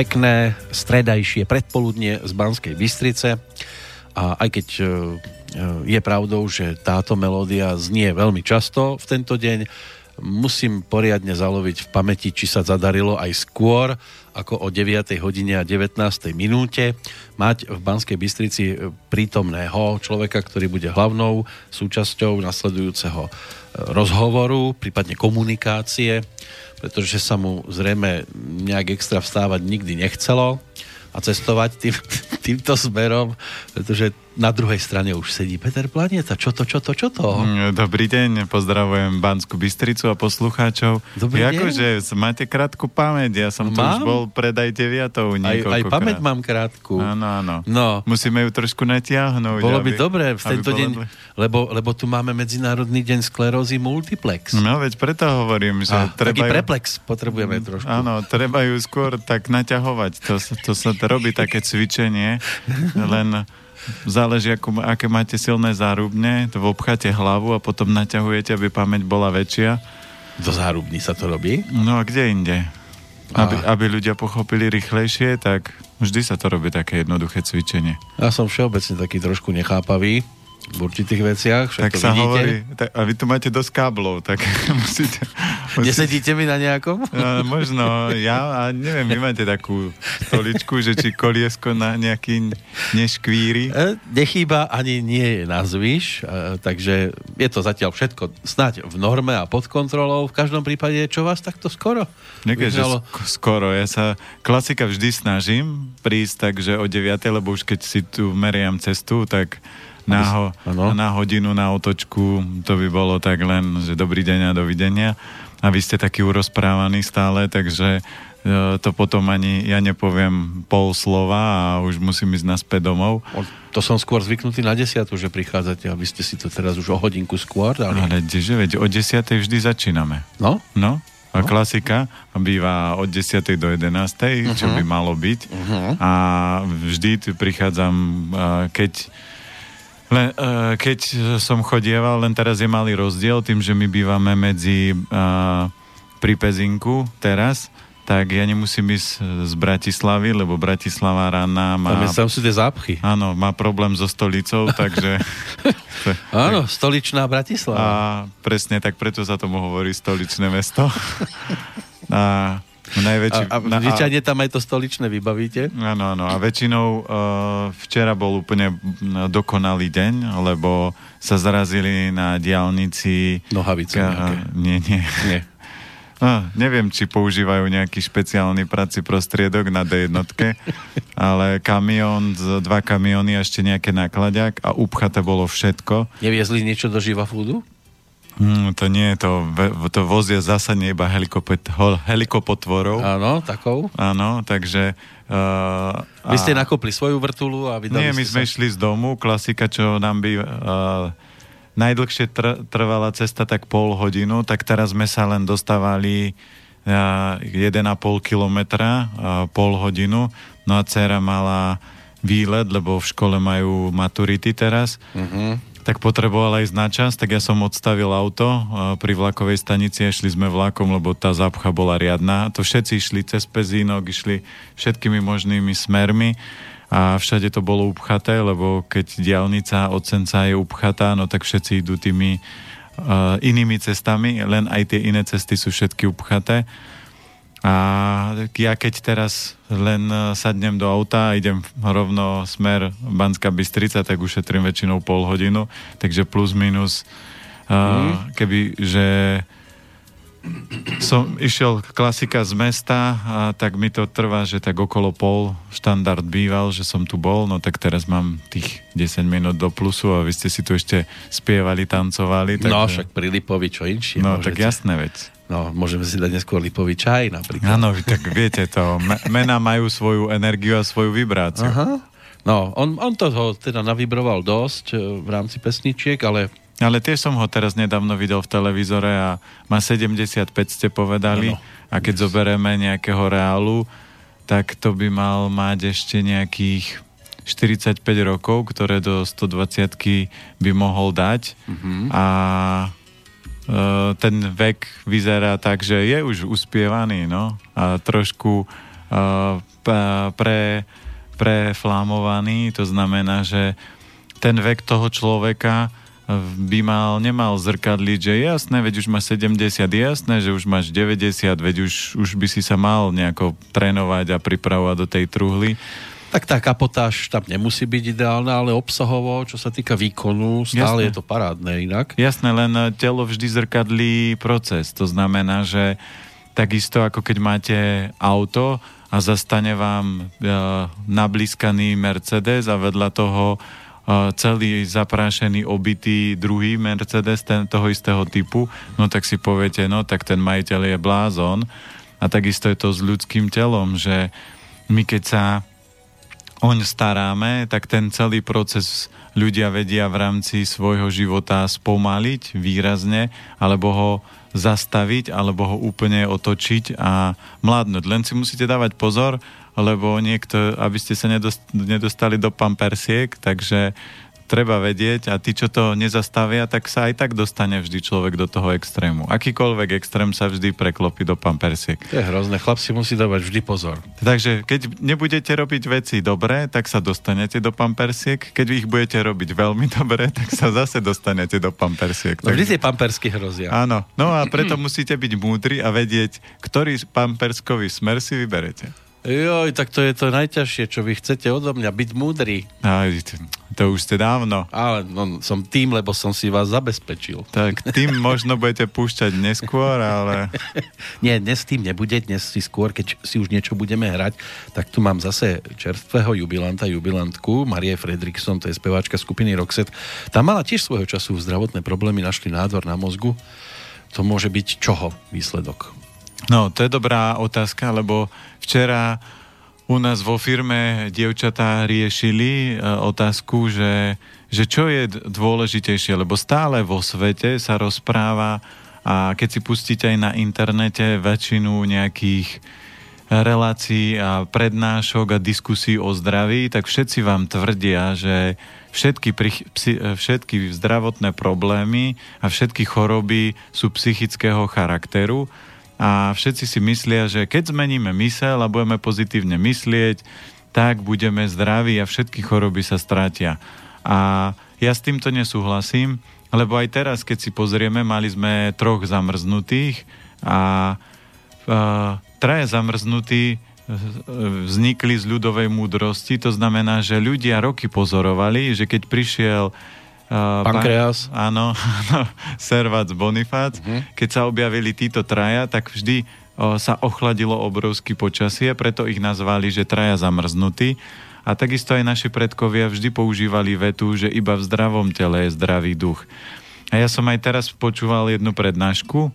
pekné stredajšie predpoludnie z Banskej Bystrice a aj keď e, je pravdou, že táto melódia znie veľmi často v tento deň, musím poriadne zaloviť v pamäti, či sa zadarilo aj skôr ako o 9. hodine a 19. minúte mať v Banskej Bystrici prítomného človeka, ktorý bude hlavnou súčasťou nasledujúceho e, rozhovoru, prípadne komunikácie pretože sa mu zrejme nejak extra vstávať nikdy nechcelo a cestovať tým, týmto smerom, pretože na druhej strane už sedí Peter Planeta. Čo to, čo to, čo to? Mm, dobrý deň, pozdravujem Banskú Bystricu a poslucháčov. Dobrý deň. Akože máte krátku pamäť, ja som tu už bol predaj deviatou Aj, aj pamäť mám krátku. Áno, áno. No. Musíme ju trošku natiahnuť. Bolo by dobre v tento deň, lebo, lebo tu máme Medzinárodný deň sklerózy multiplex. No veď preto hovorím, že a, treba taký ju... preplex potrebujeme trošku. Áno, treba ju skôr tak naťahovať. To, to sa robí také cvičenie, len záleží, ako, aké máte silné zárubne, to obcháte hlavu a potom naťahujete, aby pamäť bola väčšia. Do zárubní sa to robí? No a kde inde? Aby, aby ľudia pochopili rýchlejšie, tak vždy sa to robí také jednoduché cvičenie. Ja som všeobecne taký trošku nechápavý v určitých veciach. Tak sa vidíte. hovorí, tak, a vy tu máte dosť káblov, tak musíte... musíte Nesedíte mi na nejakom? No, možno, ja, a neviem, vy máte takú stoličku, že či koliesko na nejaký neškvíri. E, nechýba, ani nie je na zvyš, e, takže je to zatiaľ všetko snáď v norme a pod kontrolou. V každom prípade, čo vás takto skoro? Niekde, že sk- skoro. Ja sa klasika vždy snažím prísť takže o 9, lebo už keď si tu meriam cestu, tak na, ho, na hodinu, na otočku, to by bolo tak len, že dobrý deň a dovidenia. A vy ste taký urozprávaný stále, takže e, to potom ani ja nepoviem pol slova a už musím ísť naspäť domov. To som skôr zvyknutý na desiatu, že prichádzate, aby ste si to teraz už o hodinku skôr dali. Ale kdeže, veď o desiatej vždy začíname. No? No, a no. klasika býva od 10. do 11. Uh-huh. čo by malo byť. Uh-huh. A vždy prichádzam, keď len, uh, keď som chodieval, len teraz je malý rozdiel tým, že my bývame medzi uh, pri Pezinku teraz, tak ja nemusím ísť z Bratislavy, lebo Bratislava rána má... Tam, je, tam sú tie zápchy. Áno, má problém so stolicou, takže... áno, stoličná Bratislava. A presne, tak preto sa tomu hovorí stoličné mesto. a Najväčší, a, a zvyčajne tam aj to stoličné vybavíte? Áno, áno. A väčšinou uh, včera bol úplne dokonalý deň, lebo sa zarazili na diálnici... Nohavice uh, Nie, nie. nie. No, neviem, či používajú nejaký špeciálny prací prostriedok na D1, ale kamión, dva kamióny a ešte nejaké nákladiak a upchaté bolo všetko. Neviezli niečo do Živa Foodu? Mm, to nie, to, to vozia zásadne iba helikopet, helikopotvorov. Áno, takou. Áno, takže... Uh, vy ste a... nakopli svoju vrtulu a vydali Nie, my sme sa... išli z domu, klasika, čo nám by... Uh, najdlhšie tr- trvala cesta tak pol hodinu, tak teraz sme sa len dostávali uh, 1,5 kilometra, uh, pol hodinu, no a dcera mala výlet, lebo v škole majú maturity teraz. Uh-huh tak potrebovala ísť na čas, tak ja som odstavil auto pri vlakovej stanici a šli sme vlakom, lebo tá zápcha bola riadna. To všetci išli cez Pezínok, išli všetkými možnými smermi a všade to bolo upchaté, lebo keď diálnica od Senca je upchatá, no tak všetci idú tými uh, inými cestami, len aj tie iné cesty sú všetky upchaté. A ja keď teraz len e, sadnem do auta a idem rovno smer Banská Bystrica, tak ušetrím väčšinou pol hodinu, takže plus minus mm. keby, že som išiel klasika z mesta, a tak mi to trvá, že tak okolo pol štandard býval, že som tu bol, no tak teraz mám tých 10 minút do plusu a vy ste si tu ešte spievali, tancovali. Tak... No však pri Lipovi čo inšie. No môžete. tak jasné veď. No, môžeme si dať neskôr lipový čaj napríklad. Áno, tak viete to, mená majú svoju energiu a svoju vibráciu. Aha. No, on, on toho teda navibroval dosť e, v rámci pesničiek, ale... Ale tiež som ho teraz nedávno videl v televízore a má 75 ste povedali. Ano. A keď yes. zoberieme nejakého reálu, tak to by mal mať ešte nejakých 45 rokov, ktoré do 120 by mohol dať. Uh-huh. A ten vek vyzerá tak, že je už uspievaný, no. A trošku pre, preflámovaný, to znamená, že ten vek toho človeka by mal, nemal zrkadliť, že jasné, veď už máš 70, jasné, že už máš 90, veď už, už by si sa mal nejako trénovať a pripravovať do tej truhly. Tak tá kapotáž tam nemusí byť ideálna, ale obsahovo, čo sa týka výkonu, stále Jasné. je to parádne inak. Jasné, len telo vždy zrkadlí proces. To znamená, že takisto ako keď máte auto a zastane vám uh, nablískaný Mercedes a vedľa toho celý zaprášený, obitý druhý Mercedes ten, toho istého typu, no tak si poviete, no tak ten majiteľ je blázon. A takisto je to s ľudským telom, že my keď sa oň staráme, tak ten celý proces ľudia vedia v rámci svojho života spomaliť výrazne, alebo ho zastaviť, alebo ho úplne otočiť a mladnúť. Len si musíte dávať pozor, lebo niekto, aby ste sa nedostali do pampersiek, takže treba vedieť a tí, čo to nezastavia, tak sa aj tak dostane vždy človek do toho extrému. Akýkoľvek extrém sa vždy preklopí do pampersiek. To je hrozné, chlap si musí dávať vždy pozor. Takže keď nebudete robiť veci dobre, tak sa dostanete do pampersiek. Keď ich budete robiť veľmi dobre, tak sa zase dostanete do pampersiek. No vždy tie pampersky hrozia. Áno, no a preto musíte byť múdri a vedieť, ktorý pamperskový smer si vyberete. Joj, tak to je to najťažšie, čo vy chcete odo mňa, byť múdry. Aj, to už ste dávno. Ale no, som tým, lebo som si vás zabezpečil. Tak tým možno budete púšťať neskôr, ale... Nie, dnes tým nebude, dnes si skôr, keď si už niečo budeme hrať, tak tu mám zase čerstvého jubilanta, jubilantku, Marie Fredrickson, to je speváčka skupiny Roxet. Tá mala tiež svojho času zdravotné problémy, našli nádor na mozgu. To môže byť čoho výsledok? No, to je dobrá otázka, lebo včera u nás vo firme dievčatá riešili e, otázku, že, že čo je dôležitejšie, lebo stále vo svete sa rozpráva a keď si pustíte aj na internete väčšinu nejakých relácií a prednášok a diskusí o zdraví, tak všetci vám tvrdia, že všetky, všetky zdravotné problémy a všetky choroby sú psychického charakteru a všetci si myslia, že keď zmeníme mysel a budeme pozitívne myslieť, tak budeme zdraví a všetky choroby sa stratia. A ja s týmto nesúhlasím, lebo aj teraz, keď si pozrieme, mali sme troch zamrznutých a uh, traje zamrznutí e, vznikli z ľudovej múdrosti, to znamená, že ľudia roky pozorovali, že keď prišiel Uh, Pankreas. Pán, áno, Servac Bonifác. Uh-huh. Keď sa objavili títo traja, tak vždy uh, sa ochladilo obrovské počasie, preto ich nazvali, že traja zamrznutí. A takisto aj naši predkovia vždy používali vetu, že iba v zdravom tele je zdravý duch. A ja som aj teraz počúval jednu prednášku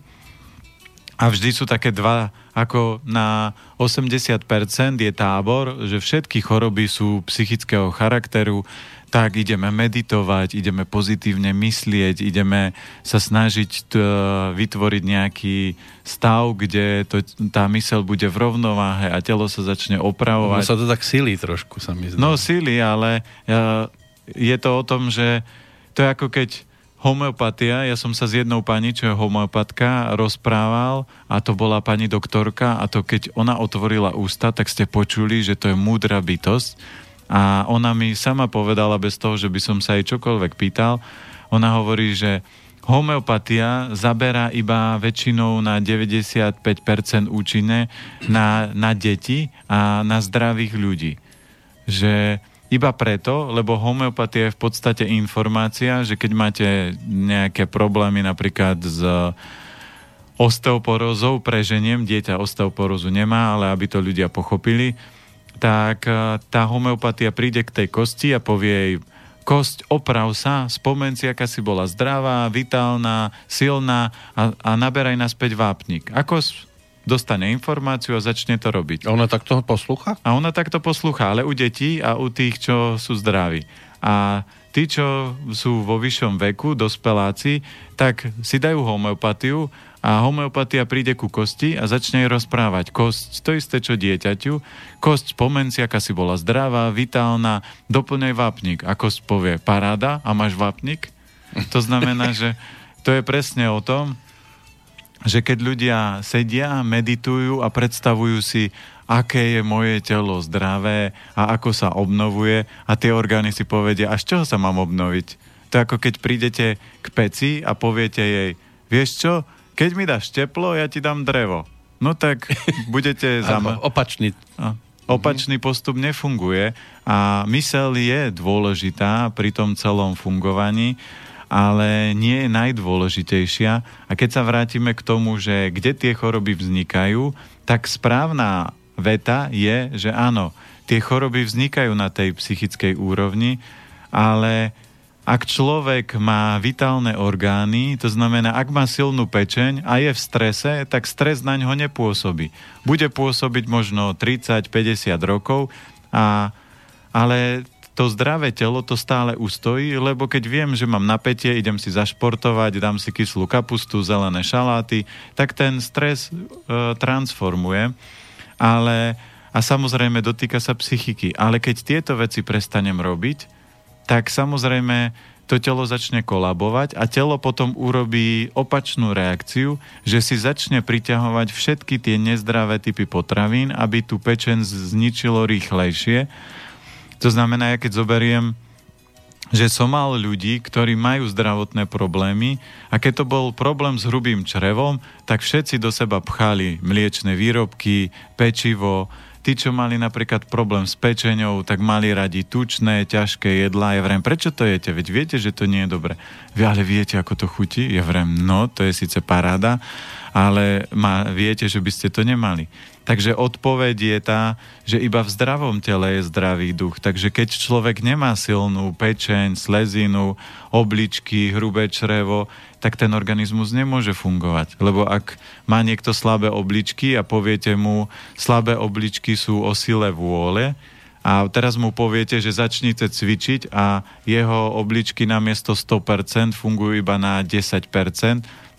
a vždy sú také dva, ako na 80% je tábor, že všetky choroby sú psychického charakteru, tak ideme meditovať, ideme pozitívne myslieť, ideme sa snažiť t- vytvoriť nejaký stav, kde to, tá mysel bude v rovnováhe a telo sa začne opravovať. No sa to tak síli trošku, sa mi zdá. No síli, ale uh, je to o tom, že to je ako keď homeopatia, ja som sa s jednou pani, čo je homeopatka, rozprával a to bola pani doktorka a to keď ona otvorila ústa, tak ste počuli, že to je múdra bytosť a ona mi sama povedala, bez toho, že by som sa jej čokoľvek pýtal, ona hovorí, že homeopatia zaberá iba väčšinou na 95% účinné na, na deti a na zdravých ľudí. Že iba preto, lebo homeopatia je v podstate informácia, že keď máte nejaké problémy napríklad s osteoporózou, preženiem, dieťa osteoporózu nemá, ale aby to ľudia pochopili, tak e, tá homeopatia príde k tej kosti a povie jej, kosť, oprav sa, spomen si, aká si bola zdravá, vitálna, silná a, a naberaj naspäť vápnik. Ako dostane informáciu a začne to robiť. A ona takto poslúcha? A ona takto poslúcha, ale u detí a u tých, čo sú zdraví. A tí, čo sú vo vyššom veku, dospeláci, tak si dajú homeopatiu a homeopatia príde ku kosti a začne rozprávať. Kosť, to isté čo dieťaťu. Kosť, spomen si, aká si bola zdravá, vitálna, doplňaj vápnik. A kosť povie, paráda a máš vápnik? To znamená, že to je presne o tom, že keď ľudia sedia, meditujú a predstavujú si, aké je moje telo zdravé a ako sa obnovuje a tie orgány si povedia, a z čoho sa mám obnoviť? To je ako keď prídete k peci a poviete jej, vieš čo, keď mi dáš teplo, ja ti dám drevo. No tak budete... zam... opačný. Opačný postup nefunguje a mysel je dôležitá pri tom celom fungovaní, ale nie je najdôležitejšia. A keď sa vrátime k tomu, že kde tie choroby vznikajú, tak správna veta je, že áno, tie choroby vznikajú na tej psychickej úrovni, ale ak človek má vitálne orgány, to znamená, ak má silnú pečeň a je v strese, tak stres na ňo nepôsobí. Bude pôsobiť možno 30-50 rokov, a, ale to zdravé telo to stále ustojí, lebo keď viem, že mám napätie, idem si zašportovať, dám si kyslú kapustu, zelené šaláty, tak ten stres e, transformuje. Ale, a samozrejme dotýka sa psychiky. Ale keď tieto veci prestanem robiť, tak samozrejme to telo začne kolabovať a telo potom urobí opačnú reakciu, že si začne priťahovať všetky tie nezdravé typy potravín, aby tú pečen zničilo rýchlejšie. To znamená, ja keď zoberiem že som mal ľudí, ktorí majú zdravotné problémy a keď to bol problém s hrubým črevom, tak všetci do seba pchali mliečne výrobky, pečivo, tí, čo mali napríklad problém s pečeňou, tak mali radi tučné, ťažké jedlá. Ja vrem, prečo to jete? Veď viete, že to nie je dobre. Vy ale viete, ako to chutí? Ja vrem, no, to je síce paráda, ale ma, viete, že by ste to nemali. Takže odpoveď je tá, že iba v zdravom tele je zdravý duch. Takže keď človek nemá silnú pečeň, slezinu, obličky, hrubé črevo, tak ten organizmus nemôže fungovať. Lebo ak má niekto slabé obličky a poviete mu, slabé obličky sú o sile vôle, a teraz mu poviete, že začnite cvičiť a jeho obličky namiesto 100% fungujú iba na 10%,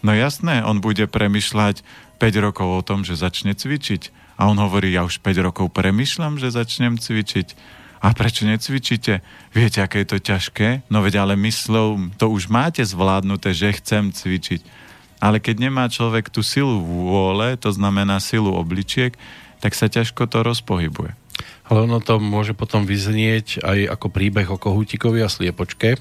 no jasné, on bude premyšľať 5 rokov o tom, že začne cvičiť. A on hovorí, ja už 5 rokov premyšľam, že začnem cvičiť. A prečo necvičíte? Viete, aké je to ťažké? No veď ale myslou, to už máte zvládnuté, že chcem cvičiť. Ale keď nemá človek tú silu vôle, to znamená silu obličiek, tak sa ťažko to rozpohybuje. Ale ono to môže potom vyznieť aj ako príbeh o kohútikovi a sliepočke,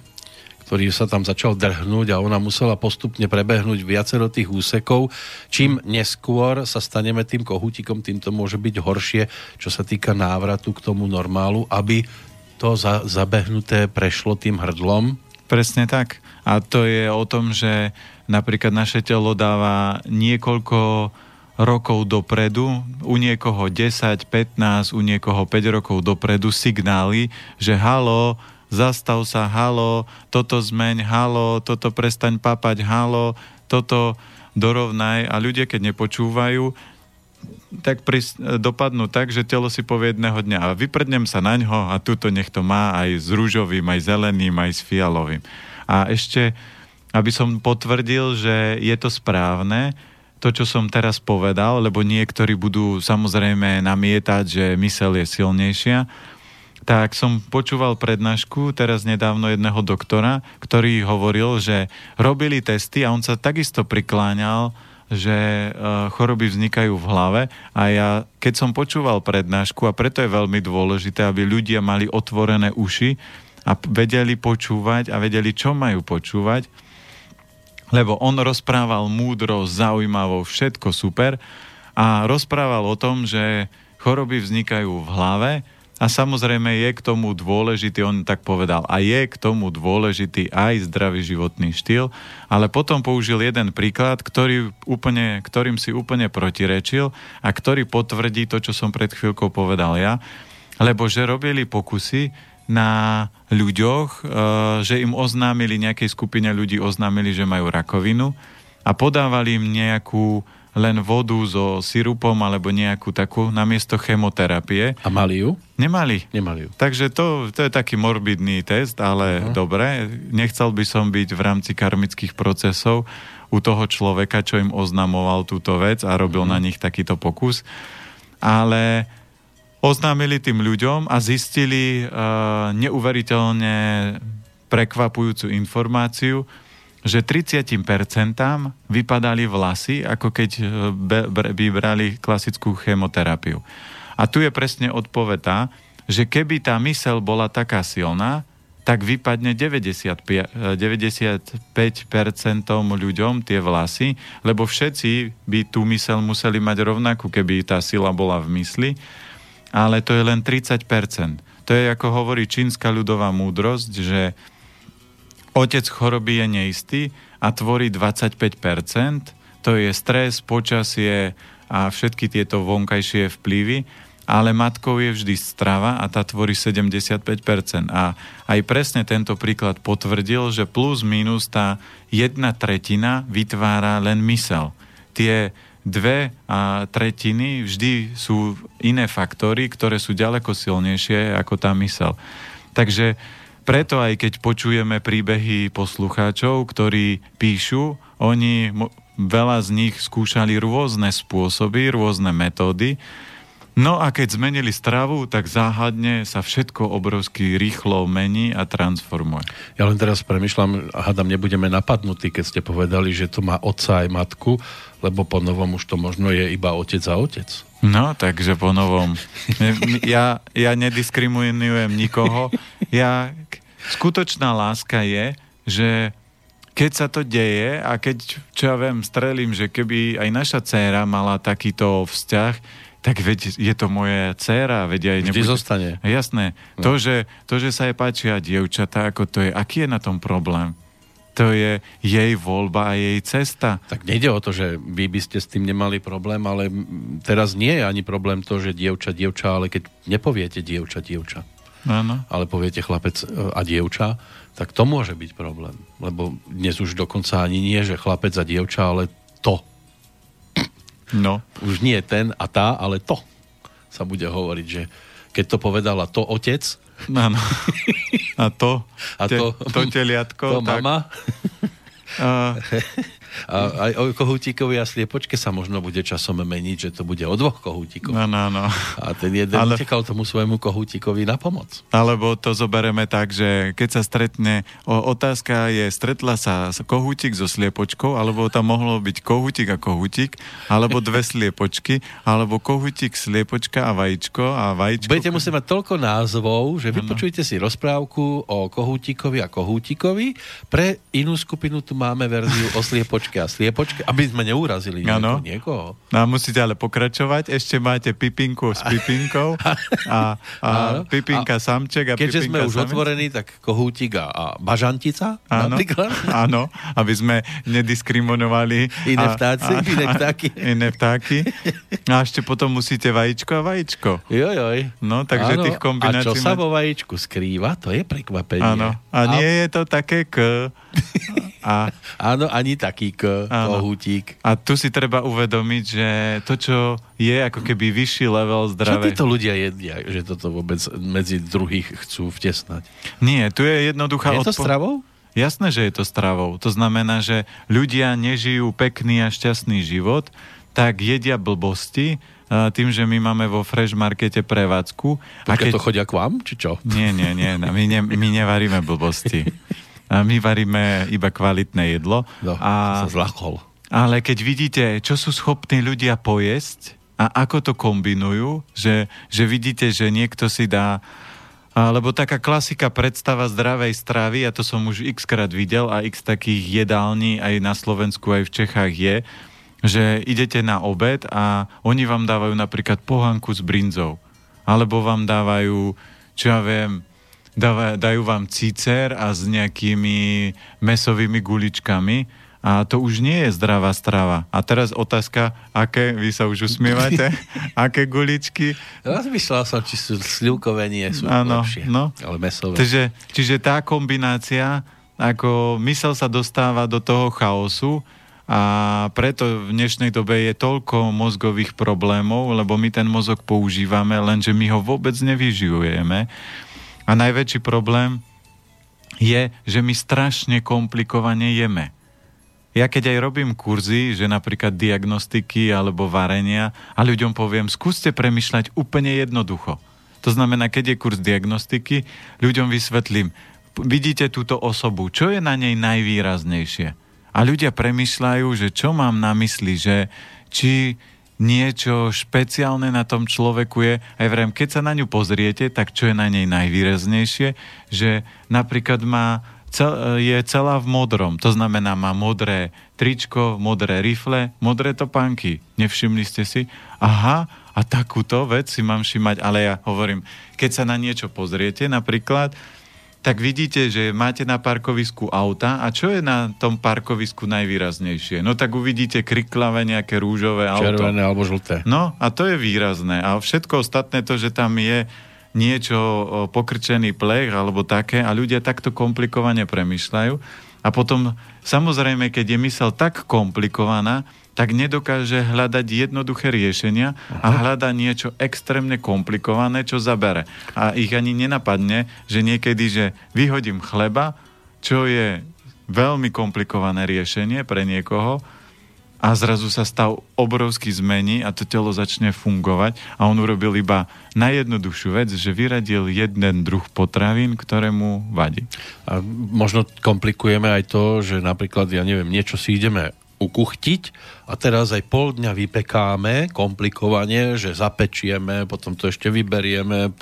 ktorý sa tam začal drhnúť a ona musela postupne prebehnúť viacero tých úsekov. Čím neskôr sa staneme tým kohútikom, tým to môže byť horšie, čo sa týka návratu k tomu normálu, aby to za, zabehnuté prešlo tým hrdlom. Presne tak. A to je o tom, že napríklad naše telo dáva niekoľko rokov dopredu, u niekoho 10, 15, u niekoho 5 rokov dopredu signály, že halo, zastav sa, halo, toto zmeň, halo, toto prestaň papať, halo, toto dorovnaj a ľudia, keď nepočúvajú, tak pris, dopadnú tak, že telo si povie jedného dňa a vyprdnem sa na ňo a tuto nech to má aj s rúžovým, aj zeleným, aj s fialovým. A ešte, aby som potvrdil, že je to správne, to, čo som teraz povedal, lebo niektorí budú samozrejme namietať, že mysel je silnejšia, tak som počúval prednášku teraz nedávno jedného doktora, ktorý hovoril, že robili testy a on sa takisto prikláňal, že e, choroby vznikajú v hlave. A ja, keď som počúval prednášku, a preto je veľmi dôležité, aby ľudia mali otvorené uši a vedeli počúvať a vedeli, čo majú počúvať, lebo on rozprával múdro, zaujímavo, všetko super a rozprával o tom, že choroby vznikajú v hlave a samozrejme je k tomu dôležitý, on tak povedal, a je k tomu dôležitý aj zdravý životný štýl, ale potom použil jeden príklad, ktorý úplne, ktorým si úplne protirečil a ktorý potvrdí to, čo som pred chvíľkou povedal ja, lebo že robili pokusy na ľuďoch, e, že im oznámili, nejakej skupine ľudí oznámili, že majú rakovinu a podávali im nejakú len vodu so sirupom alebo nejakú takú namiesto chemoterapie. A mali ju? Nemali. Nemali ju. Takže to, to je taký morbidný test, ale uh-huh. dobre. Nechcel by som byť v rámci karmických procesov u toho človeka, čo im oznamoval túto vec a robil uh-huh. na nich takýto pokus. Ale oznámili tým ľuďom a zistili uh, neuveriteľne prekvapujúcu informáciu, že 30% vypadali vlasy, ako keď e, by brali klasickú chemoterapiu. A tu je presne odpoveta, že keby tá mysel bola taká silná, tak vypadne 95, 95% ľuďom tie vlasy, lebo všetci by tú mysel museli mať rovnakú, keby tá sila bola v mysli, ale to je len 30%. To je ako hovorí čínska ľudová múdrosť, že otec choroby je neistý a tvorí 25%, to je stres, počasie a všetky tieto vonkajšie vplyvy ale matkou je vždy strava a tá tvorí 75%. A aj presne tento príklad potvrdil, že plus minus tá jedna tretina vytvára len mysel. Tie dve a tretiny vždy sú iné faktory, ktoré sú ďaleko silnejšie ako tá mysel. Takže preto aj keď počujeme príbehy poslucháčov, ktorí píšu, oni, veľa z nich skúšali rôzne spôsoby, rôzne metódy, No a keď zmenili stravu, tak záhadne sa všetko obrovsky rýchlo mení a transformuje. Ja len teraz premyšľam, hádam, nebudeme napadnutí, keď ste povedali, že to má otca aj matku, lebo po novom už to možno je iba otec a otec. No, takže po novom. Ja, ja nediskriminujem nikoho. Ja, skutočná láska je, že keď sa to deje a keď, čo ja viem, strelím, že keby aj naša dcéra mala takýto vzťah, tak veď je to moje dcéra, veď aj nebude... zostane. Jasné. No. To, že, to, že sa jej páčia dievčatá, ako to je, aký je na tom problém? To je jej voľba a jej cesta. Tak nejde o to, že vy by ste s tým nemali problém, ale teraz nie je ani problém to, že dievča, dievča, ale keď nepoviete dievča, dievča, Áno. ale poviete chlapec e, a dievča, tak to môže byť problém. Lebo dnes už dokonca ani nie, že chlapec a dievča, ale to No. Už nie ten a tá, ale to sa bude hovoriť, že keď to povedala to otec, Áno. A to, a to, to teliatko. To tak, mama. Uh, a aj o kohútikovi a sliepočke sa možno bude časom meniť, že to bude o dvoch kohútikoch. No, no, no. A ten jeden Ale... utekal tomu svojmu kohútikovi na pomoc. Alebo to zobereme tak, že keď sa stretne, o, otázka je, stretla sa kohútik so sliepočkou, alebo tam mohlo byť kohútik a kohútik, alebo dve sliepočky, alebo kohútik, sliepočka a vajíčko a vajíčko. Budete musieť mať toľko názvov, že vypočujte si rozprávku o kohútikovi a kohútikovi. Pre inú skupinu tu máme verziu o sliepočke sliepočke a sliepočke, aby sme neurazili nieko, niekoho. No a musíte ale pokračovať. Ešte máte pipinku s pipinkou a, a pipinka a, samček a Keďže sme už otvorení, tak kohútik a bažantica áno, napríklad. Áno, aby sme nediskriminovali. Iné vtáci, a, iné vtáky. Iné vtáky. A ešte potom musíte vajíčko a vajíčko. Jojoj. No, takže áno. tých kombinácií... A čo sa vo vajíčku skrýva, to je prekvapenie. Áno. A nie a... je to také k... A... Áno, ani taký k kohútik. A tu si treba uvedomiť, že to, čo je ako keby vyšší level zdravia. Čo títo ľudia jedia, že toto vôbec medzi druhých chcú vtesnať? Nie, tu je jednoduchá... Je to odpo- stravou? Jasné, že je to stravou. To znamená, že ľudia nežijú pekný a šťastný život, tak jedia blbosti, tým, že my máme vo Fresh Markete prevádzku. Počkej, a keď... to chodia k vám, či čo? Nie, nie, nie, my, ne, my nevaríme blbosti. A my varíme iba kvalitné jedlo. No, a, sa zlakol. Ale keď vidíte, čo sú schopní ľudia pojesť a ako to kombinujú, že, že vidíte, že niekto si dá lebo taká klasika predstava zdravej stravy, a to som už x krát videl a x takých jedální aj na Slovensku, aj v Čechách je, že idete na obed a oni vám dávajú napríklad pohanku s brinzou. Alebo vám dávajú, čo ja viem, dáva, dajú vám cícer a s nejakými mesovými guličkami a to už nie je zdravá strava. A teraz otázka, aké, vy sa už usmievate, aké guličky? Rozmýšľal som, či sú slivkové, nie sú ano, lepšie, no. ale mesové. Čiže, čiže tá kombinácia, ako mysel sa dostáva do toho chaosu, a preto v dnešnej dobe je toľko mozgových problémov, lebo my ten mozog používame, lenže my ho vôbec nevyžijujeme. A najväčší problém je, že my strašne komplikovane jeme. Ja keď aj robím kurzy, že napríklad diagnostiky alebo varenia a ľuďom poviem, skúste premyšľať úplne jednoducho. To znamená, keď je kurz diagnostiky, ľuďom vysvetlím, vidíte túto osobu, čo je na nej najvýraznejšie. A ľudia premyšľajú, že čo mám na mysli, že či niečo špeciálne na tom človeku je. Aj vrem, keď sa na ňu pozriete, tak čo je na nej najvýraznejšie, že napríklad má cel, je celá v modrom. To znamená, má modré tričko, modré rifle, modré topánky. Nevšimli ste si? Aha, a takúto vec si mám všimať, ale ja hovorím, keď sa na niečo pozriete napríklad, tak vidíte, že máte na parkovisku auta a čo je na tom parkovisku najvýraznejšie? No tak uvidíte kriklavé nejaké rúžové auto. Červené alebo žlté. No a to je výrazné. A všetko ostatné to, že tam je niečo pokrčený plech alebo také a ľudia takto komplikovane premyšľajú. A potom, samozrejme, keď je mysel tak komplikovaná, tak nedokáže hľadať jednoduché riešenia a hľada niečo extrémne komplikované, čo zabere. A ich ani nenapadne, že niekedy, že vyhodím chleba, čo je veľmi komplikované riešenie pre niekoho, a zrazu sa stav obrovský zmení a to telo začne fungovať a on urobil iba najjednoduchšiu vec, že vyradil jeden druh potravín, ktorému vadí. A možno komplikujeme aj to, že napríklad, ja neviem, niečo si ideme ukuchtiť a teraz aj pol dňa vypekáme komplikovane, že zapečieme, potom to ešte vyberieme,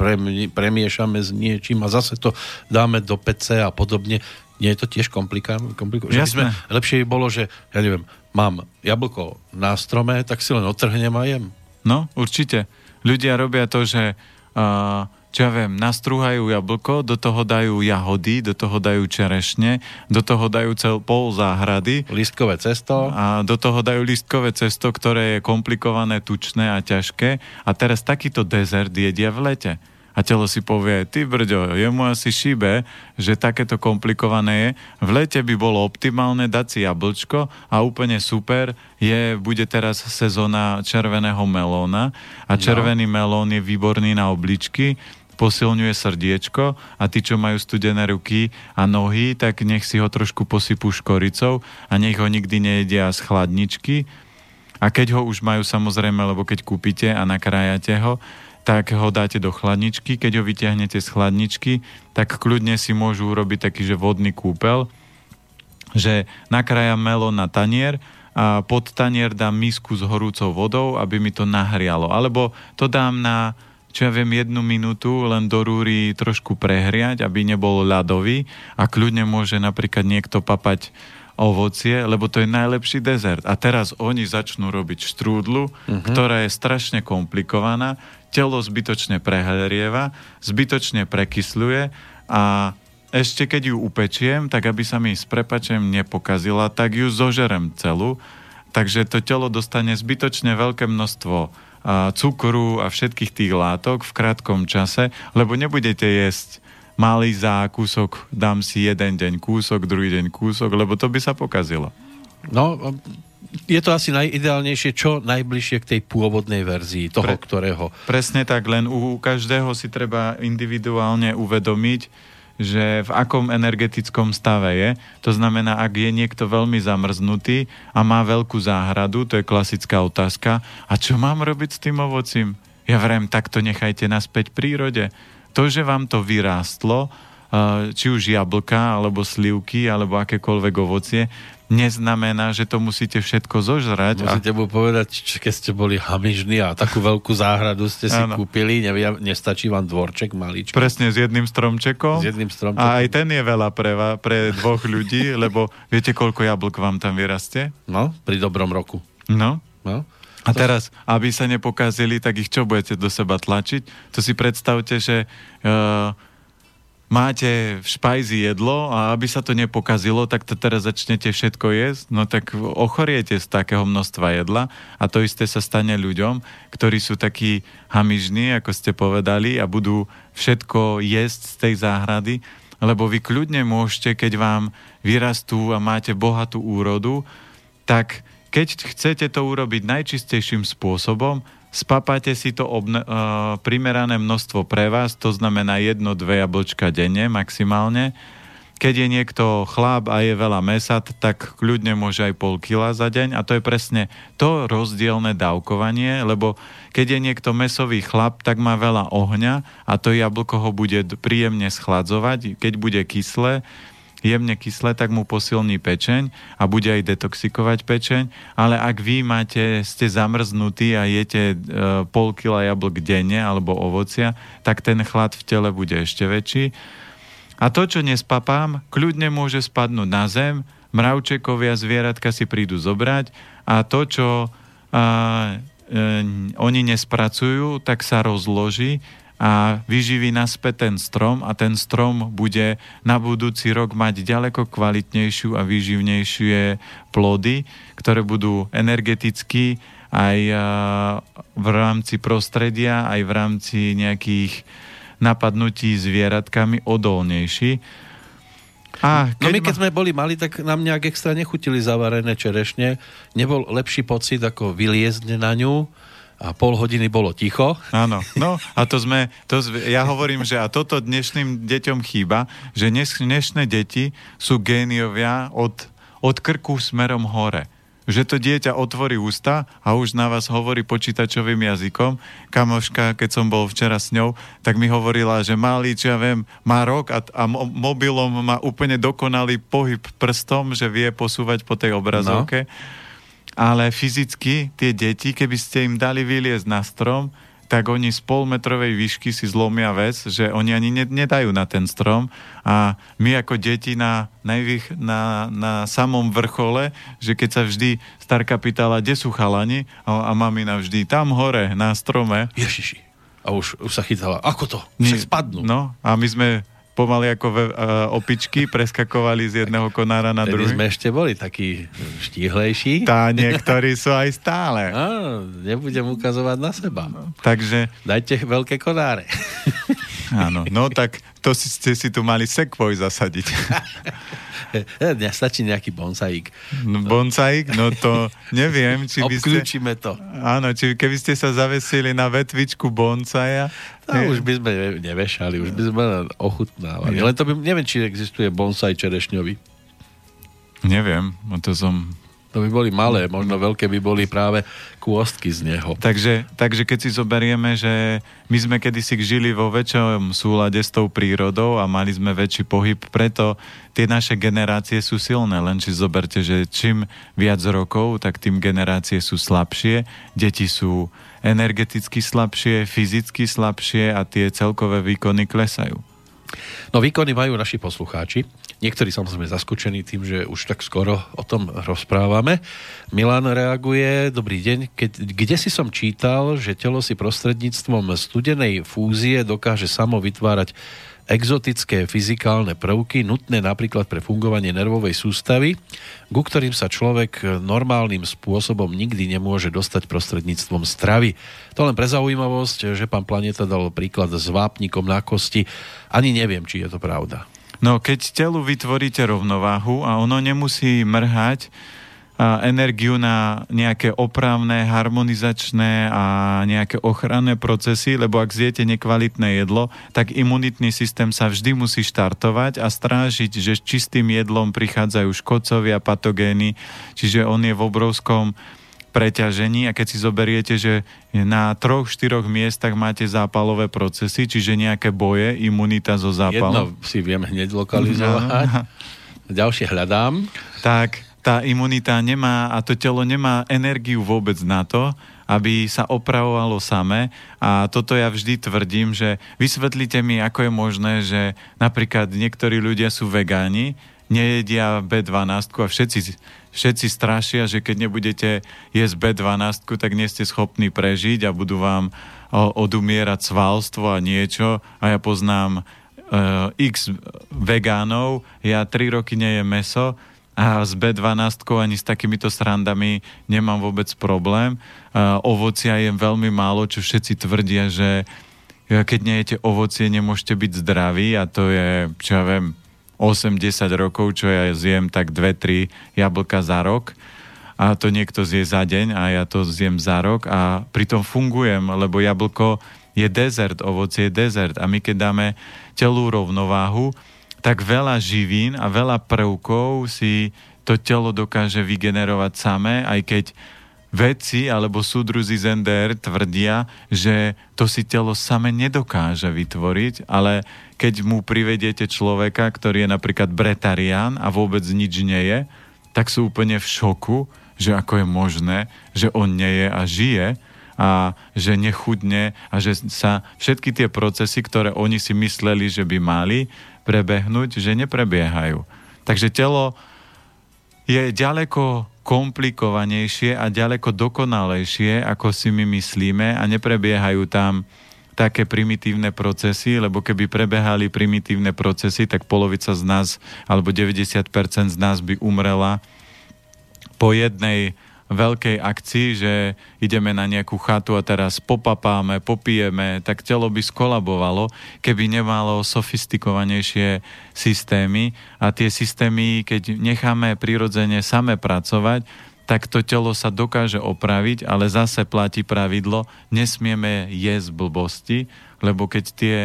premiešame s niečím a zase to dáme do pece a podobne. Nie je to tiež komplikované? Jasné. Lepšie by bolo, že ja neviem, mám jablko na strome, tak si len otrhnem a jem. No, určite. Ľudia robia to, že uh, čo ja viem, nastrúhajú jablko, do toho dajú jahody, do toho dajú čerešne, do toho dajú cel pol záhrady. Listkové cesto. A do toho dajú listkové cesto, ktoré je komplikované, tučné a ťažké. A teraz takýto dezert jedia v lete a telo si povie, ty brďo, jemu asi šíbe, že takéto komplikované je. V lete by bolo optimálne dať si jablčko a úplne super je, bude teraz sezóna červeného melóna a červený melón je výborný na obličky, posilňuje srdiečko a tí, čo majú studené ruky a nohy, tak nech si ho trošku posypú škoricou a nech ho nikdy nejedia z chladničky. A keď ho už majú samozrejme, lebo keď kúpite a nakrájate ho, tak ho dáte do chladničky. Keď ho vyťahnete z chladničky, tak kľudne si môžu urobiť taký, že vodný kúpel, že nakrájam melón na tanier a pod tanier dám misku s horúcou vodou, aby mi to nahrialo. Alebo to dám na, čo ja viem, jednu minútu len do rúry trošku prehriať, aby nebol ľadový a kľudne môže napríklad niekto papať ovocie, lebo to je najlepší dezert. A teraz oni začnú robiť štrúdlu, uh-huh. ktorá je strašne komplikovaná, telo zbytočne prehrieva, zbytočne prekysľuje a ešte keď ju upečiem, tak aby sa mi s prepačem nepokazila, tak ju zožerem celú. Takže to telo dostane zbytočne veľké množstvo cukru a všetkých tých látok v krátkom čase, lebo nebudete jesť malý zákúsok, dám si jeden deň kúsok, druhý deň kúsok, lebo to by sa pokazilo. No, je to asi najideálnejšie, čo najbližšie k tej pôvodnej verzii toho, Pre, ktorého... Presne tak, len u každého si treba individuálne uvedomiť, že v akom energetickom stave je. To znamená, ak je niekto veľmi zamrznutý a má veľkú záhradu, to je klasická otázka, a čo mám robiť s tým ovocím? Ja vrem, tak to nechajte naspäť prírode. To, že vám to vyrástlo, či už jablka, alebo slivky, alebo akékoľvek ovocie, neznamená, že to musíte všetko zožrať. Musíte a... mu povedať, keď ste boli hamižní a takú veľkú záhradu ste si ano. kúpili, nevia, nestačí vám dvorček maličký. Presne, s jedným stromčekom. S jedným stromčekom. A aj ten je veľa pre, pre dvoch ľudí, lebo viete, koľko jablk vám tam vyrastie? No, pri dobrom roku. No. no. A teraz, aby sa nepokazili, tak ich čo budete do seba tlačiť? To si predstavte, že uh, máte v špajzi jedlo a aby sa to nepokazilo, tak to teraz začnete všetko jesť, no tak ochoriete z takého množstva jedla a to isté sa stane ľuďom, ktorí sú takí hamižní, ako ste povedali, a budú všetko jesť z tej záhrady, lebo vy kľudne môžete, keď vám vyrastú a máte bohatú úrodu, tak keď chcete to urobiť najčistejším spôsobom, spapáte si to obne, uh, primerané množstvo pre vás, to znamená jedno, dve jablčka denne maximálne. Keď je niekto chlap a je veľa mesa, tak kľudne môže aj pol kila za deň a to je presne to rozdielne dávkovanie, lebo keď je niekto mesový chlap, tak má veľa ohňa a to jablko ho bude príjemne schladzovať, keď bude kyslé, jemne kyslé, tak mu posilní pečeň a bude aj detoxikovať pečeň, ale ak vy máte, ste zamrznutí a jete e, pol kila jablk denne alebo ovocia, tak ten chlad v tele bude ešte väčší. A to, čo nespapám, kľudne môže spadnúť na zem, mravčekovia, zvieratka si prídu zobrať a to, čo a, e, oni nespracujú, tak sa rozloží a vyživí naspäť ten strom a ten strom bude na budúci rok mať ďaleko kvalitnejšiu a výživnejšie plody, ktoré budú energeticky aj v rámci prostredia, aj v rámci nejakých napadnutí zvieratkami odolnejší. A keď no my keď ma... sme boli mali, tak nám nejak extra nechutili zavarené čerešne. Nebol lepší pocit, ako vyliezť na ňu a pol hodiny bolo ticho. Áno, no a to sme, to, ja hovorím, že a toto dnešným deťom chýba, že dnes, dnešné deti sú géniovia od, od krku smerom hore že to dieťa otvorí ústa a už na vás hovorí počítačovým jazykom. Kamoška, keď som bol včera s ňou, tak mi hovorila, že malý, čo ja viem, má rok a, a mobilom má úplne dokonalý pohyb prstom, že vie posúvať po tej obrazovke. No ale fyzicky tie deti, keby ste im dali vyliezť na strom, tak oni z polmetrovej výšky si zlomia vec, že oni ani nedajú na ten strom a my ako deti na, najvých, na, na samom vrchole, že keď sa vždy starka pýtala, kde sú chalani a, a mamina vždy tam hore na strome. Ježiši. A už, už sa chytala, ako to? Však spadnú. No a my sme pomaly ako ve, uh, opičky preskakovali z jedného konára na druhý. sme ešte boli takí štíhlejší. Tá, niektorí sú aj stále. A, nebudem ukazovať na seba. No, takže... Dajte veľké konáre. Áno, no tak to si, ste si tu mali sekvoj zasadiť. Nestačí nejaký bonsaík. No, bonsaík? No to neviem, či by ste... to. Áno, či keby ste sa zavesili na vetvičku bonsaja... No, je... už by sme nevešali, už by sme ochutnávali. Len to by, neviem, či existuje bonsai čerešňový. Neviem, to som to by boli malé, možno veľké by boli práve kôstky z neho. Takže, takže keď si zoberieme, že my sme kedysi žili vo väčšom súlade s tou prírodou a mali sme väčší pohyb, preto tie naše generácie sú silné. Len si zoberte, že čím viac rokov, tak tým generácie sú slabšie, deti sú energeticky slabšie, fyzicky slabšie a tie celkové výkony klesajú. No výkony majú naši poslucháči. Niektorí samozrejme zaskočení tým, že už tak skoro o tom rozprávame. Milan reaguje, dobrý deň, keď, kde si som čítal, že telo si prostredníctvom studenej fúzie dokáže samo vytvárať exotické fyzikálne prvky, nutné napríklad pre fungovanie nervovej sústavy, ku ktorým sa človek normálnym spôsobom nikdy nemôže dostať prostredníctvom stravy. To len pre zaujímavosť, že pán Planeta dal príklad s vápnikom na kosti. Ani neviem, či je to pravda. No, keď telu vytvoríte rovnováhu a ono nemusí mrhať energiu na nejaké opravné, harmonizačné a nejaké ochranné procesy, lebo ak zjete nekvalitné jedlo, tak imunitný systém sa vždy musí štartovať a strážiť, že čistým jedlom prichádzajú škodcovia, patogény, čiže on je v obrovskom preťažení a keď si zoberiete, že na troch, štyroch miestach máte zápalové procesy, čiže nejaké boje, imunita zo zápalom. Jedno si viem hneď lokalizovať, ďalšie hľadám. Tak tá imunita nemá a to telo nemá energiu vôbec na to, aby sa opravovalo samé. A toto ja vždy tvrdím, že vysvetlite mi, ako je možné, že napríklad niektorí ľudia sú vegáni, nejedia B12 a všetci všetci strašia, že keď nebudete jesť B12, tak nie ste schopní prežiť a budú vám odumierať svalstvo a niečo. A ja poznám uh, x vegánov, ja 3 roky nejem meso a s B12 ani s takýmito srandami nemám vôbec problém. Uh, ovocia jem veľmi málo, čo všetci tvrdia, že keď nejete ovocie, nemôžete byť zdraví a to je, čo ja viem, 8-10 rokov, čo ja zjem tak 2-3 jablka za rok. A to niekto zje za deň a ja to zjem za rok. A pritom fungujem, lebo jablko je dezert, ovocie je dezert. A my keď dáme telú rovnováhu, tak veľa živín a veľa prvkov si to telo dokáže vygenerovať samé, aj keď vedci alebo súdruzi z NDR tvrdia, že to si telo same nedokáže vytvoriť, ale keď mu privediete človeka, ktorý je napríklad bretarián a vôbec nič nie je, tak sú úplne v šoku, že ako je možné, že on nie je a žije a že nechudne a že sa všetky tie procesy, ktoré oni si mysleli, že by mali prebehnúť, že neprebiehajú. Takže telo je ďaleko komplikovanejšie a ďaleko dokonalejšie, ako si my myslíme a neprebiehajú tam také primitívne procesy, lebo keby prebehali primitívne procesy, tak polovica z nás, alebo 90% z nás by umrela po jednej veľkej akcii, že ideme na nejakú chatu a teraz popapáme, popijeme, tak telo by skolabovalo, keby nemalo sofistikovanejšie systémy. A tie systémy, keď necháme prirodzene same pracovať, tak to telo sa dokáže opraviť, ale zase platí pravidlo, nesmieme jesť blbosti, lebo keď tie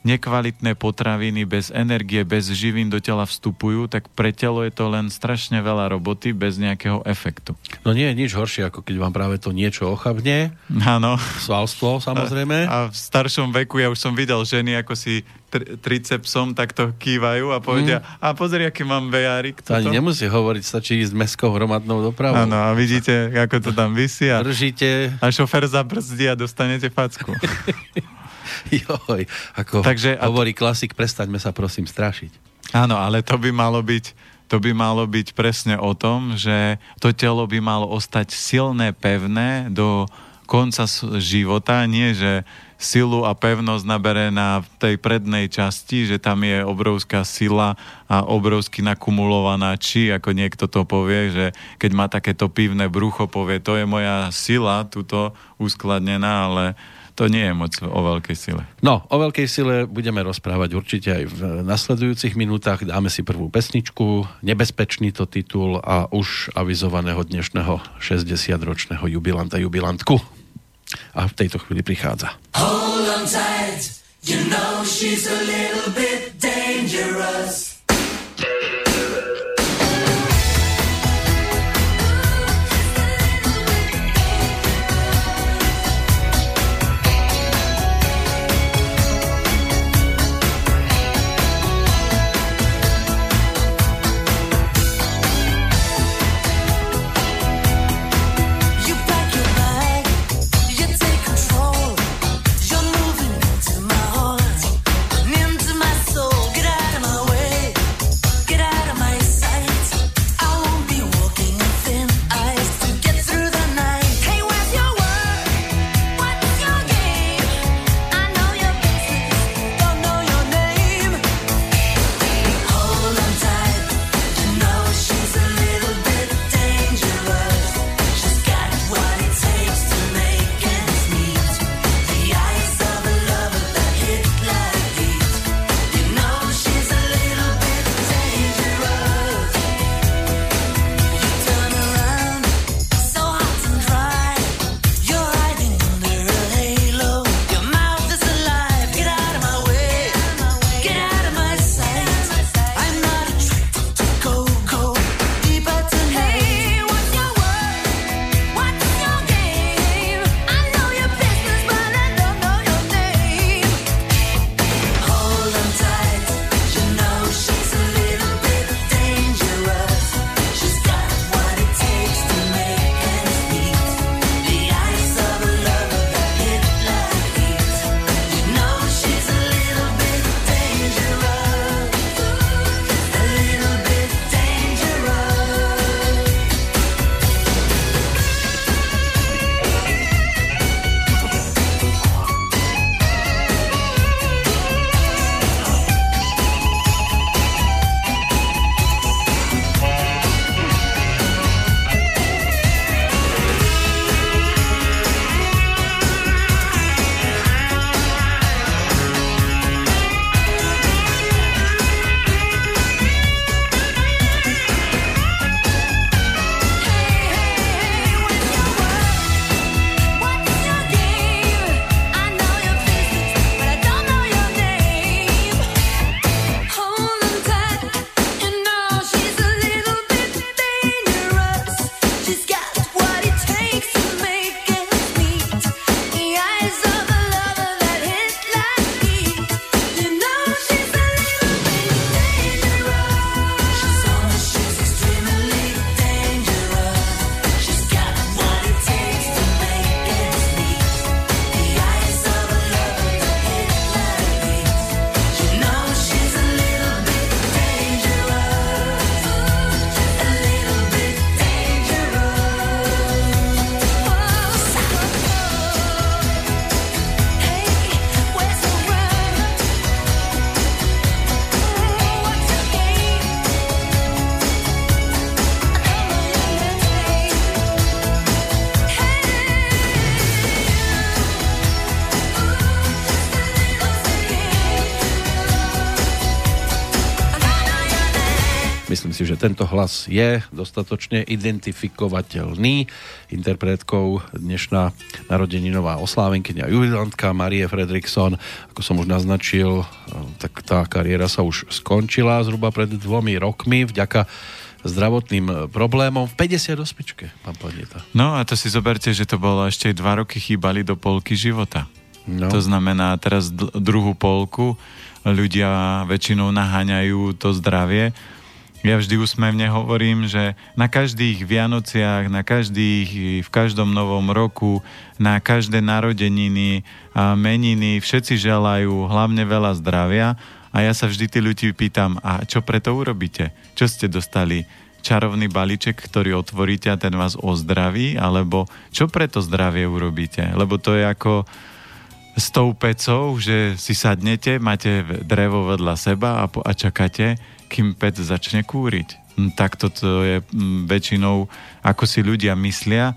nekvalitné potraviny bez energie, bez živín do tela vstupujú, tak pre telo je to len strašne veľa roboty bez nejakého efektu. No nie je nič horšie, ako keď vám práve to niečo ochabne. Áno. Svalstvo, samozrejme. A, a v staršom veku ja už som videl ženy, ako si tri- tricepsom takto kývajú a povedia, mm. a pozri, aký mám vejárik. To ani nemusí hovoriť, stačí ísť mestskou hromadnou dopravou. Áno, a vidíte, ako to tam vysí a, Držíte. a šofer zabrzdí a dostanete facku. Joj, ako Takže, hovorí klasik, prestaňme sa prosím strašiť. Áno, ale to by malo byť to by malo byť presne o tom, že to telo by malo ostať silné, pevné do konca života, nie že silu a pevnosť nabere na tej prednej časti, že tam je obrovská sila a obrovsky nakumulovaná či, ako niekto to povie, že keď má takéto pivné brucho, povie, to je moja sila, tuto uskladnená, ale to nie je moc o veľkej sile. No, o veľkej sile budeme rozprávať určite aj v nasledujúcich minútach. Dáme si prvú pesničku, nebezpečný to titul a už avizovaného dnešného 60-ročného jubilanta, jubilantku. A v tejto chvíli prichádza. Hold on tight, you know she's a little bit dangerous. Tento hlas je dostatočne identifikovateľný. Interpretkou dnešná narodeninová oslávenkynia jubilantka Marie Fredriksson. Ako som už naznačil, tak tá kariéra sa už skončila zhruba pred dvomi rokmi vďaka zdravotným problémom v 58. pán Planeta. No a to si zoberte, že to bolo ešte dva roky chýbali do polky života. No. To znamená teraz druhú polku ľudia väčšinou naháňajú to zdravie. Ja vždy úsmevne hovorím, že na každých Vianociach, na každých, v každom novom roku, na každé narodeniny a meniny všetci želajú hlavne veľa zdravia a ja sa vždy tí ľudí pýtam, a čo preto urobíte? Čo ste dostali? čarovný balíček, ktorý otvoríte a ten vás ozdraví, alebo čo preto zdravie urobíte? Lebo to je ako s tou pecou, že si sadnete, máte drevo vedľa seba a, po, a čakáte, kým pec začne kúriť. Hm, tak to je hm, väčšinou, ako si ľudia myslia,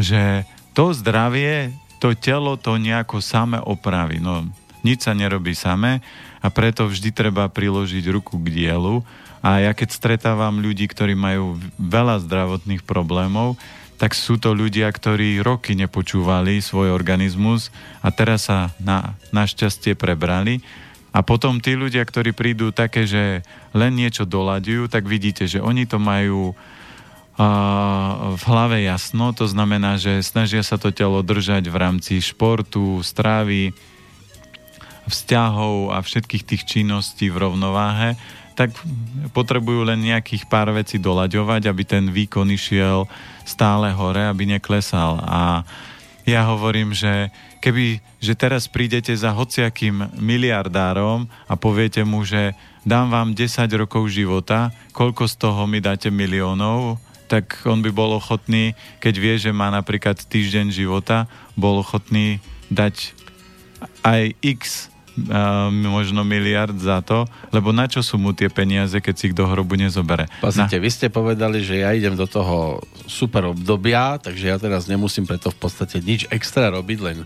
že to zdravie, to telo to nejako same opraví. No, nič sa nerobí samé a preto vždy treba priložiť ruku k dielu. A ja keď stretávam ľudí, ktorí majú veľa zdravotných problémov, tak sú to ľudia, ktorí roky nepočúvali svoj organizmus a teraz sa na, našťastie prebrali. A potom tí ľudia, ktorí prídu také, že len niečo doľadujú, tak vidíte, že oni to majú v hlave jasno, to znamená, že snažia sa to telo držať v rámci športu, strávy, vzťahov a všetkých tých činností v rovnováhe tak potrebujú len nejakých pár vecí doľaďovať, aby ten výkon išiel stále hore, aby neklesal. A ja hovorím, že keby, že teraz prídete za hociakým miliardárom a poviete mu, že dám vám 10 rokov života, koľko z toho mi dáte miliónov, tak on by bol ochotný, keď vie, že má napríklad týždeň života, bol ochotný dať aj x možno miliard za to, lebo na čo sú mu tie peniaze, keď si ich do hrobu nezobere? Pozrite, na... vy ste povedali, že ja idem do toho super obdobia, takže ja teraz nemusím preto v podstate nič extra robiť, len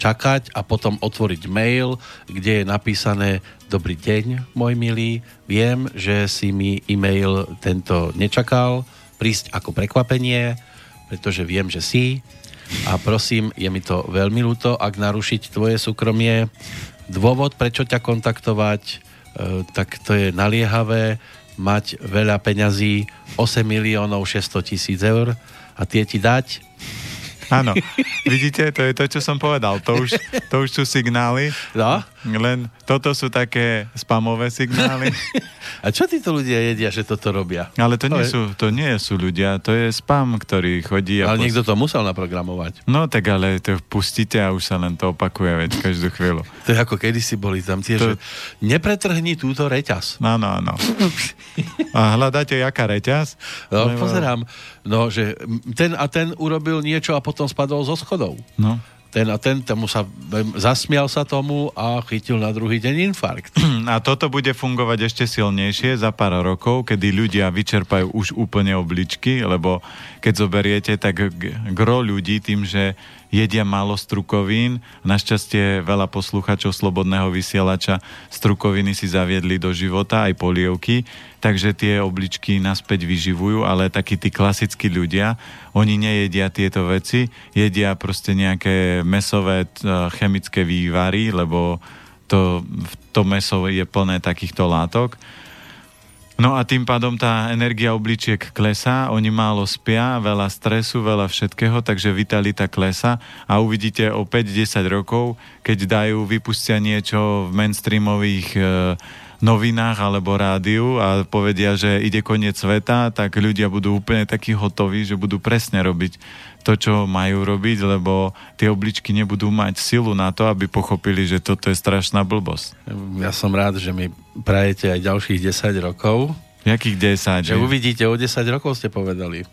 čakať a potom otvoriť mail, kde je napísané Dobrý deň, môj milý, viem, že si mi e-mail tento nečakal, prísť ako prekvapenie, pretože viem, že si a prosím, je mi to veľmi ľúto, ak narušiť tvoje súkromie, dôvod, prečo ťa kontaktovať, e, tak to je naliehavé, mať veľa peňazí, 8 miliónov 600 tisíc eur a tie ti dať Áno, vidíte, to je to, čo som povedal. To už, to už sú signály. No? Len toto sú také spamové signály. A čo títo ľudia jedia, že toto robia? Ale to, nie, sú, to nie sú ľudia, to je spam, ktorý chodí. A ale pos... niekto to musel naprogramovať. No tak ale to pustíte a už sa len to opakuje veď každú chvíľu. To je ako kedysi boli tam tie, to... že nepretrhni túto reťaz. Áno, áno. A hľadáte, jaká reťaz? No, lebo... pozerám. No, že ten a ten urobil niečo a potom spadol zo schodov. No ten a ten, tomu sa, zasmial sa tomu a chytil na druhý deň infarkt. A toto bude fungovať ešte silnejšie za pár rokov, kedy ľudia vyčerpajú už úplne obličky, lebo keď zoberiete, tak gro ľudí tým, že jedia málo strukovín. Našťastie veľa posluchačov Slobodného vysielača strukoviny si zaviedli do života, aj polievky, takže tie obličky naspäť vyživujú, ale takí tí klasickí ľudia, oni nejedia tieto veci, jedia proste nejaké mesové chemické vývary, lebo to, to meso je plné takýchto látok No a tým pádom tá energia obličiek klesá, oni málo spia, veľa stresu, veľa všetkého, takže vitalita klesa a uvidíte o 5-10 rokov, keď dajú, vypustia niečo v mainstreamových e, novinách alebo rádiu a povedia, že ide koniec sveta, tak ľudia budú úplne takí hotoví, že budú presne robiť to, čo majú robiť, lebo tie obličky nebudú mať silu na to, aby pochopili, že toto je strašná blbosť. Ja som rád, že mi prajete aj ďalších 10 rokov. Jakých 10? Že uvidíte o 10 rokov, ste povedali.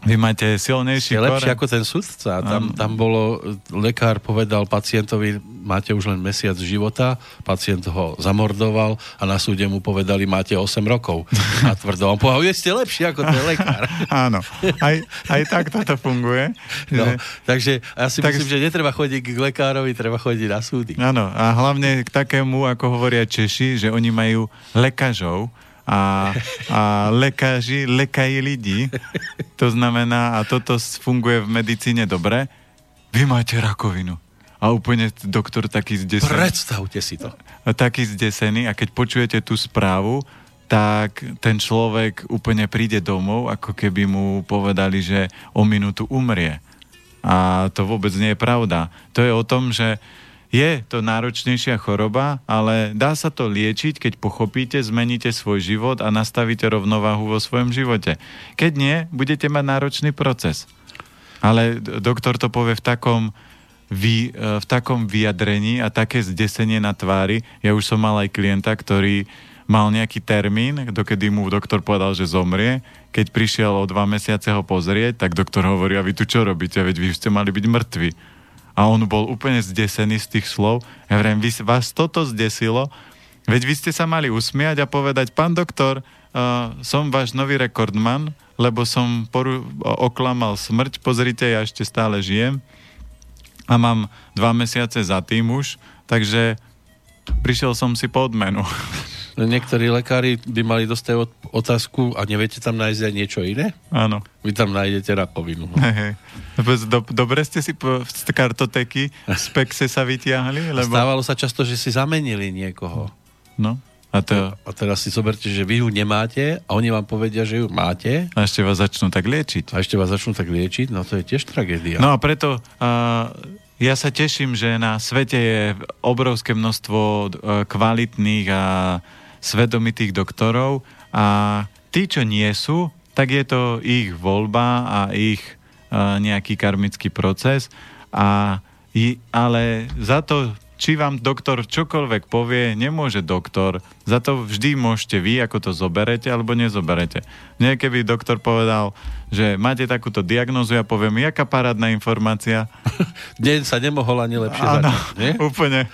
Vy máte silnejší Je lepšie ako ten sudca. Tam, tam bolo, lekár povedal pacientovi, máte už len mesiac života, pacient ho zamordoval a na súde mu povedali, máte 8 rokov. A tvrdo, on povedal, ste lepší ako ten lekár. Áno, aj, aj tak toto funguje. No, že... Takže ja si tak... myslím, že netreba chodiť k lekárovi, treba chodiť na súdy. Áno, a hlavne k takému, ako hovoria Češi, že oni majú lekažov, a, a lekáži lekají ľudí. To znamená, a toto funguje v medicíne dobre, vy máte rakovinu. A úplne doktor taký zdesený. Predstavte si to. Taký zdesený a keď počujete tú správu, tak ten človek úplne príde domov, ako keby mu povedali, že o minútu umrie. A to vôbec nie je pravda. To je o tom, že je to náročnejšia choroba, ale dá sa to liečiť, keď pochopíte, zmeníte svoj život a nastavíte rovnováhu vo svojom živote. Keď nie, budete mať náročný proces. Ale doktor to povie v takom, vy, e, v takom vyjadrení a také zdesenie na tvári. Ja už som mal aj klienta, ktorý mal nejaký termín, dokedy mu doktor povedal, že zomrie. Keď prišiel o dva mesiace ho pozrieť, tak doktor hovorí, a vy tu čo robíte, veď vy ste mali byť mŕtvi. A on bol úplne zdesený z tých slov. Ja hovorím, vy, vás toto zdesilo, veď vy ste sa mali usmiať a povedať, pán doktor, uh, som váš nový rekordman, lebo som poru- oklamal smrť, pozrite, ja ešte stále žijem a mám dva mesiace za tým už, takže prišiel som si po odmenu. Niektorí lekári by mali dostať otázku a neviete tam nájsť aj niečo iné? Áno. Vy tam nájdete rakovinu. No. Hey, Do, dobre ste si po, z kartoteky z Pexe sa vytiahli? Lebo... Stávalo sa často, že si zamenili niekoho. No. A, to... a teraz si zoberte, že vy ju nemáte a oni vám povedia, že ju máte. A ešte vás začnú tak liečiť. A ešte vás začnú tak liečiť, no to je tiež tragédia. No a preto uh, ja sa teším, že na svete je obrovské množstvo uh, kvalitných a svedomitých doktorov a tí, čo nie sú, tak je to ich voľba a ich uh, nejaký karmický proces. A, ale za to či vám doktor čokoľvek povie, nemôže doktor. Za to vždy môžete vy, ako to zoberete alebo nezoberete. Keby doktor povedal, že máte takúto diagnozu, ja poviem, jaká parádna informácia. Deň sa nemohol ani lepšie Áno, nie? úplne.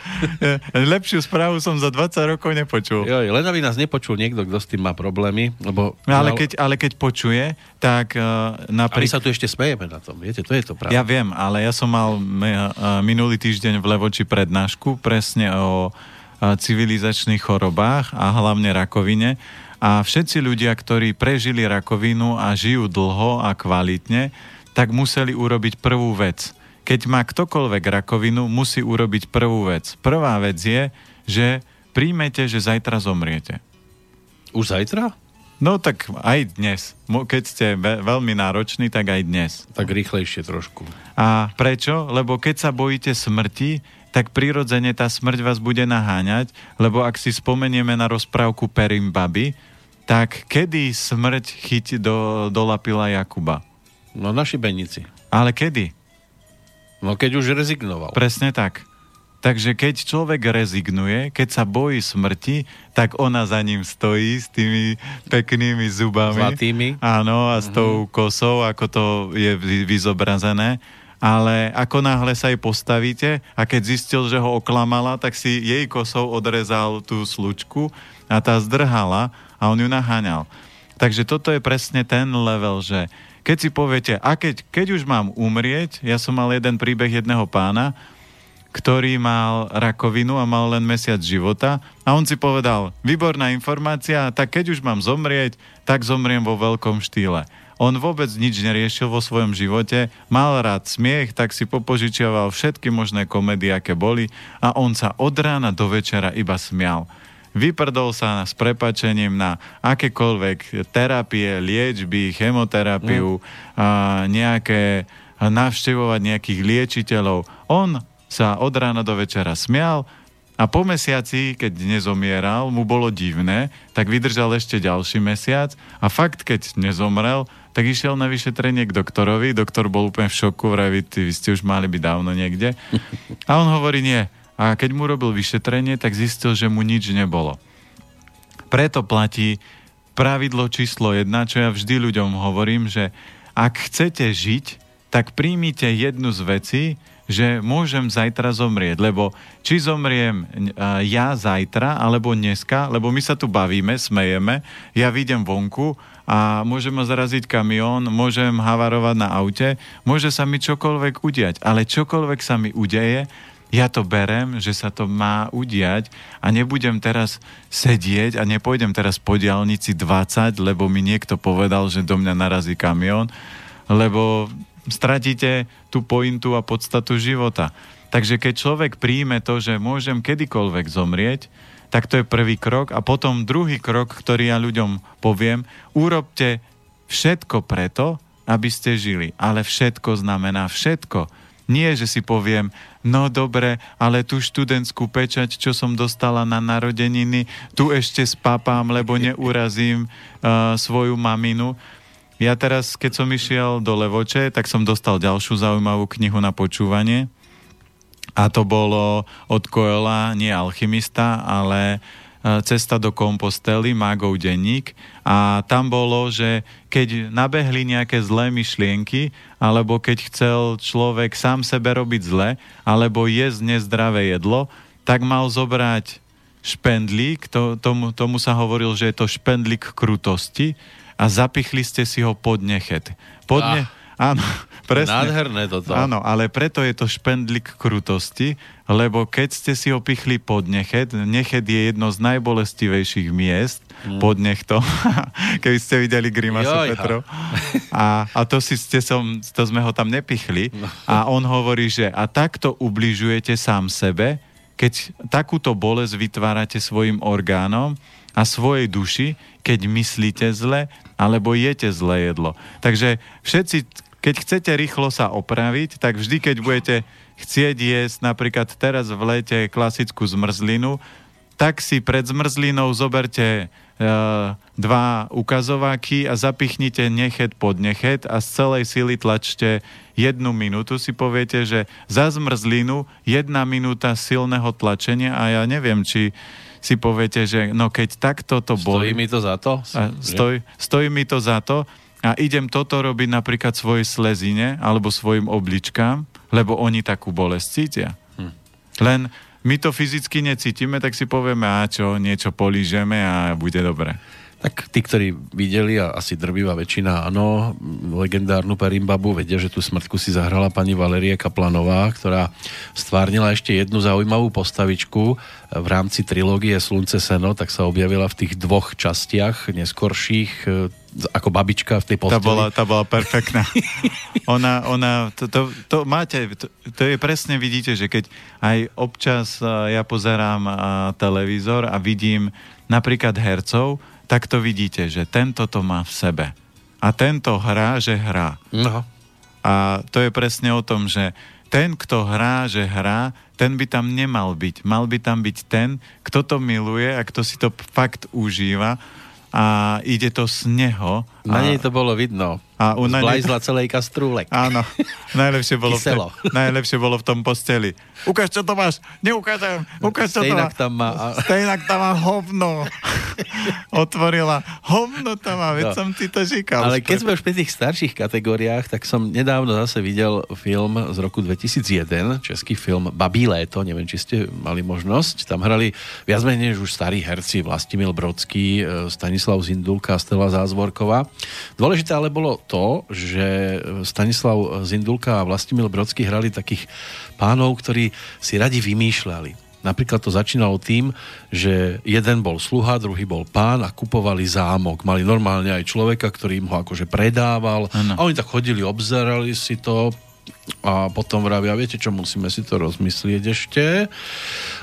Lepšiu správu som za 20 rokov nepočul. Jo, len aby nás nepočul niekto, kto s tým má problémy. Lebo... No, ale, keď, ale keď počuje, tak uh, napríklad... A my sa tu ešte smejeme na tom, viete, to je to pravda. Ja viem, ale ja som mal uh, minulý týždeň v Levoči prednášku presne o civilizačných chorobách a hlavne rakovine. A všetci ľudia, ktorí prežili rakovinu a žijú dlho a kvalitne, tak museli urobiť prvú vec. Keď má ktokoľvek rakovinu, musí urobiť prvú vec. Prvá vec je, že príjmete, že zajtra zomriete. Už zajtra? No tak aj dnes. Keď ste veľmi nároční, tak aj dnes. Tak rýchlejšie trošku. A prečo? Lebo keď sa bojíte smrti, tak prirodzene tá smrť vás bude naháňať, lebo ak si spomenieme na rozprávku Perim baby, tak kedy smrť chyť do, dolapila Jakuba? No na šibenici. Ale kedy? No keď už rezignoval. Presne tak. Takže keď človek rezignuje, keď sa bojí smrti, tak ona za ním stojí s tými peknými zubami. Zlatými. Áno, a s uh-huh. tou kosou, ako to je vyzobrazené ale ako náhle sa jej postavíte a keď zistil, že ho oklamala, tak si jej kosou odrezal tú slučku a tá zdrhala a on ju naháňal. Takže toto je presne ten level, že keď si poviete, a keď, keď už mám umrieť, ja som mal jeden príbeh jedného pána, ktorý mal rakovinu a mal len mesiac života a on si povedal, výborná informácia, tak keď už mám zomrieť, tak zomriem vo veľkom štýle. On vôbec nič neriešil vo svojom živote, mal rád smiech, tak si popožičiaval všetky možné komedie, aké boli a on sa od rána do večera iba smial. Vyprdol sa s prepačením na akékoľvek terapie, liečby, chemoterapiu, mm. a nejaké navštevovať nejakých liečiteľov. On sa od rána do večera smial, a po mesiaci, keď nezomieral, mu bolo divné, tak vydržal ešte ďalší mesiac a fakt, keď nezomrel, tak išiel na vyšetrenie k doktorovi, doktor bol úplne v šoku, vraví, vy ste už mali byť dávno niekde. A on hovorí, nie. A keď mu robil vyšetrenie, tak zistil, že mu nič nebolo. Preto platí pravidlo číslo jedna, čo ja vždy ľuďom hovorím, že ak chcete žiť, tak príjmite jednu z vecí, že môžem zajtra zomrieť, lebo či zomriem ja zajtra alebo dneska, lebo my sa tu bavíme, smejeme, ja vidím vonku a môže ma zaraziť kamión, môžem havarovať na aute, môže sa mi čokoľvek udiať, ale čokoľvek sa mi udeje, ja to berem, že sa to má udiať a nebudem teraz sedieť a nepôjdem teraz po diálnici 20, lebo mi niekto povedal, že do mňa narazí kamión, lebo stratíte tú pointu a podstatu života. Takže keď človek príjme to, že môžem kedykoľvek zomrieť, tak to je prvý krok. A potom druhý krok, ktorý ja ľuďom poviem, urobte všetko preto, aby ste žili. Ale všetko znamená všetko. Nie, že si poviem, no dobre, ale tú študentskú pečať, čo som dostala na narodeniny, tu ešte spapám, lebo neurazím uh, svoju maminu. Ja teraz, keď som išiel do Levoče, tak som dostal ďalšiu zaujímavú knihu na počúvanie. A to bolo od Koela, nie alchymista, ale E, cesta do Kompostely, mágov denník a tam bolo, že keď nabehli nejaké zlé myšlienky, alebo keď chcel človek sám sebe robiť zle, alebo jesť nezdravé jedlo, tak mal zobrať špendlík, to, tomu, tomu sa hovoril, že je to špendlík krutosti a zapichli ste si ho pod nechet. Pod ne... ah, áno, presne. Nádherné toto. Áno, ale preto je to špendlík krutosti, lebo keď ste si ho pichli pod nechet, nechet je jedno z najbolestivejších miest mm. pod nechtom, keby ste videli grimasu Jojha. Petro. A, a to, si ste som, to sme ho tam nepichli. No. A on hovorí, že a takto ubližujete sám sebe, keď takúto bolesť vytvárate svojim orgánom a svojej duši, keď myslíte zle, alebo jete zlé jedlo. Takže všetci, keď chcete rýchlo sa opraviť, tak vždy, keď budete chcieť jesť napríklad teraz v lete klasickú zmrzlinu, tak si pred zmrzlinou zoberte uh, dva ukazováky a zapichnite nechet pod nechet a z celej sily tlačte jednu minútu. Si poviete, že za zmrzlinu jedna minúta silného tlačenia a ja neviem, či si poviete, že no keď takto to boli... Stojí mi to za to? A stoj, stojí mi to za to a idem toto robiť napríklad svojej slezine alebo svojim obličkám lebo oni takú bolesť cítia. Hm. Len my to fyzicky necítime, tak si povieme, a čo, niečo polížeme a bude dobre. Tak tí, ktorí videli, a asi drvivá väčšina, áno, legendárnu Perimbabu, vedia, že tú smrtku si zahrala pani Valerie Kaplanová, ktorá stvárnila ešte jednu zaujímavú postavičku v rámci trilógie Slunce seno, tak sa objavila v tých dvoch častiach neskorších ako babička v tej posteli. Tá bola, tá bola perfektná. ona, ona, to, to, to máte, to, to je presne, vidíte, že keď aj občas ja pozerám televízor a vidím napríklad hercov, tak to vidíte, že tento to má v sebe. A tento hrá, že hrá. No. A to je presne o tom, že ten, kto hrá, že hrá, ten by tam nemal byť. Mal by tam byť ten, kto to miluje a kto si to fakt užíva a ide to z neho. Na nej to bolo vidno. A u Zblajzla celej kastrúlek. Áno. Najlepšie bolo, v te, najlepšie bolo v tom posteli. Ukáž, čo to máš. Neukážem. Ukáž, čo to máš. tam má. Stejnak tam má hovno. Otvorila. Hovno tam má, veď no. som ti to říkal. Ale keď sme už pri tých starších kategóriách, tak som nedávno zase videl film z roku 2001, český film Babí léto, neviem, či ste mali možnosť. Tam hrali viac menej už starí herci, Vlastimil Brodský, e, Stanislav Zindulka a Stella Zázvorková. Dôležité ale bolo to, že Stanislav Zindulka a Vlastimil Brodsky hrali takých pánov, ktorí si radi vymýšľali. Napríklad to začínalo tým, že jeden bol sluha, druhý bol pán a kupovali zámok. Mali normálne aj človeka, ktorý im ho akože predával. Ano. A oni tak chodili, obzerali si to, a potom vravia, viete čo, musíme si to rozmyslieť ešte.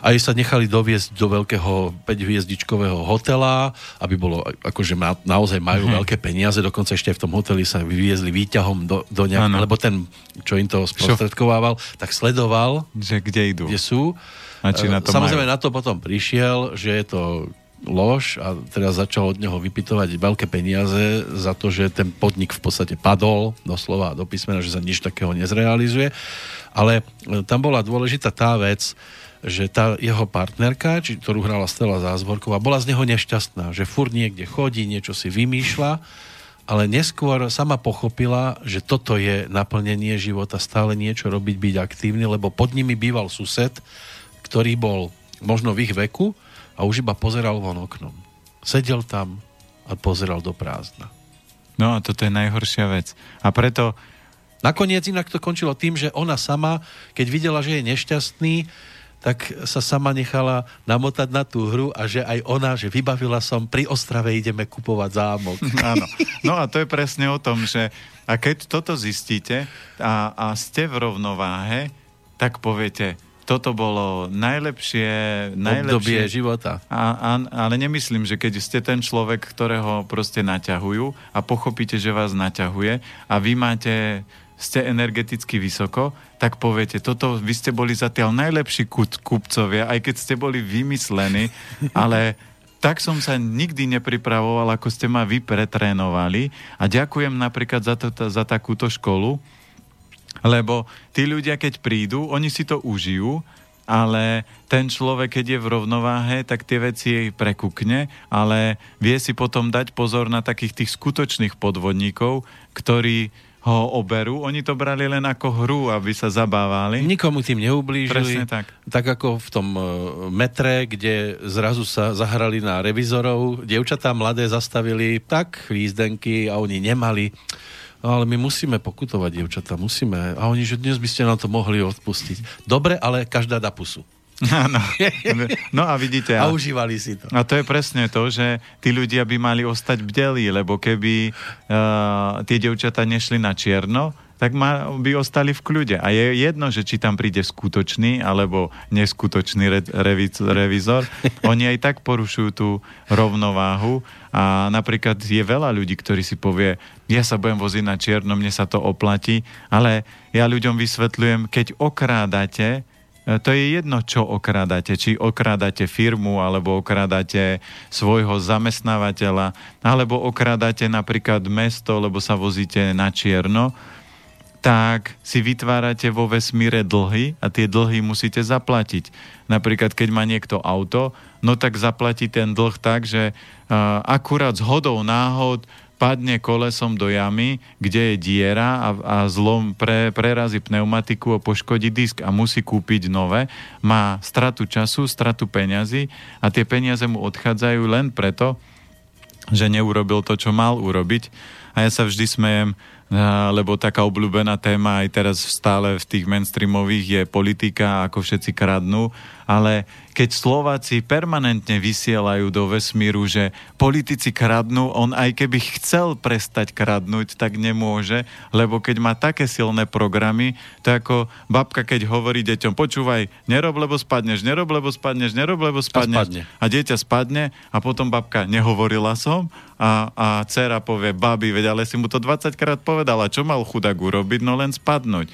A sa nechali doviesť do veľkého 5-hviezdičkového hotela, aby bolo, akože ma, naozaj majú hmm. veľké peniaze, dokonca ešte v tom hoteli sa vyviezli výťahom do, do nejak, lebo ten, čo im to sprostredkovával, tak sledoval, že kde idú. Kde sú. A či na to Samozrejme majú. na to potom prišiel, že je to lož a teraz začal od neho vypitovať veľké peniaze za to, že ten podnik v podstate padol doslova do písmena, že sa nič takého nezrealizuje. Ale e, tam bola dôležitá tá vec, že tá jeho partnerka, či, ktorú hrala Stella Zázvorková, bola z neho nešťastná, že fur niekde chodí, niečo si vymýšľa, ale neskôr sama pochopila, že toto je naplnenie života, stále niečo robiť, byť aktívny, lebo pod nimi býval sused, ktorý bol možno v ich veku, a už iba pozeral von oknom. Sedel tam a pozeral do prázdna. No a toto je najhoršia vec. A preto Nakoniec inak to končilo tým, že ona sama, keď videla, že je nešťastný, tak sa sama nechala namotať na tú hru a že aj ona, že vybavila som, pri Ostrave ideme kupovať zámok. Áno. No a to je presne o tom, že a keď toto zistíte a, a ste v rovnováhe, tak poviete, toto bolo najlepšie, najlepšie obdobie života. A, a, ale nemyslím, že keď ste ten človek, ktorého proste naťahujú a pochopíte, že vás naťahuje a vy máte ste energeticky vysoko, tak poviete, toto vy ste boli zatiaľ najlepší kupcovia, aj keď ste boli vymyslení, ale tak som sa nikdy nepripravoval, ako ste ma vy pretrénovali a ďakujem napríklad za, to, za takúto školu, lebo tí ľudia, keď prídu, oni si to užijú, ale ten človek, keď je v rovnováhe, tak tie veci jej prekukne, ale vie si potom dať pozor na takých tých skutočných podvodníkov, ktorí ho oberú. Oni to brali len ako hru, aby sa zabávali. Nikomu tým neublížili. Presne tak. Tak ako v tom uh, metre, kde zrazu sa zahrali na revizorov. Dievčatá mladé zastavili tak výzdenky a oni nemali. Ale my musíme pokutovať dievčatá, musíme. A oni, že dnes by ste nám to mohli odpustiť. Dobre, ale každá dá pusu. Áno. No a vidíte. A, a užívali si to. A to je presne to, že tí ľudia by mali ostať bdelí, lebo keby uh, tie devčata nešli na čierno, tak ma, by ostali v kľude. A je jedno, že či tam príde skutočný alebo neskutočný re, reviz, revizor. Oni aj tak porušujú tú rovnováhu a napríklad je veľa ľudí, ktorí si povie, ja sa budem voziť na čierno, mne sa to oplatí, ale ja ľuďom vysvetľujem, keď okrádate E, to je jedno, čo okrádate. Či okrádate firmu, alebo okrádate svojho zamestnávateľa, alebo okrádate napríklad mesto, lebo sa vozíte na čierno, tak si vytvárate vo vesmíre dlhy a tie dlhy musíte zaplatiť. Napríklad, keď má niekto auto, no tak zaplatí ten dlh tak, že uh, akurát z hodou náhod padne kolesom do jamy, kde je diera a, a zlom pre, prerazí pneumatiku a poškodí disk a musí kúpiť nové, má stratu času, stratu peňazí a tie peniaze mu odchádzajú len preto, že neurobil to, čo mal urobiť. A ja sa vždy smejem, lebo taká obľúbená téma aj teraz stále v tých mainstreamových je politika, ako všetci kradnú, ale keď Slováci permanentne vysielajú do vesmíru, že politici kradnú, on aj keby chcel prestať kradnúť, tak nemôže, lebo keď má také silné programy, to ako babka, keď hovorí deťom, počúvaj, nerob, lebo spadneš, nerob, lebo spadneš, nerob, lebo spadneš. A, spadne. a dieťa spadne a potom babka, nehovorila som a, a dcera povie, babi, veď ale si mu to 20 krát povedala, čo mal chudák urobiť, no len spadnúť.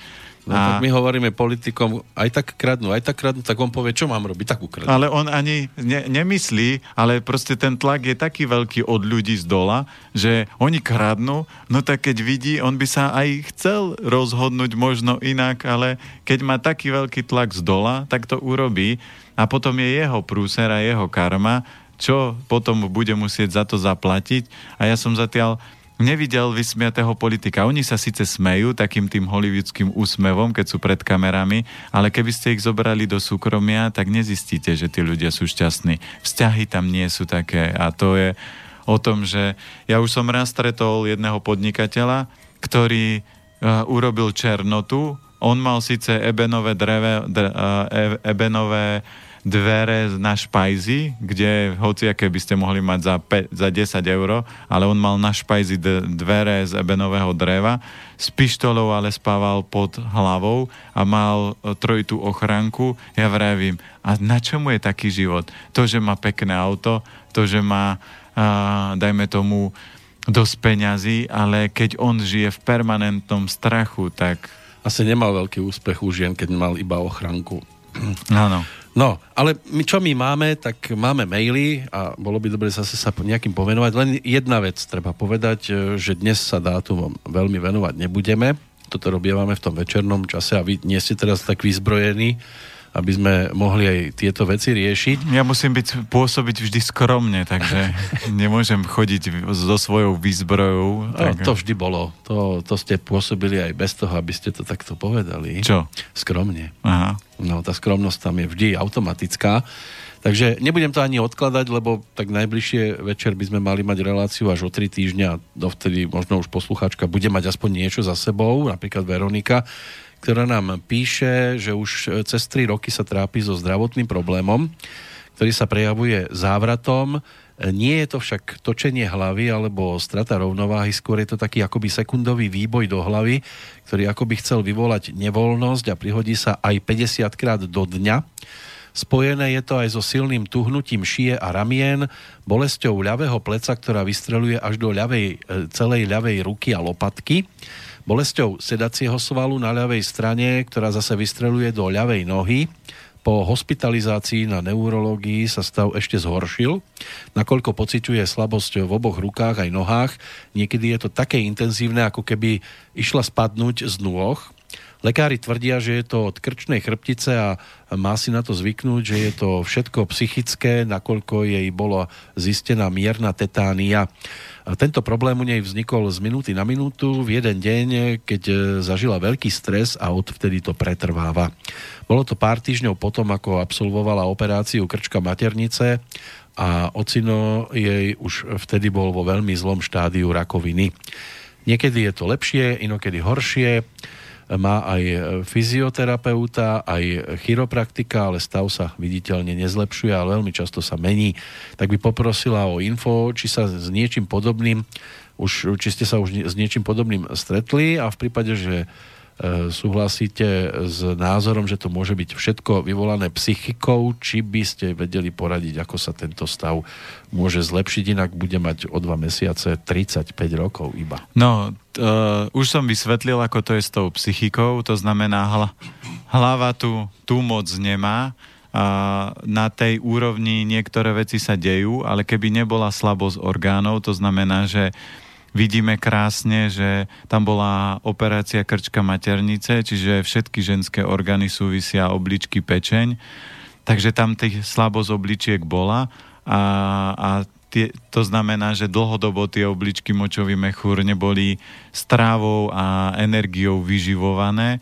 No a... tak my hovoríme politikom, aj tak kradnú, aj tak kradnú, tak on povie, čo mám robiť, tak ukradnú. Ale on ani ne, nemyslí, ale proste ten tlak je taký veľký od ľudí z dola, že oni kradnú, no tak keď vidí, on by sa aj chcel rozhodnúť možno inak, ale keď má taký veľký tlak z dola, tak to urobí a potom je jeho prúser a jeho karma, čo potom bude musieť za to zaplatiť. A ja som zatiaľ nevidel vysmiatého politika. Oni sa síce smejú takým tým hollywoodským úsmevom, keď sú pred kamerami, ale keby ste ich zobrali do súkromia, tak nezistíte, že tí ľudia sú šťastní. Vzťahy tam nie sú také a to je o tom, že ja už som raz stretol jedného podnikateľa, ktorý uh, urobil černotu. On mal síce ebenové dreve, dre, uh, ebenové dvere na špajzi, kde hociaké by ste mohli mať za, pe, za 10 eur, ale on mal na špajzi dvere z ebenového dreva, s pištolou ale spával pod hlavou a mal e, trojitú ochranku. Ja vravím, a na čomu je taký život? To, že má pekné auto, to, že má, a, dajme tomu, dosť peňazí, ale keď on žije v permanentnom strachu, tak... Asi nemal veľký úspech u žien, keď mal iba ochranku. Áno. No, ale my, čo my máme, tak máme maily a bolo by dobre zase sa nejakým povenovať. Len jedna vec treba povedať, e, že dnes sa dátumom veľmi venovať nebudeme. Toto robievame v tom večernom čase a vy nie ste teraz tak vyzbrojení aby sme mohli aj tieto veci riešiť. Ja musím byť, pôsobiť vždy skromne, takže nemôžem chodiť so svojou výzbrojou. No, tak... to vždy bolo. To, to ste pôsobili aj bez toho, aby ste to takto povedali. Čo? Skromne. Aha. No, tá skromnosť tam je vždy automatická. Takže nebudem to ani odkladať, lebo tak najbližšie večer by sme mali mať reláciu až o 3 týždňa. Dovtedy možno už poslucháčka bude mať aspoň niečo za sebou, napríklad Veronika, ktorá nám píše, že už cez 3 roky sa trápi so zdravotným problémom, ktorý sa prejavuje závratom. Nie je to však točenie hlavy alebo strata rovnováhy, skôr je to taký akoby sekundový výboj do hlavy, ktorý akoby chcel vyvolať nevoľnosť a prihodí sa aj 50 krát do dňa Spojené je to aj so silným tuhnutím šie a ramien, bolesťou ľavého pleca, ktorá vystreluje až do ľavej, e, celej ľavej ruky a lopatky, bolesťou sedacieho svalu na ľavej strane, ktorá zase vystreluje do ľavej nohy, po hospitalizácii na neurológii sa stav ešte zhoršil, nakoľko pociťuje slabosť v oboch rukách aj nohách. Niekedy je to také intenzívne, ako keby išla spadnúť z nôh. Lekári tvrdia, že je to od krčnej chrbtice a má si na to zvyknúť, že je to všetko psychické, nakoľko jej bola zistená mierna tetánia. Tento problém u nej vznikol z minúty na minútu v jeden deň, keď e, zažila veľký stres a odvtedy to pretrváva. Bolo to pár týždňov potom, ako absolvovala operáciu krčka maternice a ocino jej už vtedy bol vo veľmi zlom štádiu rakoviny. Niekedy je to lepšie, inokedy horšie má aj fyzioterapeuta, aj chiropraktika, ale stav sa viditeľne nezlepšuje, ale veľmi často sa mení. Tak by poprosila o info, či sa s niečím podobným už, či ste sa už s niečím podobným stretli a v prípade, že E, súhlasíte s názorom, že to môže byť všetko vyvolané psychikou, či by ste vedeli poradiť, ako sa tento stav môže zlepšiť, inak bude mať o dva mesiace 35 rokov iba. No, uh, už som vysvetlil, ako to je s tou psychikou, to znamená hla, hlava tu, tu moc nemá, a na tej úrovni niektoré veci sa dejú, ale keby nebola slabosť orgánov, to znamená, že uh, vidíme krásne, že tam bola operácia krčka maternice, čiže všetky ženské orgány súvisia obličky pečeň, takže tam tých slabosť obličiek bola a, a tie, to znamená, že dlhodobo tie obličky močový mechúr neboli strávou a energiou vyživované,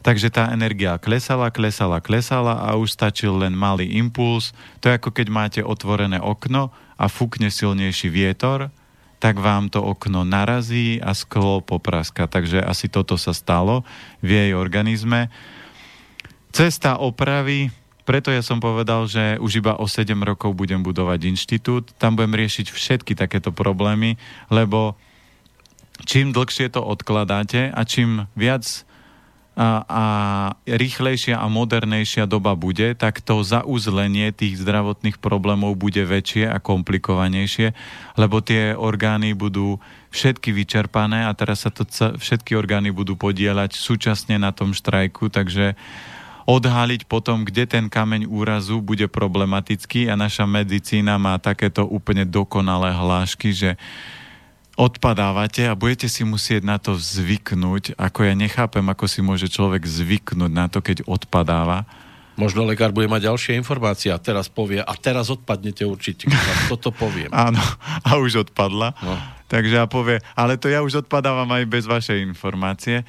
Takže tá energia klesala, klesala, klesala a už stačil len malý impuls. To je ako keď máte otvorené okno a fúkne silnejší vietor tak vám to okno narazí a sklo popraska. Takže asi toto sa stalo v jej organizme. Cesta opravy, preto ja som povedal, že už iba o 7 rokov budem budovať inštitút. Tam budem riešiť všetky takéto problémy, lebo čím dlhšie to odkladáte a čím viac a, rýchlejšia a modernejšia doba bude, tak to zauzlenie tých zdravotných problémov bude väčšie a komplikovanejšie, lebo tie orgány budú všetky vyčerpané a teraz sa to všetky orgány budú podielať súčasne na tom štrajku, takže odhaliť potom, kde ten kameň úrazu bude problematický a naša medicína má takéto úplne dokonalé hlášky, že odpadávate a budete si musieť na to zvyknúť, ako ja nechápem, ako si môže človek zvyknúť na to, keď odpadáva. Možno lekár bude mať ďalšie informácie a teraz povie, a teraz odpadnete určite, keď toto poviem. Áno, a už odpadla. No. Takže a povie, ale to ja už odpadávam aj bez vašej informácie.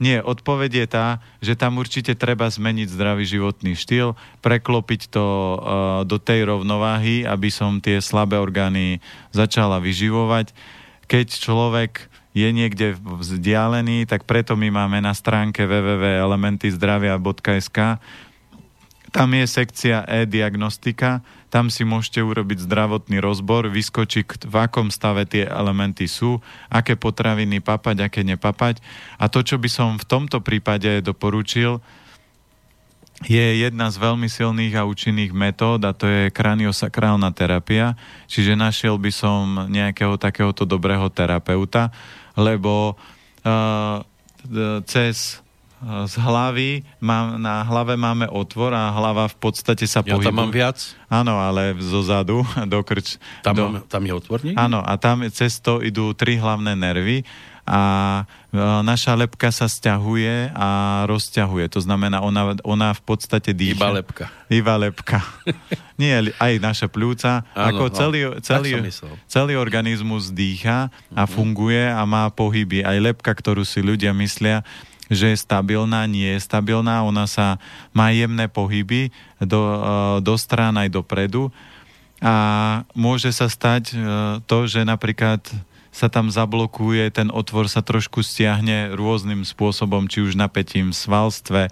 Nie, odpoveď je tá, že tam určite treba zmeniť zdravý životný štýl, preklopiť to uh, do tej rovnováhy, aby som tie slabé orgány začala vyživovať keď človek je niekde vzdialený, tak preto my máme na stránke www.elementyzdravia.sk tam je sekcia e-diagnostika, tam si môžete urobiť zdravotný rozbor, vyskočí, v akom stave tie elementy sú, aké potraviny papať, aké nepapať. A to, čo by som v tomto prípade doporučil, je jedna z veľmi silných a účinných metód a to je kraniosakrálna terapia, čiže našiel by som nejakého takéhoto dobrého terapeuta, lebo uh, cez uh, z hlavy, mám, na hlave máme otvor a hlava v podstate sa pohybuje. Ja tam mám viac? Áno, ale zo zadu do krč. Tam, do, mám, tam je otvor Áno, a tam cez to idú tri hlavné nervy a naša lepka sa stiahuje a rozťahuje. To znamená, ona, ona v podstate dýcha. Iba lepka. Iba lepka. Nie, aj naša pľúca. Áno, ako celý, no, celý, celý organizmus dýcha a mhm. funguje a má pohyby. Aj lepka, ktorú si ľudia myslia, že je stabilná, nie je stabilná. Ona sa má jemné pohyby do, do strán aj dopredu a môže sa stať to, že napríklad sa tam zablokuje, ten otvor sa trošku stiahne rôznym spôsobom, či už napätím v svalstve,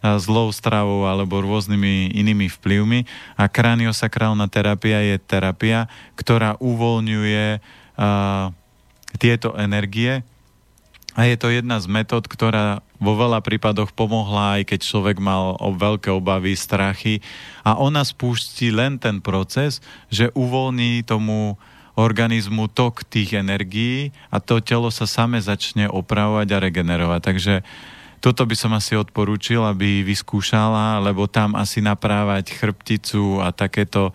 zlou stravou alebo rôznymi inými vplyvmi. A kraniosakrálna terapia je terapia, ktorá uvoľňuje uh, tieto energie a je to jedna z metód, ktorá vo veľa prípadoch pomohla, aj keď človek mal o veľké obavy, strachy. A ona spúšti len ten proces, že uvoľní tomu organizmu tok tých energií a to telo sa same začne opravovať a regenerovať. Takže toto by som asi odporúčil, aby vyskúšala, lebo tam asi naprávať chrbticu a takéto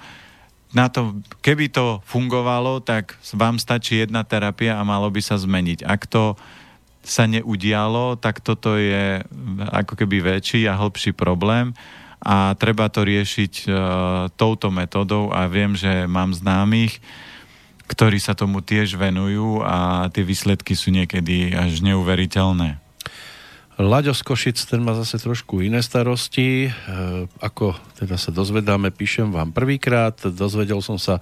na to, keby to fungovalo, tak vám stačí jedna terapia a malo by sa zmeniť. Ak to sa neudialo, tak toto je ako keby väčší a hĺbší problém a treba to riešiť uh, touto metodou a viem, že mám známych, ktorí sa tomu tiež venujú a tie výsledky sú niekedy až neuveriteľné. Laďo z Košic, ten má zase trošku iné starosti. E, ako teda sa dozvedáme, píšem vám prvýkrát. Dozvedel som sa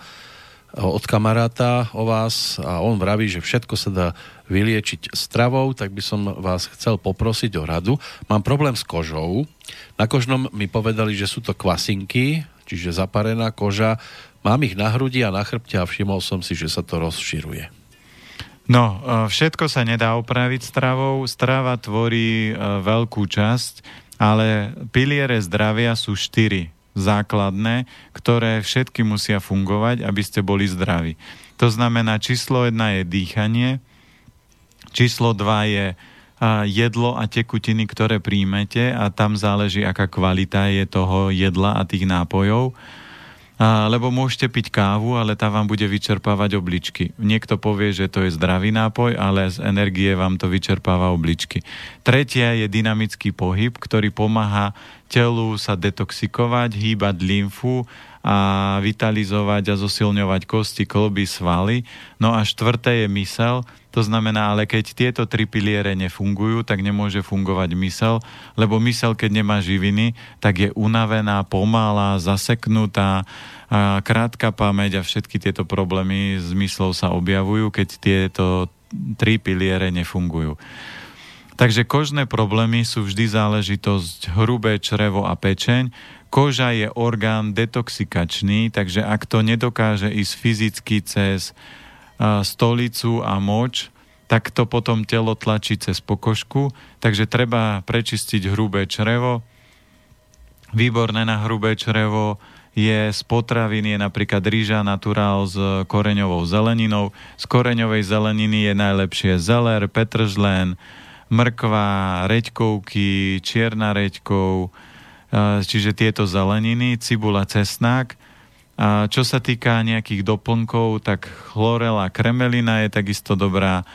od kamaráta o vás a on vraví, že všetko sa dá vyliečiť stravou, tak by som vás chcel poprosiť o radu. Mám problém s kožou. Na kožnom mi povedali, že sú to kvasinky, čiže zaparená koža Mám ich na hrudi a na chrbte a všimol som si, že sa to rozširuje. No, e, všetko sa nedá opraviť stravou. Strava tvorí e, veľkú časť, ale piliere zdravia sú štyri základné, ktoré všetky musia fungovať, aby ste boli zdraví. To znamená, číslo jedna je dýchanie, číslo dva je e, jedlo a tekutiny, ktoré príjmete a tam záleží, aká kvalita je toho jedla a tých nápojov lebo môžete piť kávu, ale tá vám bude vyčerpávať obličky. Niekto povie, že to je zdravý nápoj, ale z energie vám to vyčerpáva obličky. Tretia je dynamický pohyb, ktorý pomáha telu sa detoxikovať, hýbať lymfu a vitalizovať a zosilňovať kosti, kloby, svaly. No a štvrté je mysel, to znamená, ale keď tieto tri piliere nefungujú, tak nemôže fungovať mysel, lebo mysel, keď nemá živiny, tak je unavená, pomalá, zaseknutá, krátka pamäť a všetky tieto problémy s myslou sa objavujú, keď tieto tri piliere nefungujú. Takže kožné problémy sú vždy záležitosť hrubé črevo a pečeň. Koža je orgán detoxikačný, takže ak to nedokáže ísť fyzicky cez stolicu a moč, tak to potom telo tlačí cez pokožku, takže treba prečistiť hrubé črevo. Výborné na hrubé črevo je z potravín je napríklad rýža naturál s koreňovou zeleninou. Z koreňovej zeleniny je najlepšie zeler, petržlen, mrkva, reďkovky, čierna reďkov, čiže tieto zeleniny, cibula, cesnák a čo sa týka nejakých doplnkov, tak chlorela, kremelina je takisto dobrá.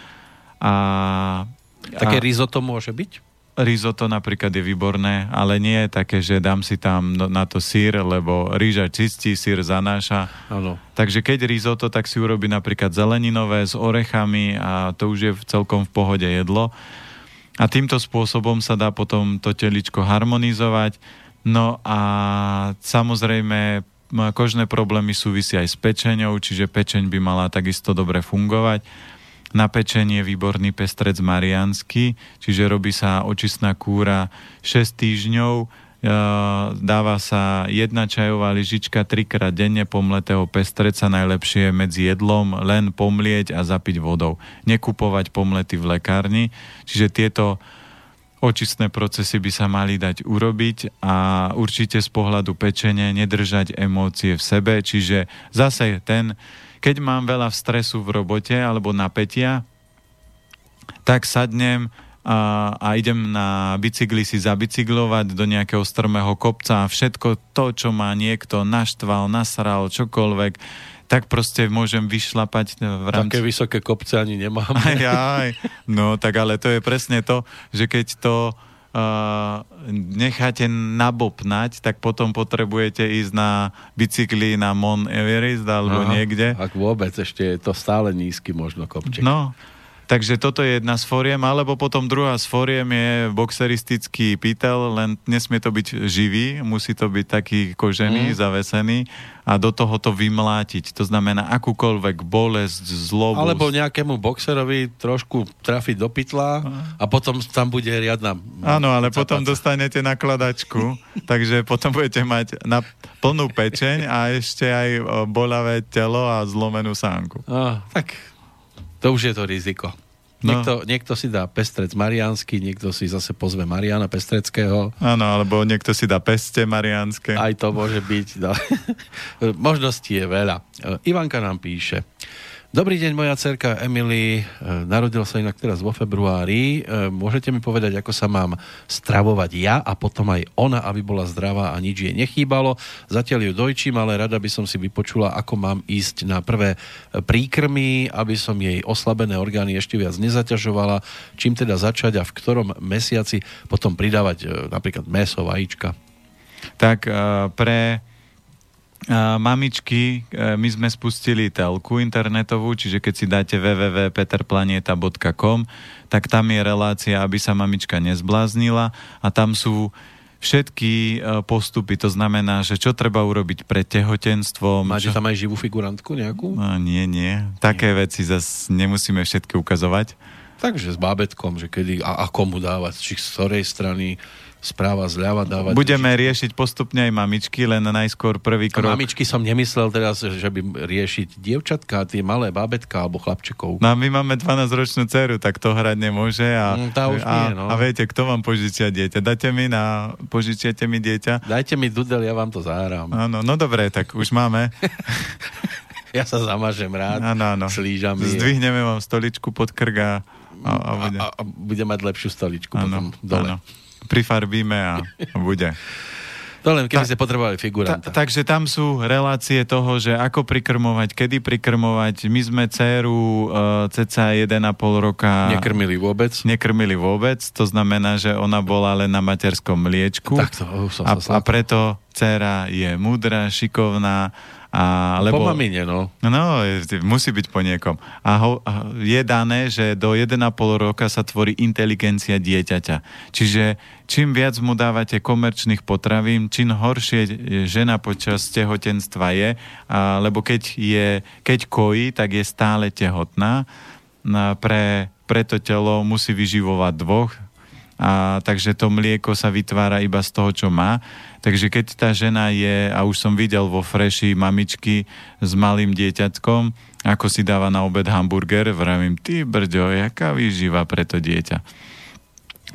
A, Také a, risotto môže byť? Risotto napríklad je výborné, ale nie je také, že dám si tam na to sír, lebo rýža čistí, sír zanáša. Ano. Takže keď risotto, tak si urobí napríklad zeleninové s orechami a to už je celkom v pohode jedlo. A týmto spôsobom sa dá potom to teličko harmonizovať. No a samozrejme kožné problémy súvisia aj s pečeňou, čiže pečeň by mala takisto dobre fungovať. Na pečenie je výborný pestrec mariansky, čiže robí sa očistná kúra 6 týždňov, e, dáva sa jedna čajová lyžička trikrát denne pomletého pestreca, najlepšie medzi jedlom, len pomlieť a zapiť vodou. Nekupovať pomlety v lekárni, čiže tieto očistné procesy by sa mali dať urobiť a určite z pohľadu pečenia nedržať emócie v sebe, čiže zase ten, keď mám veľa stresu v robote alebo napätia, tak sadnem a, a idem na bicykli si zabicyklovať do nejakého strmého kopca a všetko to, čo má niekto naštval, nasral, čokoľvek, tak proste môžem vyšlapať v rámci... Také vysoké kopce ani nemám. Aj, aj. No tak ale to je presne to, že keď to uh, necháte nabopnať, tak potom potrebujete ísť na bicykli na Mon Everest alebo Aha, niekde. Ak vôbec, ešte je to stále nízky možno kopček. No, Takže toto je jedna z foriem, alebo potom druhá z foriem je boxeristický pýtel, len nesmie to byť živý, musí to byť taký kožený, mm. zavesený a do toho to vymlátiť. To znamená akúkoľvek bolesť, zlobu. Alebo nejakému boxerovi trošku trafiť do pytla a potom tam bude riadna... Áno, ale capaca. potom dostanete nakladačku, takže potom budete mať na plnú pečeň a ešte aj bolavé telo a zlomenú sánku. Ah, tak to už je to riziko. No. Niekto, niekto si dá pestrec mariánsky, niekto si zase pozve Mariana Pestreckého. Áno, alebo niekto si dá peste mariánske. Aj to môže byť. No. Možností je veľa. Ivanka nám píše. Dobrý deň, moja cerka Emily. E, narodil sa inak teraz vo februári. E, môžete mi povedať, ako sa mám stravovať ja a potom aj ona, aby bola zdravá a nič jej nechýbalo. Zatiaľ ju dojčím, ale rada by som si vypočula, ako mám ísť na prvé príkrmy, aby som jej oslabené orgány ešte viac nezaťažovala. Čím teda začať a v ktorom mesiaci potom pridávať e, napríklad meso, vajíčka? Tak pre mamičky, e, my sme spustili telku internetovú, čiže keď si dáte www.peterplaneta.com, tak tam je relácia, aby sa mamička nezbláznila a tam sú všetky e, postupy, to znamená, že čo treba urobiť pred tehotenstvom. Máte čo... tam aj živú figurantku nejakú? No, nie, nie. Také nie. veci zase nemusíme všetky ukazovať. Takže s bábetkom, že kedy a ako mu dávať, či z ktorej strany, správa zľava dávať. Budeme riešiť postupne aj mamičky, len najskôr prvý krok. A mamičky som nemyslel teraz, že by riešiť dievčatka, tie malé bábetka alebo chlapčekov. No my máme 12-ročnú dceru, tak to hrať nemôže. A, mm, tá už a, nie, no. a viete, kto vám požičia dieťa? Dáte mi na... Požičiate mi dieťa? Dajte mi dudel, ja vám to zahrám. Áno, no dobre, tak už máme. ja sa zamažem rád. Áno, áno. Slížami. Zdvihneme vám stoličku pod krga a, a, bude. A, a bude mať lepšiu stoličku ano, potom dole. Ano prifarbíme a bude. To len keby Ta, ste potrebovali figuranta. Ta, takže tam sú relácie toho, že ako prikrmovať, kedy prikrmovať. My sme dceru uh, ceca 1,5 roka... Nekrmili vôbec? Nekrmili vôbec, to znamená, že ona bola len na materskom mliečku. Tak to, uh, som a, a preto dcera je múdra, šikovná a, lebo, po mamine, no. No, musí byť po niekom. A ho, je dané, že do 1,5 roka sa tvorí inteligencia dieťaťa. Čiže čím viac mu dávate komerčných potravín, čím horšie žena počas tehotenstva je, a, lebo keď, je, keď kojí, tak je stále tehotná. A pre, pre to telo musí vyživovať dvoch, a takže to mlieko sa vytvára iba z toho, čo má. Takže keď tá žena je, a už som videl vo freši mamičky s malým dieťatkom, ako si dáva na obed hamburger, vravím, ty brďo, jaká výživa pre to dieťa.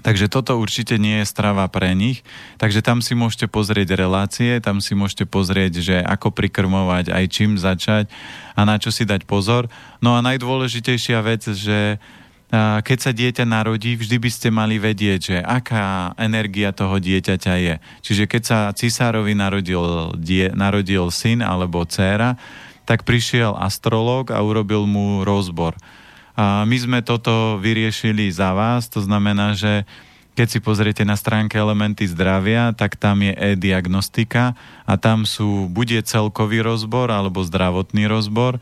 Takže toto určite nie je strava pre nich. Takže tam si môžete pozrieť relácie, tam si môžete pozrieť, že ako prikrmovať, aj čím začať a na čo si dať pozor. No a najdôležitejšia vec, že keď sa dieťa narodí, vždy by ste mali vedieť, že aká energia toho dieťaťa je. Čiže keď sa cisárovi narodil, die, narodil syn alebo dcéra, tak prišiel astrológ a urobil mu rozbor. A my sme toto vyriešili za vás, to znamená, že keď si pozriete na stránke Elementy zdravia, tak tam je e-diagnostika a tam sú, bude celkový rozbor alebo zdravotný rozbor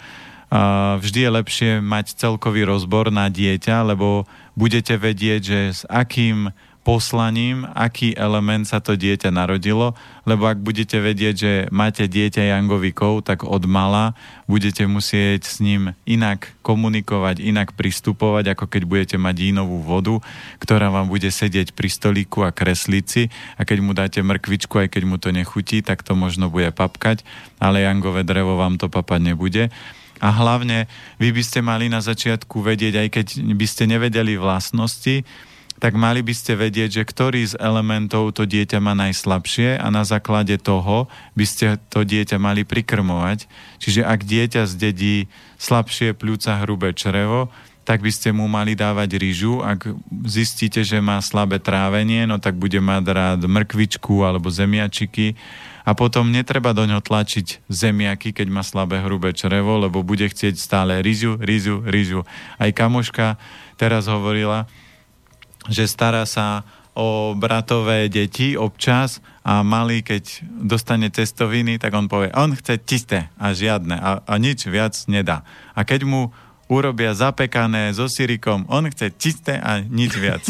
vždy je lepšie mať celkový rozbor na dieťa, lebo budete vedieť, že s akým poslaním, aký element sa to dieťa narodilo, lebo ak budete vedieť, že máte dieťa jangovikov, tak od mala budete musieť s ním inak komunikovať, inak pristupovať, ako keď budete mať jínovú vodu, ktorá vám bude sedieť pri stolíku a kreslici a keď mu dáte mrkvičku, aj keď mu to nechutí, tak to možno bude papkať, ale jangové drevo vám to papať nebude. A hlavne vy by ste mali na začiatku vedieť, aj keď by ste nevedeli vlastnosti, tak mali by ste vedieť, že ktorý z elementov to dieťa má najslabšie a na základe toho by ste to dieťa mali prikrmovať. Čiže ak dieťa zdedí slabšie pľúca hrubé črevo, tak by ste mu mali dávať rýžu. Ak zistíte, že má slabé trávenie, no tak bude mať rád mrkvičku alebo zemiačiky. A potom netreba do ňoho tlačiť zemiaky, keď má slabé hrubé črevo, lebo bude chcieť stále rýžu, rýžu, rýžu. Aj kamoška teraz hovorila, že stará sa o bratové deti občas a malý, keď dostane testoviny, tak on povie, on chce čisté a žiadne a, a nič viac nedá. A keď mu urobia zapekané so sirikom. On chce čisté a nič viac.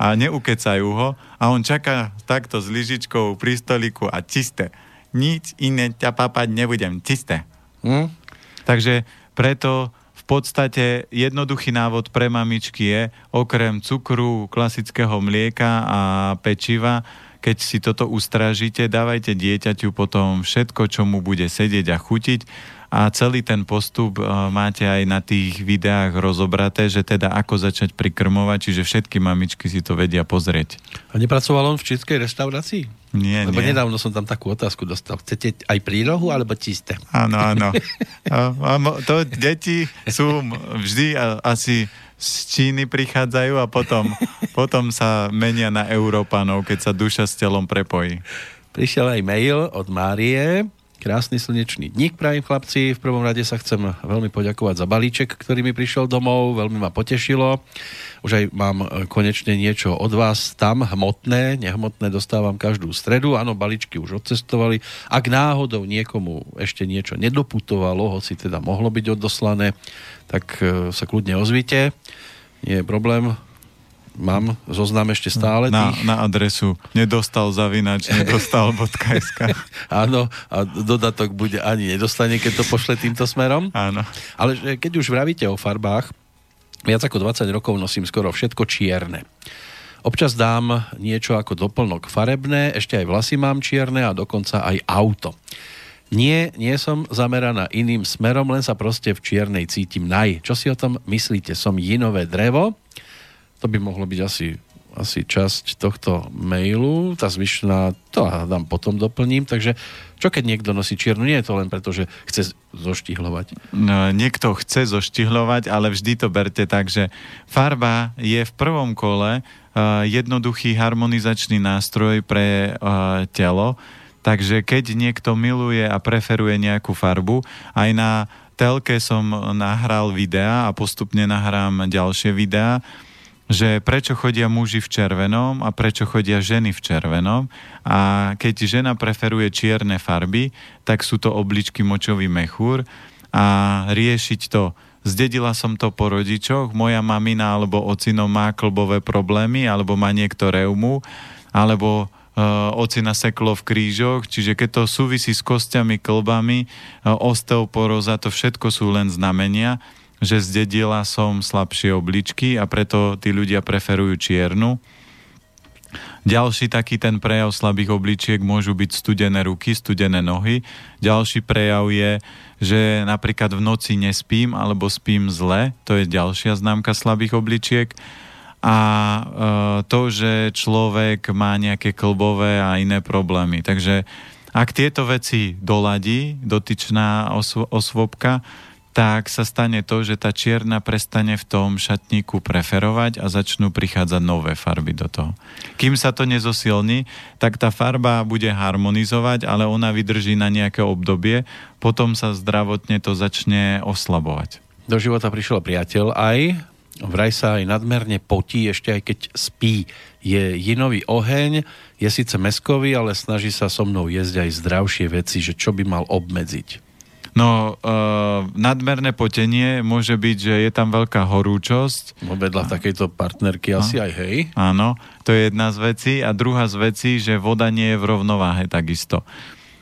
A neukecajú ho a on čaká takto s lyžičkou pri stoliku a čisté. Nič iné ťa papať nebudem. Čisté. Hm? Takže preto v podstate jednoduchý návod pre mamičky je, okrem cukru, klasického mlieka a pečiva, keď si toto ustrážite, dávajte dieťaťu potom všetko, čo mu bude sedieť a chutiť a celý ten postup uh, máte aj na tých videách rozobraté, že teda ako začať prikrmovať, čiže všetky mamičky si to vedia pozrieť. A nepracoval on v českej reštaurácii? Nie, Lebo nie. nedávno som tam takú otázku dostal. Chcete aj prírohu, alebo čisté? Áno, áno. To deti sú vždy asi z Číny prichádzajú a potom, potom sa menia na Európanov, keď sa duša s telom prepojí. Prišiel aj mail od Márie. Krásny slnečný dník, prajem chlapci. V prvom rade sa chcem veľmi poďakovať za balíček, ktorý mi prišiel domov, veľmi ma potešilo. Už aj mám e, konečne niečo od vás tam, hmotné, nehmotné dostávam každú stredu. Áno, balíčky už odcestovali. Ak náhodou niekomu ešte niečo nedoputovalo, hoci teda mohlo byť odoslané, tak e, sa kľudne ozvite. Nie je problém, mám zoznam ešte stále na, tých. na adresu nedostal zavinač, nedostal.sk Áno, a dodatok bude ani nedostane, keď to pošle týmto smerom. Áno. Ale keď už vravíte o farbách, viac ako 20 rokov nosím skoro všetko čierne. Občas dám niečo ako doplnok farebné, ešte aj vlasy mám čierne a dokonca aj auto. Nie, nie som zameraná iným smerom, len sa proste v čiernej cítim naj. Čo si o tom myslíte? Som jinové drevo? To by mohlo byť asi, asi časť tohto mailu. Tá zvyšná, to dám potom doplním. Takže čo keď niekto nosí čiernu? Nie je to len preto, že chce zoštihlovať. No, niekto chce zoštihlovať, ale vždy to berte tak, že farba je v prvom kole uh, jednoduchý harmonizačný nástroj pre uh, telo, takže keď niekto miluje a preferuje nejakú farbu, aj na telke som nahral videa a postupne nahrám ďalšie videá, že prečo chodia muži v červenom a prečo chodia ženy v červenom. A keď žena preferuje čierne farby, tak sú to obličky močový mechúr a riešiť to. Zdedila som to po rodičoch, moja mamina alebo ocino má klbové problémy, alebo má niekto reumu, alebo uh, ocina seklo v krížoch, čiže keď to súvisí s kostiami, klbami, uh, osteoporóza, to všetko sú len znamenia, že zdedila som slabšie obličky a preto tí ľudia preferujú čiernu. Ďalší taký ten prejav slabých obličiek môžu byť studené ruky, studené nohy. Ďalší prejav je, že napríklad v noci nespím alebo spím zle, to je ďalšia známka slabých obličiek. A e, to, že človek má nejaké klbové a iné problémy. Takže ak tieto veci doladí dotyčná osv- osvobka, tak sa stane to, že tá čierna prestane v tom šatníku preferovať a začnú prichádzať nové farby do toho. Kým sa to nezosilní, tak tá farba bude harmonizovať, ale ona vydrží na nejaké obdobie, potom sa zdravotne to začne oslabovať. Do života prišiel priateľ aj, vraj sa aj nadmerne potí, ešte aj keď spí. Je jinový oheň, je síce meskový, ale snaží sa so mnou jesť aj zdravšie veci, že čo by mal obmedziť. No, uh, nadmerné potenie môže byť, že je tam veľká horúčosť. No vedľa takejto partnerky asi aj hej. Áno, to je jedna z vecí. A druhá z vecí, že voda nie je v rovnováhe takisto.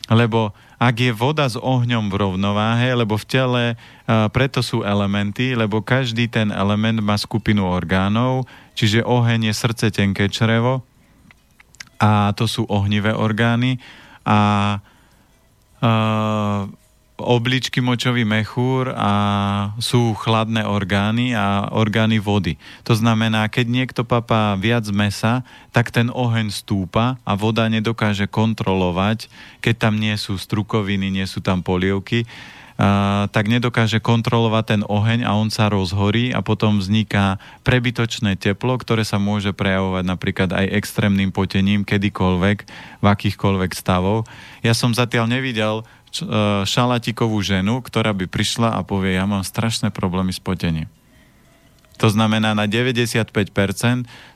Lebo ak je voda s ohňom v rovnováhe, lebo v tele uh, preto sú elementy, lebo každý ten element má skupinu orgánov, čiže oheň je srdce, tenké črevo a to sú ohnivé orgány a uh, obličky, močový mechúr a sú chladné orgány a orgány vody. To znamená, keď niekto papá viac mesa, tak ten oheň stúpa a voda nedokáže kontrolovať, keď tam nie sú strukoviny, nie sú tam polievky, tak nedokáže kontrolovať ten oheň a on sa rozhorí a potom vzniká prebytočné teplo, ktoré sa môže prejavovať napríklad aj extrémnym potením kedykoľvek, v akýchkoľvek stavov. Ja som zatiaľ nevidel šalatikovú ženu, ktorá by prišla a povie, ja mám strašné problémy s potením. To znamená, na 95%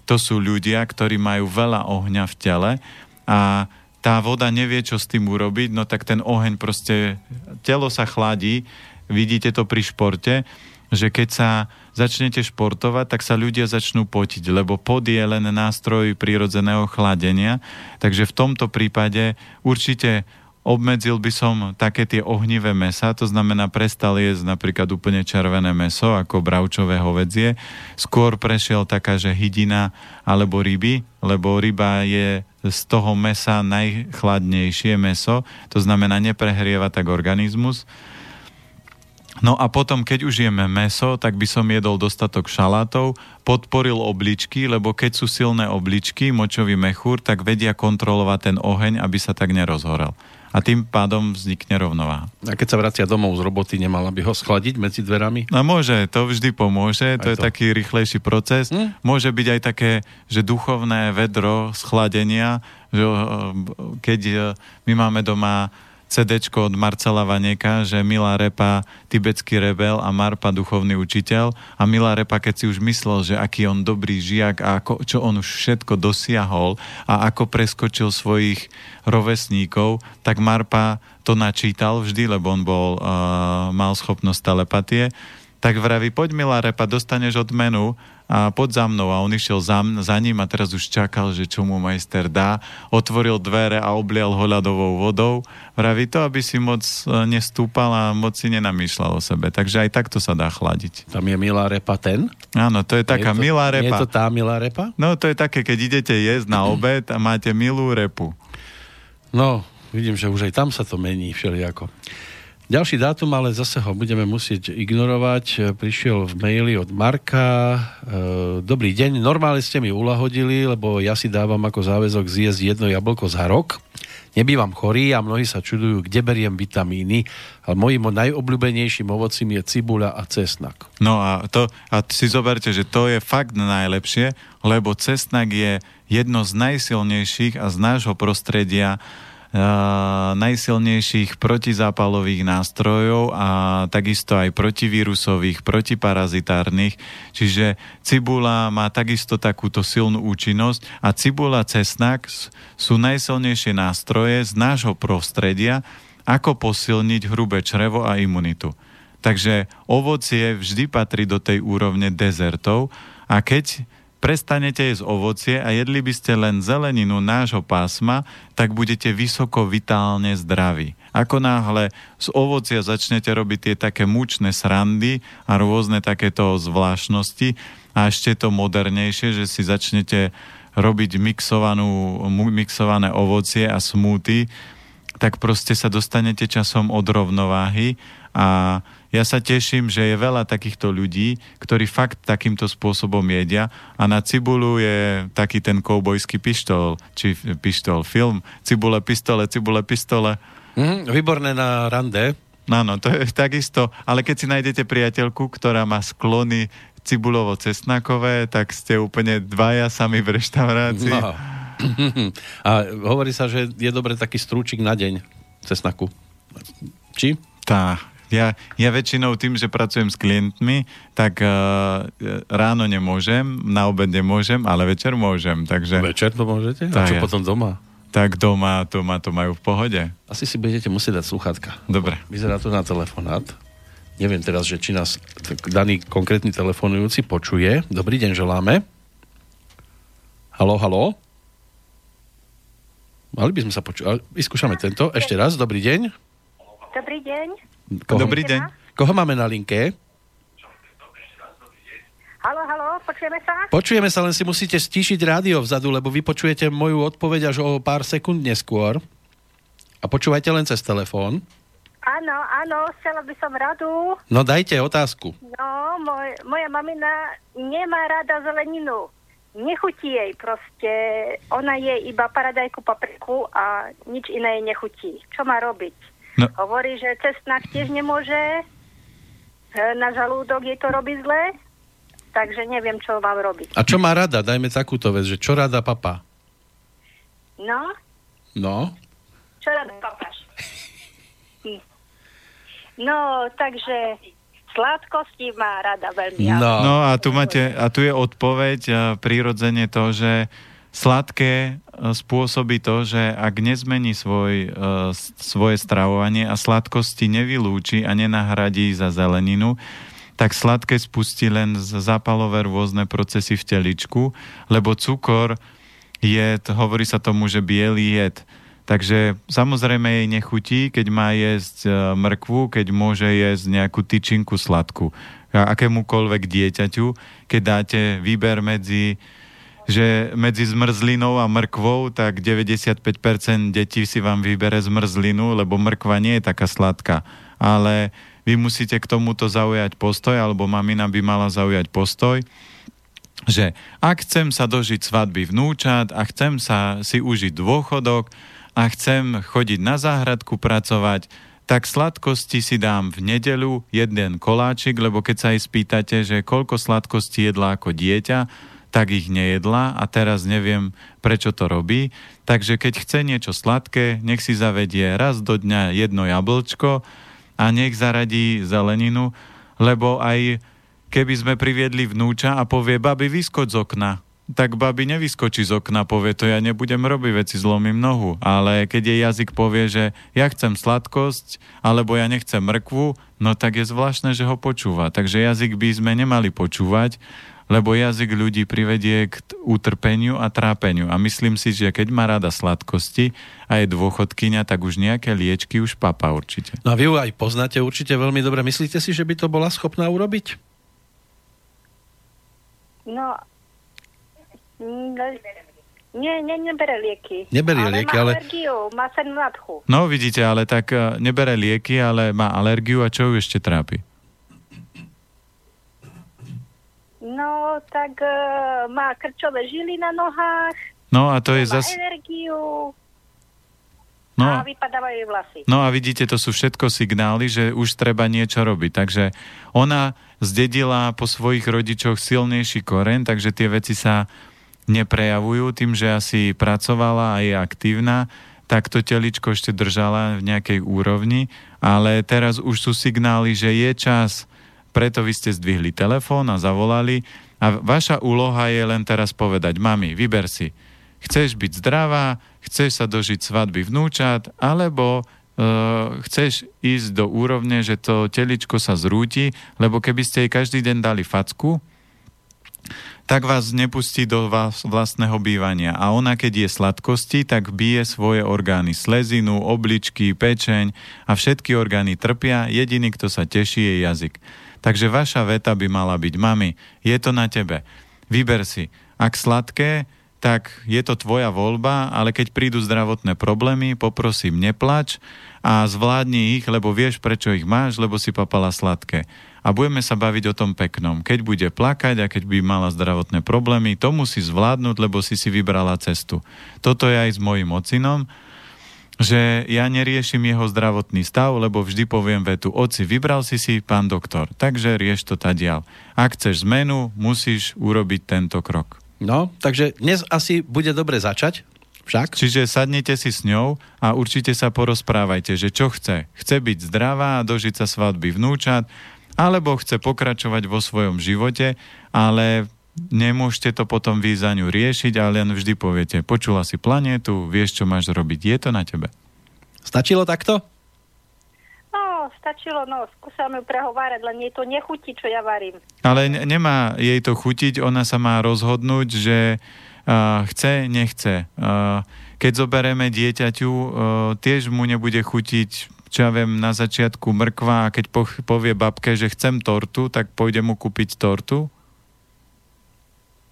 to sú ľudia, ktorí majú veľa ohňa v tele a tá voda nevie, čo s tým urobiť, no tak ten oheň proste, telo sa chladí, vidíte to pri športe, že keď sa začnete športovať, tak sa ľudia začnú potiť, lebo pod je len nástroj prírodzeného chladenia. Takže v tomto prípade určite obmedzil by som také tie ohnivé mesa, to znamená prestal jesť napríklad úplne červené meso, ako bravčové hovedzie. Skôr prešiel taká, že hydina alebo ryby, lebo ryba je z toho mesa najchladnejšie meso, to znamená neprehrieva tak organizmus. No a potom, keď už jeme meso, tak by som jedol dostatok šalátov, podporil obličky, lebo keď sú silné obličky, močový mechúr, tak vedia kontrolovať ten oheň, aby sa tak nerozhorel a tým pádom vznikne rovnováha. A keď sa vracia domov z roboty, nemala by ho schladiť medzi dverami? No môže, to vždy pomôže, to, to je taký rýchlejší proces. Hm? Môže byť aj také, že duchovné vedro schladenia, že eh, keď eh, my máme doma CD od Marcela Vaneka, že Milá Repa, tibetský rebel a Marpa, duchovný učiteľ. A Milá Repa, keď si už myslel, že aký on dobrý žiak a ako, čo on už všetko dosiahol a ako preskočil svojich rovesníkov, tak Marpa to načítal vždy, lebo on bol, uh, mal schopnosť telepatie. Tak vraví, poď Milá Repa, dostaneš odmenu a pod za mnou a on išiel za, za ním a teraz už čakal, že čo mu majster dá. Otvoril dvere a oblial ho ľadovou vodou. Vraví to, aby si moc e, nestúpal a moc si nenamýšľal o sebe. Takže aj takto sa dá chladiť. Tam je milá repa ten? Áno, to je taká je to, milá repa. Je to tá milá repa? No, to je také, keď idete jesť na obed a máte milú repu. No, vidím, že už aj tam sa to mení všelijako. Ďalší dátum, ale zase ho budeme musieť ignorovať. Prišiel v maili od Marka. E, dobrý deň, normálne ste mi ulahodili, lebo ja si dávam ako záväzok zjesť jedno jablko za rok. Nebývam chorý a mnohí sa čudujú, kde beriem vitamíny, ale mojim najobľúbenejším ovocím je cibuľa a cesnak. No a, to, a si zoberte, že to je fakt najlepšie, lebo cesnak je jedno z najsilnejších a z nášho prostredia najsilnejších protizápalových nástrojov a takisto aj protivírusových, protiparazitárnych. Čiže cibula má takisto takúto silnú účinnosť a cibula cesnak sú najsilnejšie nástroje z nášho prostredia, ako posilniť hrubé črevo a imunitu. Takže ovocie vždy patrí do tej úrovne dezertov a keď prestanete jesť ovocie a jedli by ste len zeleninu nášho pásma, tak budete vysoko vitálne zdraví. Ako náhle z ovocia začnete robiť tie také mučné srandy a rôzne takéto zvláštnosti a ešte to modernejšie, že si začnete robiť mixovanú, mixované ovocie a smúty, tak proste sa dostanete časom od rovnováhy a ja sa teším, že je veľa takýchto ľudí, ktorí fakt takýmto spôsobom jedia a na cibulu je taký ten koubojský pištol, či pištol, film, cibule, pistole, cibule, pistole. Mm, výborné na rande. Áno, to je takisto, ale keď si nájdete priateľku, ktorá má sklony cibulovo-cesnakové, tak ste úplne dvaja sami v reštaurácii. No. A hovorí sa, že je dobre taký strúčik na deň cesnaku. Či? Tá, ja, ja väčšinou tým, že pracujem s klientmi, tak uh, ráno nemôžem, na obed nemôžem, ale večer môžem. Takže... Večer to môžete? A čo ja. potom doma? Tak doma, doma to majú v pohode. Asi si budete musieť dať sluchatka. Dobre. Vyzerá to na telefonát. Neviem teraz, že či nás daný konkrétny telefonujúci počuje. Dobrý deň, želáme. Halo, halo. Mali by sme sa počuť. Vyskúšame tento. Ešte raz. Dobrý deň. Dobrý deň. Koho? Dobrý deň. Koho máme na linke? Halo, halo, počujeme sa? Počujeme sa, len si musíte stíšiť rádio vzadu, lebo vy počujete moju odpoveď až o pár sekúnd neskôr. A počúvajte len cez telefón. Áno, áno, chcela by som radu. No dajte otázku. No, moj, moja mamina nemá rada zeleninu. Nechutí jej proste. Ona je iba paradajku, papriku a nič iné jej nechutí. Čo má robiť? No. Hovorí, že cestnak tiež nemôže. E, Na žalúdok jej to robí zle. Takže neviem, čo mám robiť. A čo má rada? Dajme takúto vec, že čo rada papa? No, No, čo rada papáš? No, takže sladkosti má rada veľmi. no. No a tu máte, a tu je odpoveď a prirodzene to, že sladké e, spôsobí to, že ak nezmení svoj, e, svoje stravovanie a sladkosti nevylúči a nenahradí za zeleninu, tak sladké spustí len z- zápalové rôzne procesy v teličku, lebo cukor je, hovorí sa tomu, že biely jed. Takže samozrejme jej nechutí, keď má jesť e, mrkvu, keď môže jesť nejakú tyčinku sladkú. A akémukoľvek dieťaťu, keď dáte výber medzi že medzi zmrzlinou a mrkvou, tak 95% detí si vám vybere zmrzlinu, lebo mrkva nie je taká sladká. Ale vy musíte k tomuto zaujať postoj, alebo mamina by mala zaujať postoj, že ak chcem sa dožiť svadby vnúčat a chcem sa si užiť dôchodok a chcem chodiť na záhradku pracovať, tak sladkosti si dám v nedelu jeden koláčik, lebo keď sa jej spýtate, že koľko sladkostí jedla ako dieťa, tak ich nejedla a teraz neviem, prečo to robí. Takže keď chce niečo sladké, nech si zavedie raz do dňa jedno jablčko a nech zaradí zeleninu, lebo aj keby sme priviedli vnúča a povie, babi, vyskoč z okna, tak babi nevyskočí z okna, povie to, ja nebudem robiť veci, zlomím nohu. Ale keď jej jazyk povie, že ja chcem sladkosť, alebo ja nechcem mrkvu, no tak je zvláštne, že ho počúva. Takže jazyk by sme nemali počúvať, lebo jazyk ľudí privedie k utrpeniu a trápeniu. A myslím si, že keď má rada sladkosti a je dôchodkynia, tak už nejaké liečky už papa určite. No a vy ju aj poznáte určite veľmi dobre. Myslíte si, že by to bola schopná urobiť? No, no, nie, nie, nebere lieky. Neberie ale lieky, má ale- alergiu, má sen nadchu. No vidíte, ale tak eh, nebere lieky, ale má alergiu a čo ju ešte trápi? No, tak uh, má krčové žily na nohách, No a to je má zas... energiu No, a vypadávajú vlasy. no a vidíte, to sú všetko signály, že už treba niečo robiť. Takže ona zdedila po svojich rodičoch silnejší koren, takže tie veci sa neprejavujú tým, že asi pracovala a je aktívna, tak to teličko ešte držala v nejakej úrovni, ale teraz už sú signály, že je čas, preto vy ste zdvihli telefón a zavolali a vaša úloha je len teraz povedať, mami, vyber si, chceš byť zdravá, chceš sa dožiť svadby vnúčat, alebo uh, chceš ísť do úrovne, že to teličko sa zrúti, lebo keby ste jej každý deň dali facku, tak vás nepustí do vás vlastného bývania. A ona, keď je sladkosti, tak bije svoje orgány, slezinu, obličky, pečeň a všetky orgány trpia, jediný, kto sa teší, je jazyk. Takže vaša veta by mala byť, mami, je to na tebe. Vyber si. Ak sladké, tak je to tvoja voľba, ale keď prídu zdravotné problémy, poprosím, neplač a zvládni ich, lebo vieš, prečo ich máš, lebo si papala sladké. A budeme sa baviť o tom peknom. Keď bude plakať a keď by mala zdravotné problémy, to musí zvládnuť, lebo si si vybrala cestu. Toto je aj s mojim ocinom, že ja neriešim jeho zdravotný stav, lebo vždy poviem vetu, oci, vybral si si, pán doktor, takže rieš to tadiaľ. Ak chceš zmenu, musíš urobiť tento krok. No, takže dnes asi bude dobre začať, však? Čiže sadnete si s ňou a určite sa porozprávajte, že čo chce. Chce byť zdravá a dožiť sa svadby vnúčat, alebo chce pokračovať vo svojom živote, ale nemôžete to potom vy za ňu riešiť, ale len vždy poviete, počula si planétu, vieš, čo máš robiť, je to na tebe. Stačilo takto? No, stačilo, no, skúsam ju prehovárať, len jej to nechutí, čo ja varím. Ale ne- nemá jej to chutiť, ona sa má rozhodnúť, že uh, chce, nechce. Uh, keď zoberieme dieťaťu, uh, tiež mu nebude chutiť, čo ja viem, na začiatku mrkva a keď po- povie babke, že chcem tortu, tak pôjde mu kúpiť tortu?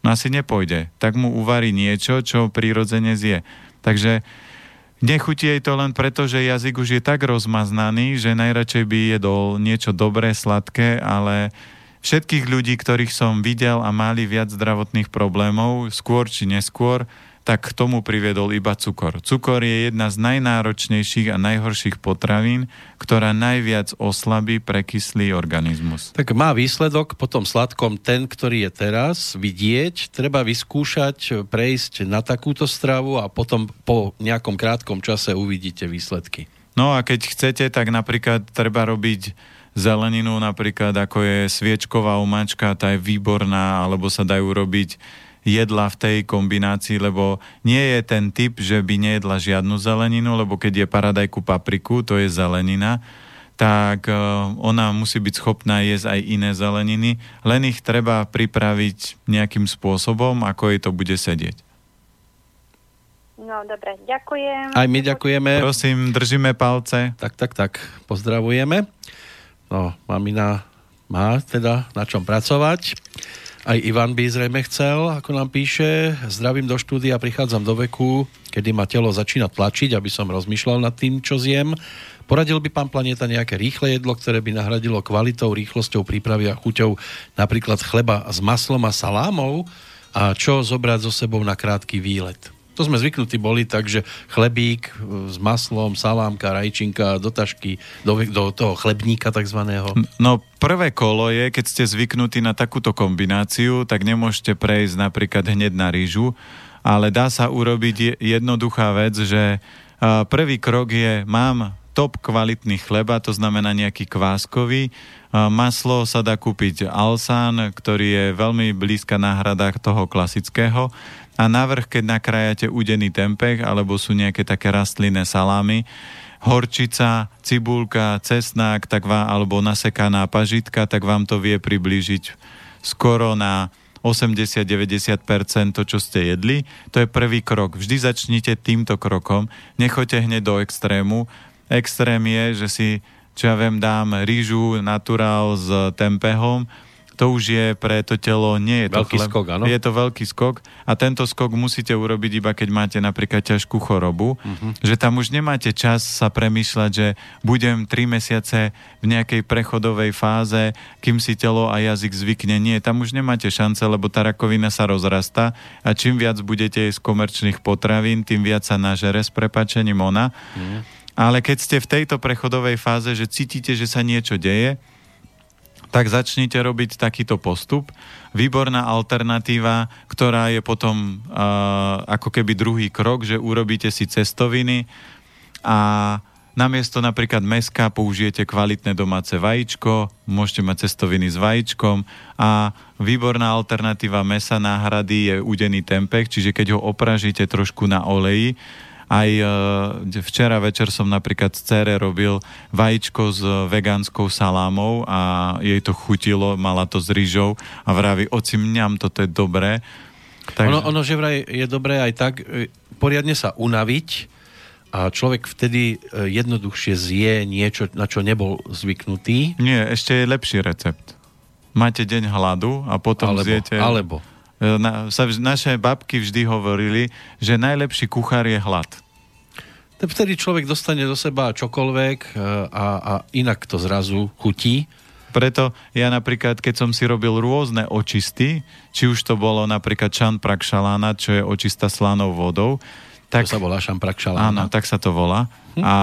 No asi nepôjde. Tak mu uvarí niečo, čo prirodzene zje. Takže Nechutí jej to len preto, že jazyk už je tak rozmaznaný, že najradšej by jedol niečo dobré, sladké, ale všetkých ľudí, ktorých som videl a mali viac zdravotných problémov, skôr či neskôr, tak k tomu priviedol iba cukor. Cukor je jedna z najnáročnejších a najhorších potravín, ktorá najviac oslabí prekyslý organizmus. Tak má výsledok potom sladkom ten, ktorý je teraz, vidieť, treba vyskúšať, prejsť na takúto stravu a potom po nejakom krátkom čase uvidíte výsledky. No a keď chcete, tak napríklad treba robiť zeleninu, napríklad ako je sviečková umačka, tá je výborná, alebo sa dajú robiť jedla v tej kombinácii, lebo nie je ten typ, že by nejedla žiadnu zeleninu, lebo keď je paradajku papriku, to je zelenina, tak e, ona musí byť schopná jesť aj iné zeleniny, len ich treba pripraviť nejakým spôsobom, ako jej to bude sedieť. No, dobre, ďakujem. Aj my ďakujeme. Prosím, držíme palce. Tak, tak, tak, pozdravujeme. No, mamina má teda na čom pracovať. Aj Ivan by zrejme chcel, ako nám píše. Zdravím do štúdia, prichádzam do veku, kedy ma telo začína tlačiť, aby som rozmýšľal nad tým, čo zjem. Poradil by pán Planeta nejaké rýchle jedlo, ktoré by nahradilo kvalitou, rýchlosťou prípravy a chuťou napríklad chleba s maslom a salámou? A čo zobrať so sebou na krátky výlet? To sme zvyknutí boli, takže chlebík e, s maslom, salámka, rajčinka do tašky, do, do toho chlebníka takzvaného. No prvé kolo je, keď ste zvyknutí na takúto kombináciu, tak nemôžete prejsť napríklad hneď na rýžu, ale dá sa urobiť jednoduchá vec, že prvý krok je, mám top kvalitný chleba, to znamená nejaký kváskový. Maslo sa dá kúpiť Alsan, ktorý je veľmi blízka náhrada toho klasického a navrh, keď nakrájate udený tempeh alebo sú nejaké také rastlinné salámy, horčica, cibulka, cesnák, tak vám, alebo nasekaná pažitka, tak vám to vie priblížiť skoro na 80-90% to, čo ste jedli. To je prvý krok. Vždy začnite týmto krokom. Nechoďte hneď do extrému. Extrém je, že si, čo ja viem, dám rýžu naturál s tempehom, to už je pre to telo, nie je to veľký chleb, skok, áno? Je to veľký skok a tento skok musíte urobiť iba keď máte napríklad ťažkú chorobu, uh-huh. že tam už nemáte čas sa premýšľať, že budem 3 mesiace v nejakej prechodovej fáze, kým si telo a jazyk zvykne. Nie, tam už nemáte šance, lebo tá rakovina sa rozrastá a čím viac budete jesť komerčných potravín, tým viac sa nažere s prepačením ona. Uh-huh. Ale keď ste v tejto prechodovej fáze, že cítite, že sa niečo deje, tak začnite robiť takýto postup. Výborná alternatíva, ktorá je potom uh, ako keby druhý krok, že urobíte si cestoviny a namiesto napríklad meska použijete kvalitné domáce vajíčko, môžete mať cestoviny s vajíčkom a výborná alternatíva mesa náhrady je udený tempeh, čiže keď ho opražíte trošku na oleji, aj e, včera večer som napríklad z cére robil vajíčko s vegánskou salámou a jej to chutilo, mala to s rýžou a vraví, oci mňam, toto je dobré. Takže... Ono, ono, že vraj je dobré aj tak, e, poriadne sa unaviť a človek vtedy e, jednoduchšie zje niečo, na čo nebol zvyknutý. Nie, ešte je lepší recept. Máte deň hladu a potom alebo, zjete... Alebo, na, sa, naše babky vždy hovorili, že najlepší kuchár je hlad. Vtedy človek dostane do seba čokoľvek e, a, a inak to zrazu chutí. Preto ja napríklad, keď som si robil rôzne očisty, či už to bolo napríklad čan prakšalána, čo je očista slanou vodou, tak, to sa volá šamprak šalána. Áno, tak sa to volá. Hm. A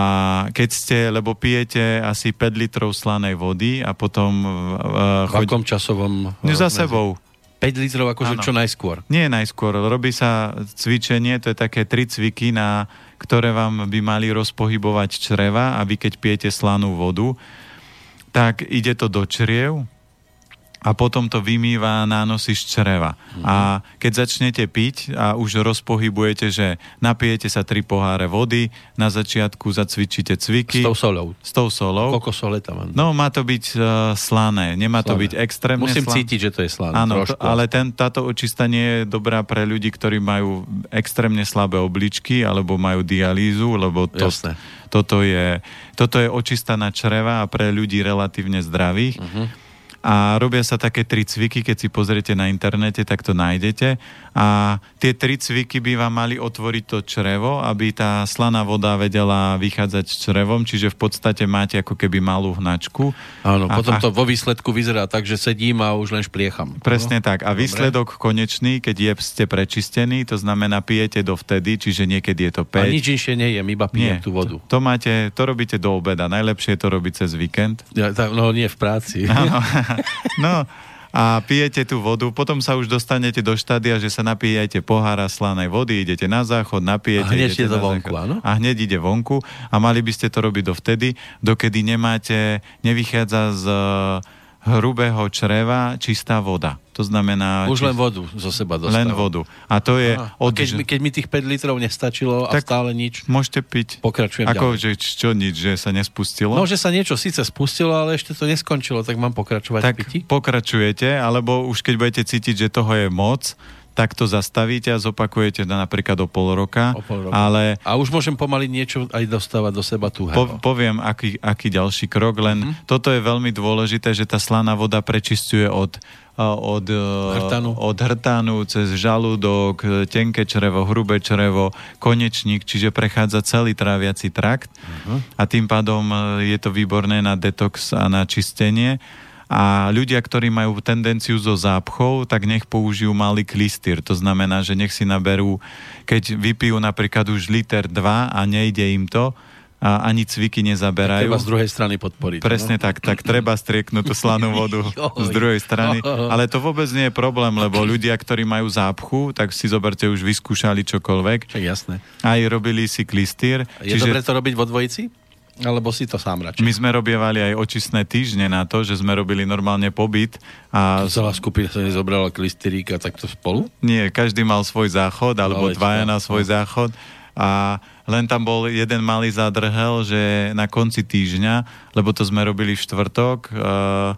keď ste, lebo pijete asi 5 litrov slanej vody a potom... Uh, v akom časovom... Uh, za sebou. 5 litrov akože čo najskôr. Nie najskôr, robí sa cvičenie, to je také tri cviky, na, ktoré vám by mali rozpohybovať čreva a vy keď pijete slanú vodu, tak ide to do čriev, a potom to vymýva nánosy z čreva. Mm-hmm. A keď začnete piť a už rozpohybujete, že napijete sa tri poháre vody, na začiatku zacvičíte cviky. S tou solou. S tou solou. Koľko sole tam? No, má to byť uh, slané, nemá slané. to byť extrémne Musím slané. cítiť, že to je slané. Áno, to, ale ten, táto očista nie je dobrá pre ľudí, ktorí majú extrémne slabé obličky alebo majú dialýzu, lebo to, toto, je, toto je očista na čreva a pre ľudí relatívne zdravých. Uh-huh a robia sa také tri cviky, keď si pozriete na internete, tak to nájdete. A tie tri cviky by vám mali otvoriť to črevo, aby tá slaná voda vedela vychádzať s črevom, čiže v podstate máte ako keby malú hnačku. Áno, a, potom to vo výsledku vyzerá tak, že sedím a už len špliecham. Presne no? tak. A Dobre. výsledok konečný, keď je ste prečistení, to znamená pijete dovtedy, čiže niekedy je to 5. A nič inšie nejem, iba pijem Nie, tú vodu. To, to, máte, to robíte do obeda. Najlepšie je to robiť cez víkend. Ja, no nie v práci. Áno. no, a pijete tú vodu, potom sa už dostanete do štádia, že sa napijete pohára slanej vody, idete na záchod, napijete. A hneď idete to vonku, áno? A hneď ide vonku a mali by ste to robiť dovtedy, dokedy nemáte, nevychádza z hrubého čreva čistá voda. To znamená... Už len vodu zo seba dostávam. Len vodu. A to je... A, od... keď, mi, keď mi tých 5 litrov nestačilo a stále nič... Môžete piť. Pokračujem Ako, ďalej. že čo nič, že sa nespustilo? No, že sa niečo síce spustilo, ale ešte to neskončilo, tak mám pokračovať tak v piti? pokračujete, alebo už keď budete cítiť, že toho je moc, tak to zastavíte a zopakujete na napríklad o pol roka. O pol roka. Ale... A už môžem pomaliť niečo aj dostávať do seba tu. Po, poviem, aký, aký ďalší krok, len mm-hmm. toto je veľmi dôležité, že tá slaná voda prečistuje od od hrtanu. od hrtanu cez žalúdok, tenké črevo, hrubé črevo, konečník, čiže prechádza celý tráviaci trakt uh-huh. a tým pádom je to výborné na detox a na čistenie a ľudia, ktorí majú tendenciu zo zápchov, tak nech použijú malý klistýr. To znamená, že nech si naberú, keď vypijú napríklad už liter 2 a nejde im to, a ani cviky nezaberajú. Treba z druhej strany podporiť. Presne no? tak, tak treba strieknúť tú slanú vodu z druhej strany. Ale to vôbec nie je problém, lebo ľudia, ktorí majú zápchu, tak si zoberte, už vyskúšali čokoľvek. Čak jasné. Aj robili si klistýr. Je čiže... dobre to robiť vo dvojici? Alebo si to sám radšej? My sme robievali aj očistné týždne na to, že sme robili normálne pobyt. A... Celá skupina sa nezobrala klisteríka takto spolu? Nie, každý mal svoj záchod, alebo dvaja na svoj no. záchod. A len tam bol jeden malý zadrhel, že na konci týždňa, lebo to sme robili v štvrtok, uh,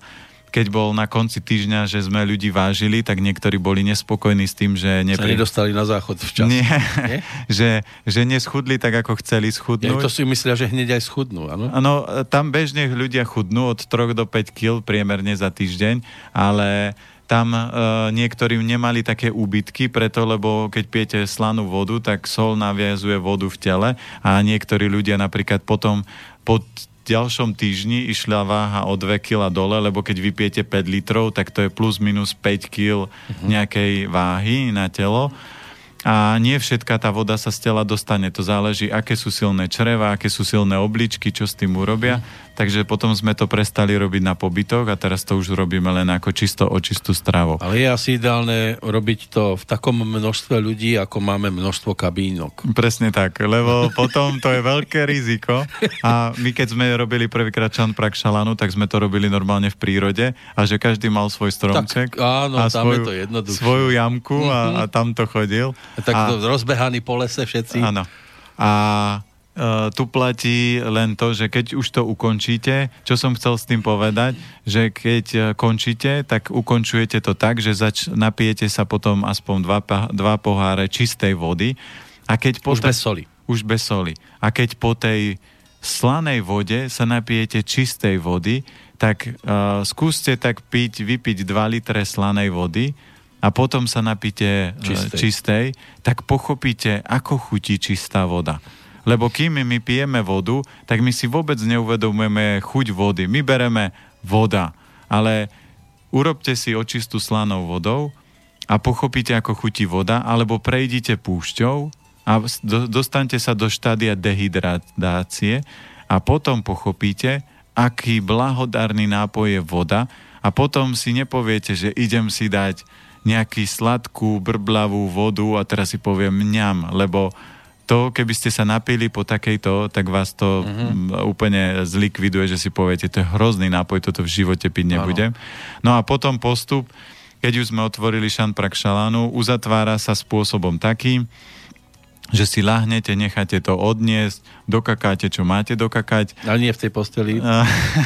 keď bol na konci týždňa, že sme ľudí vážili, tak niektorí boli nespokojní s tým, že... Nepri... Sa nedostali na záchod včas. Nie, Nie? že, že neschudli tak, ako chceli schudnúť. Ja, to si myslia, že hneď aj schudnú, áno? Áno, tam bežne ľudia chudnú od 3 do 5 kg priemerne za týždeň, ale tam e, niektorí nemali také úbytky, preto lebo keď pijete slanú vodu, tak sol naviazuje vodu v tele a niektorí ľudia napríklad potom pod ďalšom týždni išla váha o 2 kg dole, lebo keď vypijete 5 litrov, tak to je plus minus 5 kg nejakej váhy na telo. A nie všetká tá voda sa z tela dostane. To záleží, aké sú silné čreva, aké sú silné obličky, čo s tým urobia. Takže potom sme to prestali robiť na pobytoch a teraz to už robíme len ako čisto očistú stravu. Ale je asi ideálne robiť to v takom množstve ľudí, ako máme množstvo kabínok. Presne tak, lebo potom to je veľké riziko. A my keď sme robili prvýkrát Čanprak Šalanu, tak sme to robili normálne v prírode a že každý mal svoj stromček. Tak, áno, a tam svoju, je to jednoduché. Svoju jamku a, a tam to chodil. Tak a, to rozbehaní po lese všetci. Áno. A uh, tu platí len to, že keď už to ukončíte, čo som chcel s tým povedať, že keď uh, končíte, tak ukončujete to tak, že zač- napijete sa potom aspoň dva, dva poháre čistej vody. A keď po už te- bez soli. Už bez soli. A keď po tej slanej vode sa napijete čistej vody, tak uh, skúste tak piť, vypiť 2 litre slanej vody a potom sa napíte čistej. čistej, tak pochopíte, ako chutí čistá voda. Lebo kým my pijeme vodu, tak my si vôbec neuvedomujeme chuť vody. My bereme voda, ale urobte si očistú slanou vodou a pochopíte, ako chutí voda, alebo prejdite púšťou a dostanete sa do štádia dehydratácie a potom pochopíte, aký blahodárny nápoj je voda a potom si nepoviete, že idem si dať nejaký sladkú, brblavú vodu a teraz si poviem mňam, lebo to, keby ste sa napili po takejto, tak vás to uh-huh. úplne zlikviduje, že si poviete, to je hrozný nápoj, toto v živote piť nebudem. Ano. No a potom postup, keď už sme otvorili šanprak šalánu, uzatvára sa spôsobom takým, že si lahnete, necháte to odniesť, dokakáte, čo máte dokakať. Ale nie v tej posteli.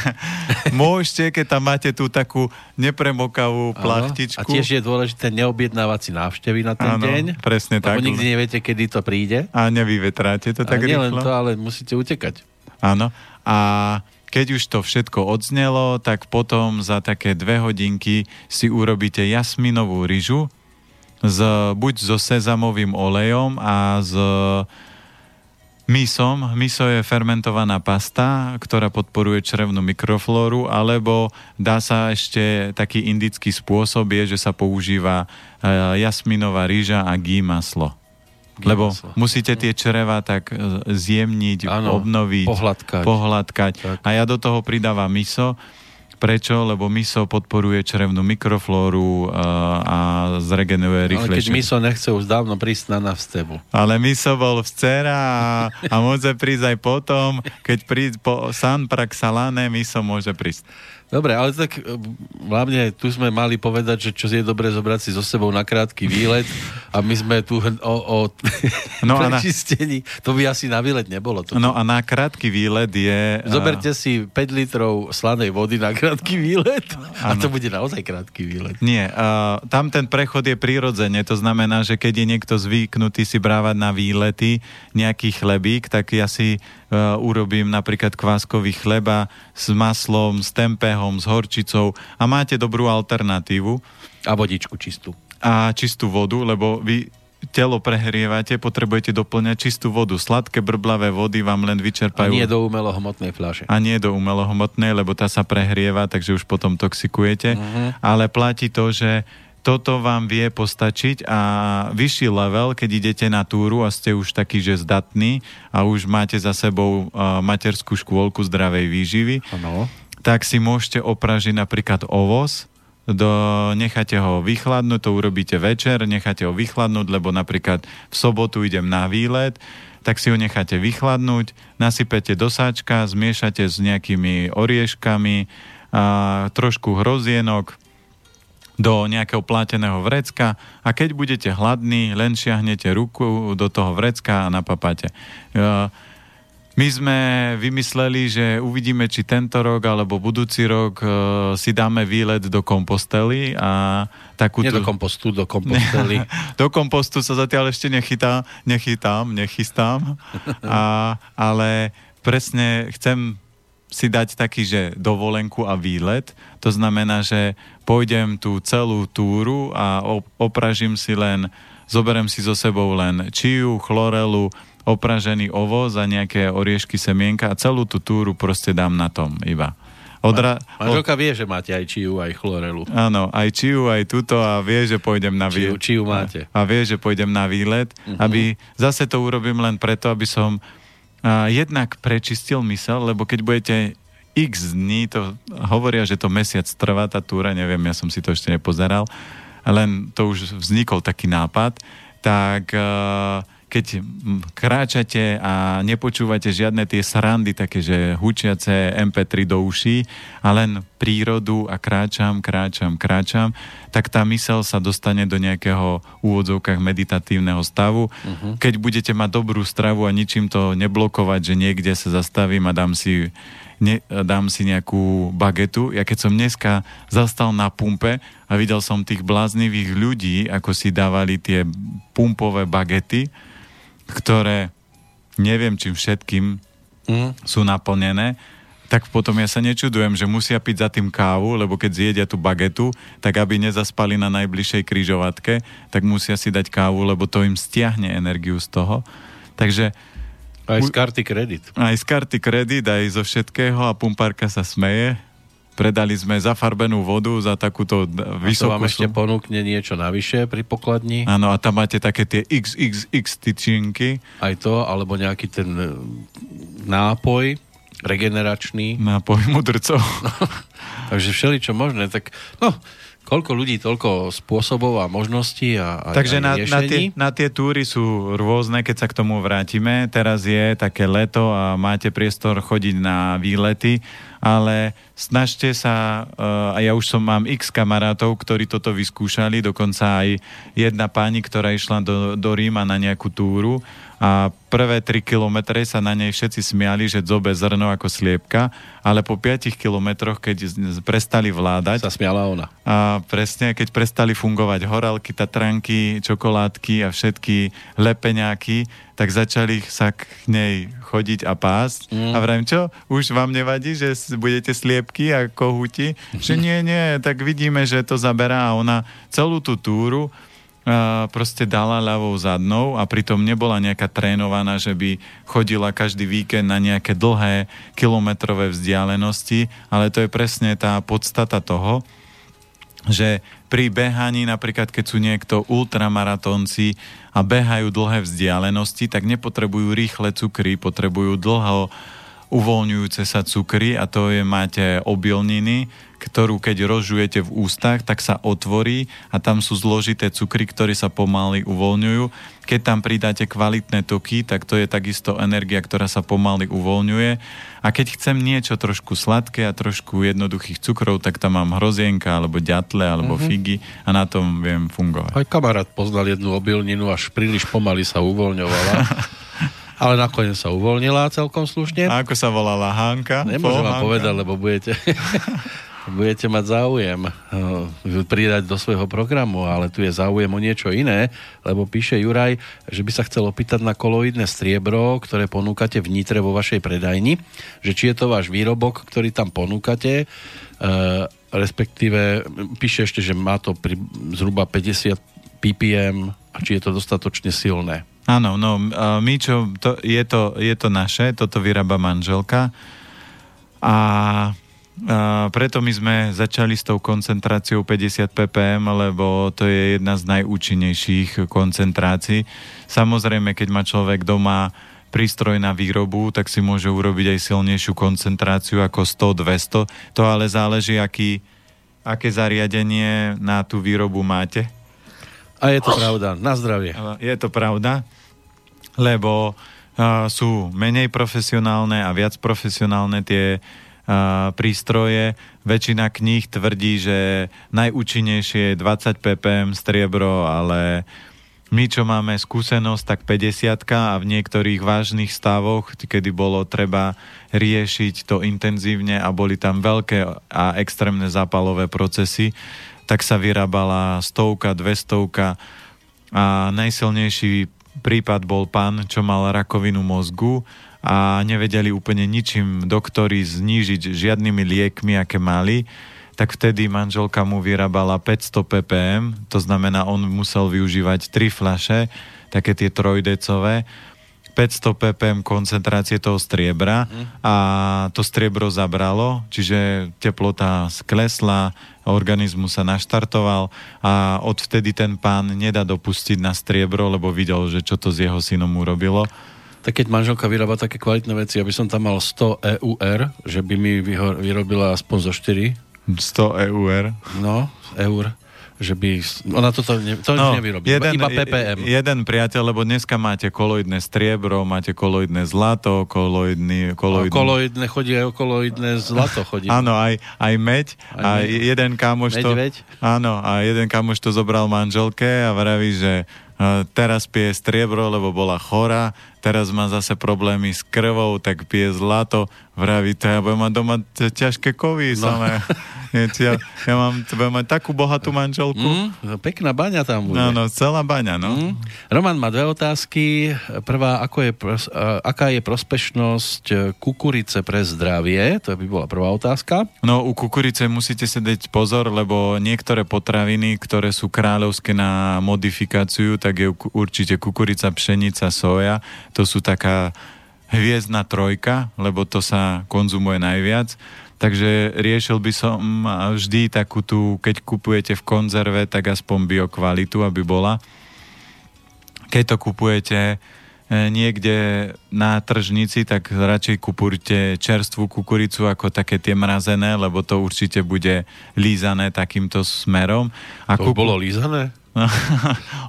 Môžete, keď tam máte tú takú nepremokavú plachtičku. A tiež je dôležité neobjednávať si návštevy na ten ano, deň. presne tak. nikdy neviete, kedy to príde. A nevyvetráte to a tak nie rýchlo. len to, ale musíte utekať. Áno. A keď už to všetko odznelo, tak potom za také dve hodinky si urobíte jasminovú ryžu, z, buď so sezamovým olejom a s misom. Miso je fermentovaná pasta, ktorá podporuje črevnú mikroflóru, alebo dá sa ešte taký indický spôsob, je, že sa používa e, jasminová rýža a gí maslo. Lebo musíte tie čreva tak e, zjemniť, ano, obnoviť, pohľadkať. pohľadkať. A ja do toho pridávam miso. Prečo? Lebo miso podporuje črevnú mikroflóru a, e, a zregeneruje rýchlejšie. Ale keď miso nechce už dávno prísť na navstevu. Ale miso bol včera a, a môže prísť aj potom. Keď prísť po San Praxalane, miso môže prísť. Dobre, ale tak e, hlavne tu sme mali povedať, že čo je dobre zobrať si so sebou na krátky výlet a my sme tu o, o no prečistení. Na... To by asi na výlet nebolo. Toto. No a na krátky výlet je... Zoberte si 5 litrov slanej vody na krátky výlet a ano. to bude naozaj krátky výlet. Nie, uh, tam ten prechod je prirodzene, to znamená, že keď je niekto zvyknutý si brávať na výlety nejaký chlebík, tak ja si uh, urobím napríklad kváskový chleba s maslom, s tempehom, s horčicou a máte dobrú alternatívu. A vodičku čistú. A čistú vodu, lebo vy telo prehrievate, potrebujete doplňať čistú vodu. Sladké brblavé vody vám len vyčerpajú. A nie do umelohmotnej fľaše. A nie do umelohmotnej, lebo tá sa prehrieva, takže už potom toxikujete. Uh-huh. Ale platí to, že toto vám vie postačiť a vyšší level, keď idete na túru a ste už taký, že zdatný a už máte za sebou uh, materskú škôlku zdravej výživy, ano. tak si môžete opražiť napríklad ovoz, do, necháte ho vychladnúť, to urobíte večer, necháte ho vychladnúť, lebo napríklad v sobotu idem na výlet, tak si ho necháte vychladnúť, nasypete do sáčka, zmiešate s nejakými orieškami, a trošku hrozienok, do nejakého pláteného vrecka a keď budete hladní, len šiahnete ruku do toho vrecka a napapate. My sme vymysleli, že uvidíme, či tento rok alebo budúci rok si dáme výlet do kompostely a takú... Nie do kompostu, do kompostely. do kompostu sa zatiaľ ešte nechytá, nechytám, nechystám, a, ale presne chcem si dať taký, že dovolenku a výlet. To znamená, že pôjdem tú celú túru a opražím si len, zoberem si so sebou len čiu, chlorelu, opražený ovoz a nejaké oriešky, semienka a celú tú túru proste dám na tom iba. Odra... Manželka vie, že máte aj čiu, aj chlorelu. Áno, aj čiu, aj túto a vie, že pôjdem na výlet. Čiu, čiu máte. A, a vie, že pôjdem na výlet, uh-huh. aby zase to urobím len preto, aby som a jednak prečistil mysel, lebo keď budete x dní, to hovoria, že to mesiac trvá tá túra, neviem, ja som si to ešte nepozeral, len to už vznikol taký nápad, tak uh, keď kráčate a nepočúvate žiadne tie srandy, také, že hučiace MP3 do uší a len prírodu a kráčam, kráčam, kráčam, tak tá mysel sa dostane do nejakého úvodzovkách meditatívneho stavu. Uh-huh. Keď budete mať dobrú stravu a ničím to neblokovať, že niekde sa zastavím a dám si ne, dám si nejakú bagetu. Ja keď som dneska zastal na pumpe a videl som tých bláznivých ľudí, ako si dávali tie pumpové bagety, ktoré neviem čím všetkým mm. sú naplnené, tak potom ja sa nečudujem, že musia piť za tým kávu, lebo keď zjedia tú bagetu, tak aby nezaspali na najbližšej kryžovatke, tak musia si dať kávu, lebo to im stiahne energiu z toho. Takže aj z karty kredit. Aj z karty kredit, aj zo všetkého a pumpárka sa smeje. Predali sme zafarbenú vodu za takúto vysokú... A to vám ešte ponúkne niečo navyše pri pokladni. Áno, a tam máte také tie XXX tyčinky. Aj to, alebo nejaký ten e, nápoj regeneračný. Nápoj mudrcov. Takže všeličo možné. Tak, no, koľko ľudí, toľko spôsobov a možností a, a Takže a na, na, tie, na tie túry sú rôzne, keď sa k tomu vrátime. Teraz je také leto a máte priestor chodiť na výlety ale snažte sa, uh, a ja už som mám x kamarátov, ktorí toto vyskúšali, dokonca aj jedna pani, ktorá išla do, do Ríma na nejakú túru a prvé 3 kilometre sa na nej všetci smiali, že zobe zrno ako sliepka, ale po 5 kilometroch, keď prestali vládať... Sa smiala ona. A presne, keď prestali fungovať horálky, tatranky, čokoládky a všetky lepeňáky, tak začali sa k nej chodiť a pásť. Mm. A vrajím, čo? Už vám nevadí, že budete sliepky a kohuti? Že nie, nie, tak vidíme, že to zaberá a ona celú tú túru proste dala ľavou zadnou a pritom nebola nejaká trénovaná, že by chodila každý víkend na nejaké dlhé kilometrové vzdialenosti, ale to je presne tá podstata toho, že pri behaní, napríklad keď sú niekto ultramaratónci a behajú dlhé vzdialenosti, tak nepotrebujú rýchle cukry, potrebujú dlho uvoľňujúce sa cukry a to je, máte obilniny, ktorú keď rozžujete v ústach, tak sa otvorí a tam sú zložité cukry, ktoré sa pomaly uvoľňujú. Keď tam pridáte kvalitné toky, tak to je takisto energia, ktorá sa pomaly uvoľňuje. A keď chcem niečo trošku sladké a trošku jednoduchých cukrov, tak tam mám hrozienka, alebo ďatle, alebo mm-hmm. figy a na tom viem fungovať. Aj kamarát poznal jednu obilninu, až príliš pomaly sa uvoľňovala. ale nakoniec sa uvoľnila celkom slušne. A ako sa volala Hánka? Nemôžem vám povedať, lebo budete, budete mať záujem uh, pridať do svojho programu, ale tu je záujem o niečo iné, lebo píše Juraj, že by sa chcel opýtať na koloidné striebro, ktoré ponúkate v Nitre vo vašej predajni, že či je to váš výrobok, ktorý tam ponúkate, uh, respektíve píše ešte, že má to pri zhruba 50 ppm a či je to dostatočne silné. Áno, no my čo, to, je, to, je to naše, toto vyrába manželka a, a preto my sme začali s tou koncentráciou 50 ppm, lebo to je jedna z najúčinnejších koncentrácií. Samozrejme, keď má človek doma prístroj na výrobu, tak si môže urobiť aj silnejšiu koncentráciu ako 100-200. To ale záleží, aký, aké zariadenie na tú výrobu máte. A je to pravda. Na zdravie. Je to pravda, lebo uh, sú menej profesionálne a viac profesionálne tie uh, prístroje. Väčšina kníh tvrdí, že najúčinnejšie je 20 ppm striebro, ale my, čo máme skúsenosť, tak 50 a v niektorých vážnych stavoch, kedy bolo treba riešiť to intenzívne a boli tam veľké a extrémne zápalové procesy, tak sa vyrábala stovka, dvestovka a najsilnejší prípad bol pán, čo mal rakovinu mozgu a nevedeli úplne ničím doktori znížiť žiadnymi liekmi, aké mali, tak vtedy manželka mu vyrábala 500 ppm, to znamená, on musel využívať tri flaše, také tie trojdecové 500 ppm koncentrácie toho striebra mm. a to striebro zabralo, čiže teplota sklesla, organizmus sa naštartoval a odvtedy ten pán nedá dopustiť na striebro, lebo videl, že čo to s jeho synom urobilo. Tak keď manželka vyrába také kvalitné veci, aby som tam mal 100 EUR, že by mi vyrobila aspoň zo 4. 100 EUR? No, eur že by... Ona toto ne, to no, nevyrobí, jeden, iba PPM. Jeden priateľ, lebo dneska máte koloidné striebro, máte koloidné zlato, koloidný... koloidný... koloidné chodí aj koloidné zlato chodí. áno, aj, aj meď. Aj a meď. jeden kamoš to... Áno, a jeden kamoš to zobral manželke a vraví, že teraz pije striebro, lebo bola chora, teraz má zase problémy s krvou, tak pije zlato, vraví, to ja budem mať doma ťažké kovy no. samé. Ja, ja mám, budem mať takú bohatú manželku. Mm, pekná baňa tam bude. No, no, celá baňa, no. Mm. Roman má dve otázky. Prvá, ako je, aká je prospešnosť e, kukurice pre zdravie? To by bola prvá otázka. No, u kukurice musíte si dať pozor, lebo niektoré potraviny, ktoré sú kráľovské na modifikáciu, tak je určite kukurica, pšenica, soja. To sú taká hviezdna trojka, lebo to sa konzumuje najviac. Takže riešil by som vždy takú tú, keď kupujete v konzerve, tak aspoň biokvalitu, aby bola. Keď to kupujete e, niekde na tržnici, tak radšej kupujte čerstvú kukuricu ako také tie mrazené, lebo to určite bude lízané takýmto smerom. A to kupu... bolo lízané?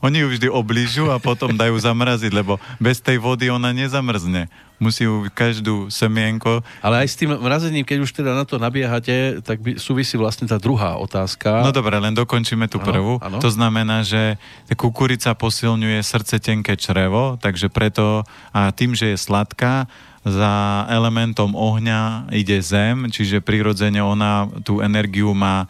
Oni ju vždy obližu a potom dajú zamraziť, lebo bez tej vody ona nezamrzne. Musí ju každú semienko... Ale aj s tým mrazením, keď už teda na to nabiehate, tak by súvisí vlastne tá druhá otázka. No dobre, len dokončíme tú prvú. Ano, ano. To znamená, že kukurica posilňuje srdce tenké črevo, takže preto a tým, že je sladká, za elementom ohňa ide zem, čiže prirodzene ona tú energiu má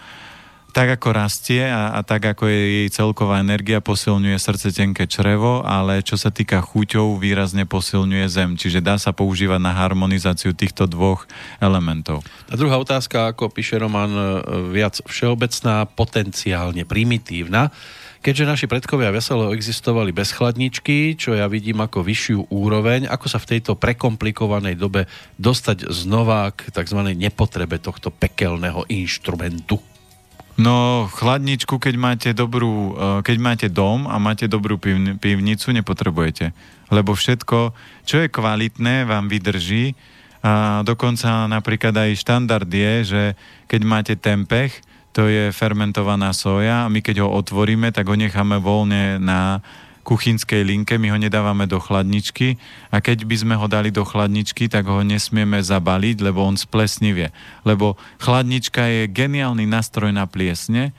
tak ako rastie a, a tak ako je jej celková energia, posilňuje srdce tenké črevo, ale čo sa týka chuťov, výrazne posilňuje zem. Čiže dá sa používať na harmonizáciu týchto dvoch elementov. A druhá otázka, ako píše Roman, e, viac všeobecná, potenciálne primitívna. Keďže naši predkovia veselo existovali bez chladničky, čo ja vidím ako vyššiu úroveň, ako sa v tejto prekomplikovanej dobe dostať znova k tzv. nepotrebe tohto pekelného inštrumentu? No, chladničku, keď máte dobrú, eh, keď máte dom a máte dobrú pivnicu, nepotrebujete. Lebo všetko, čo je kvalitné, vám vydrží. A dokonca napríklad aj štandard je, že keď máte tempeh, to je fermentovaná soja a my keď ho otvoríme, tak ho necháme voľne na kuchynskej linke, my ho nedávame do chladničky a keď by sme ho dali do chladničky, tak ho nesmieme zabaliť, lebo on splesnivie. Lebo chladnička je geniálny nástroj na pliesne,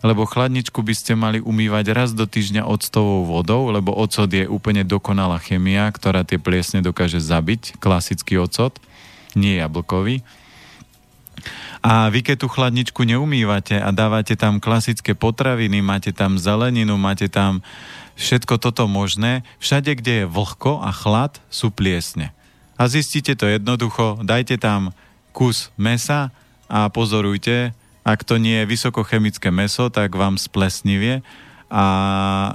lebo chladničku by ste mali umývať raz do týždňa octovou vodou, lebo ocot je úplne dokonalá chemia, ktorá tie pliesne dokáže zabiť, klasický ocot, nie jablkový. A vy keď tú chladničku neumývate a dávate tam klasické potraviny, máte tam zeleninu, máte tam všetko toto možné, všade, kde je vlhko a chlad, sú pliesne. A zistíte to jednoducho, dajte tam kus mesa a pozorujte, ak to nie je vysokochemické meso, tak vám splesnivie a e,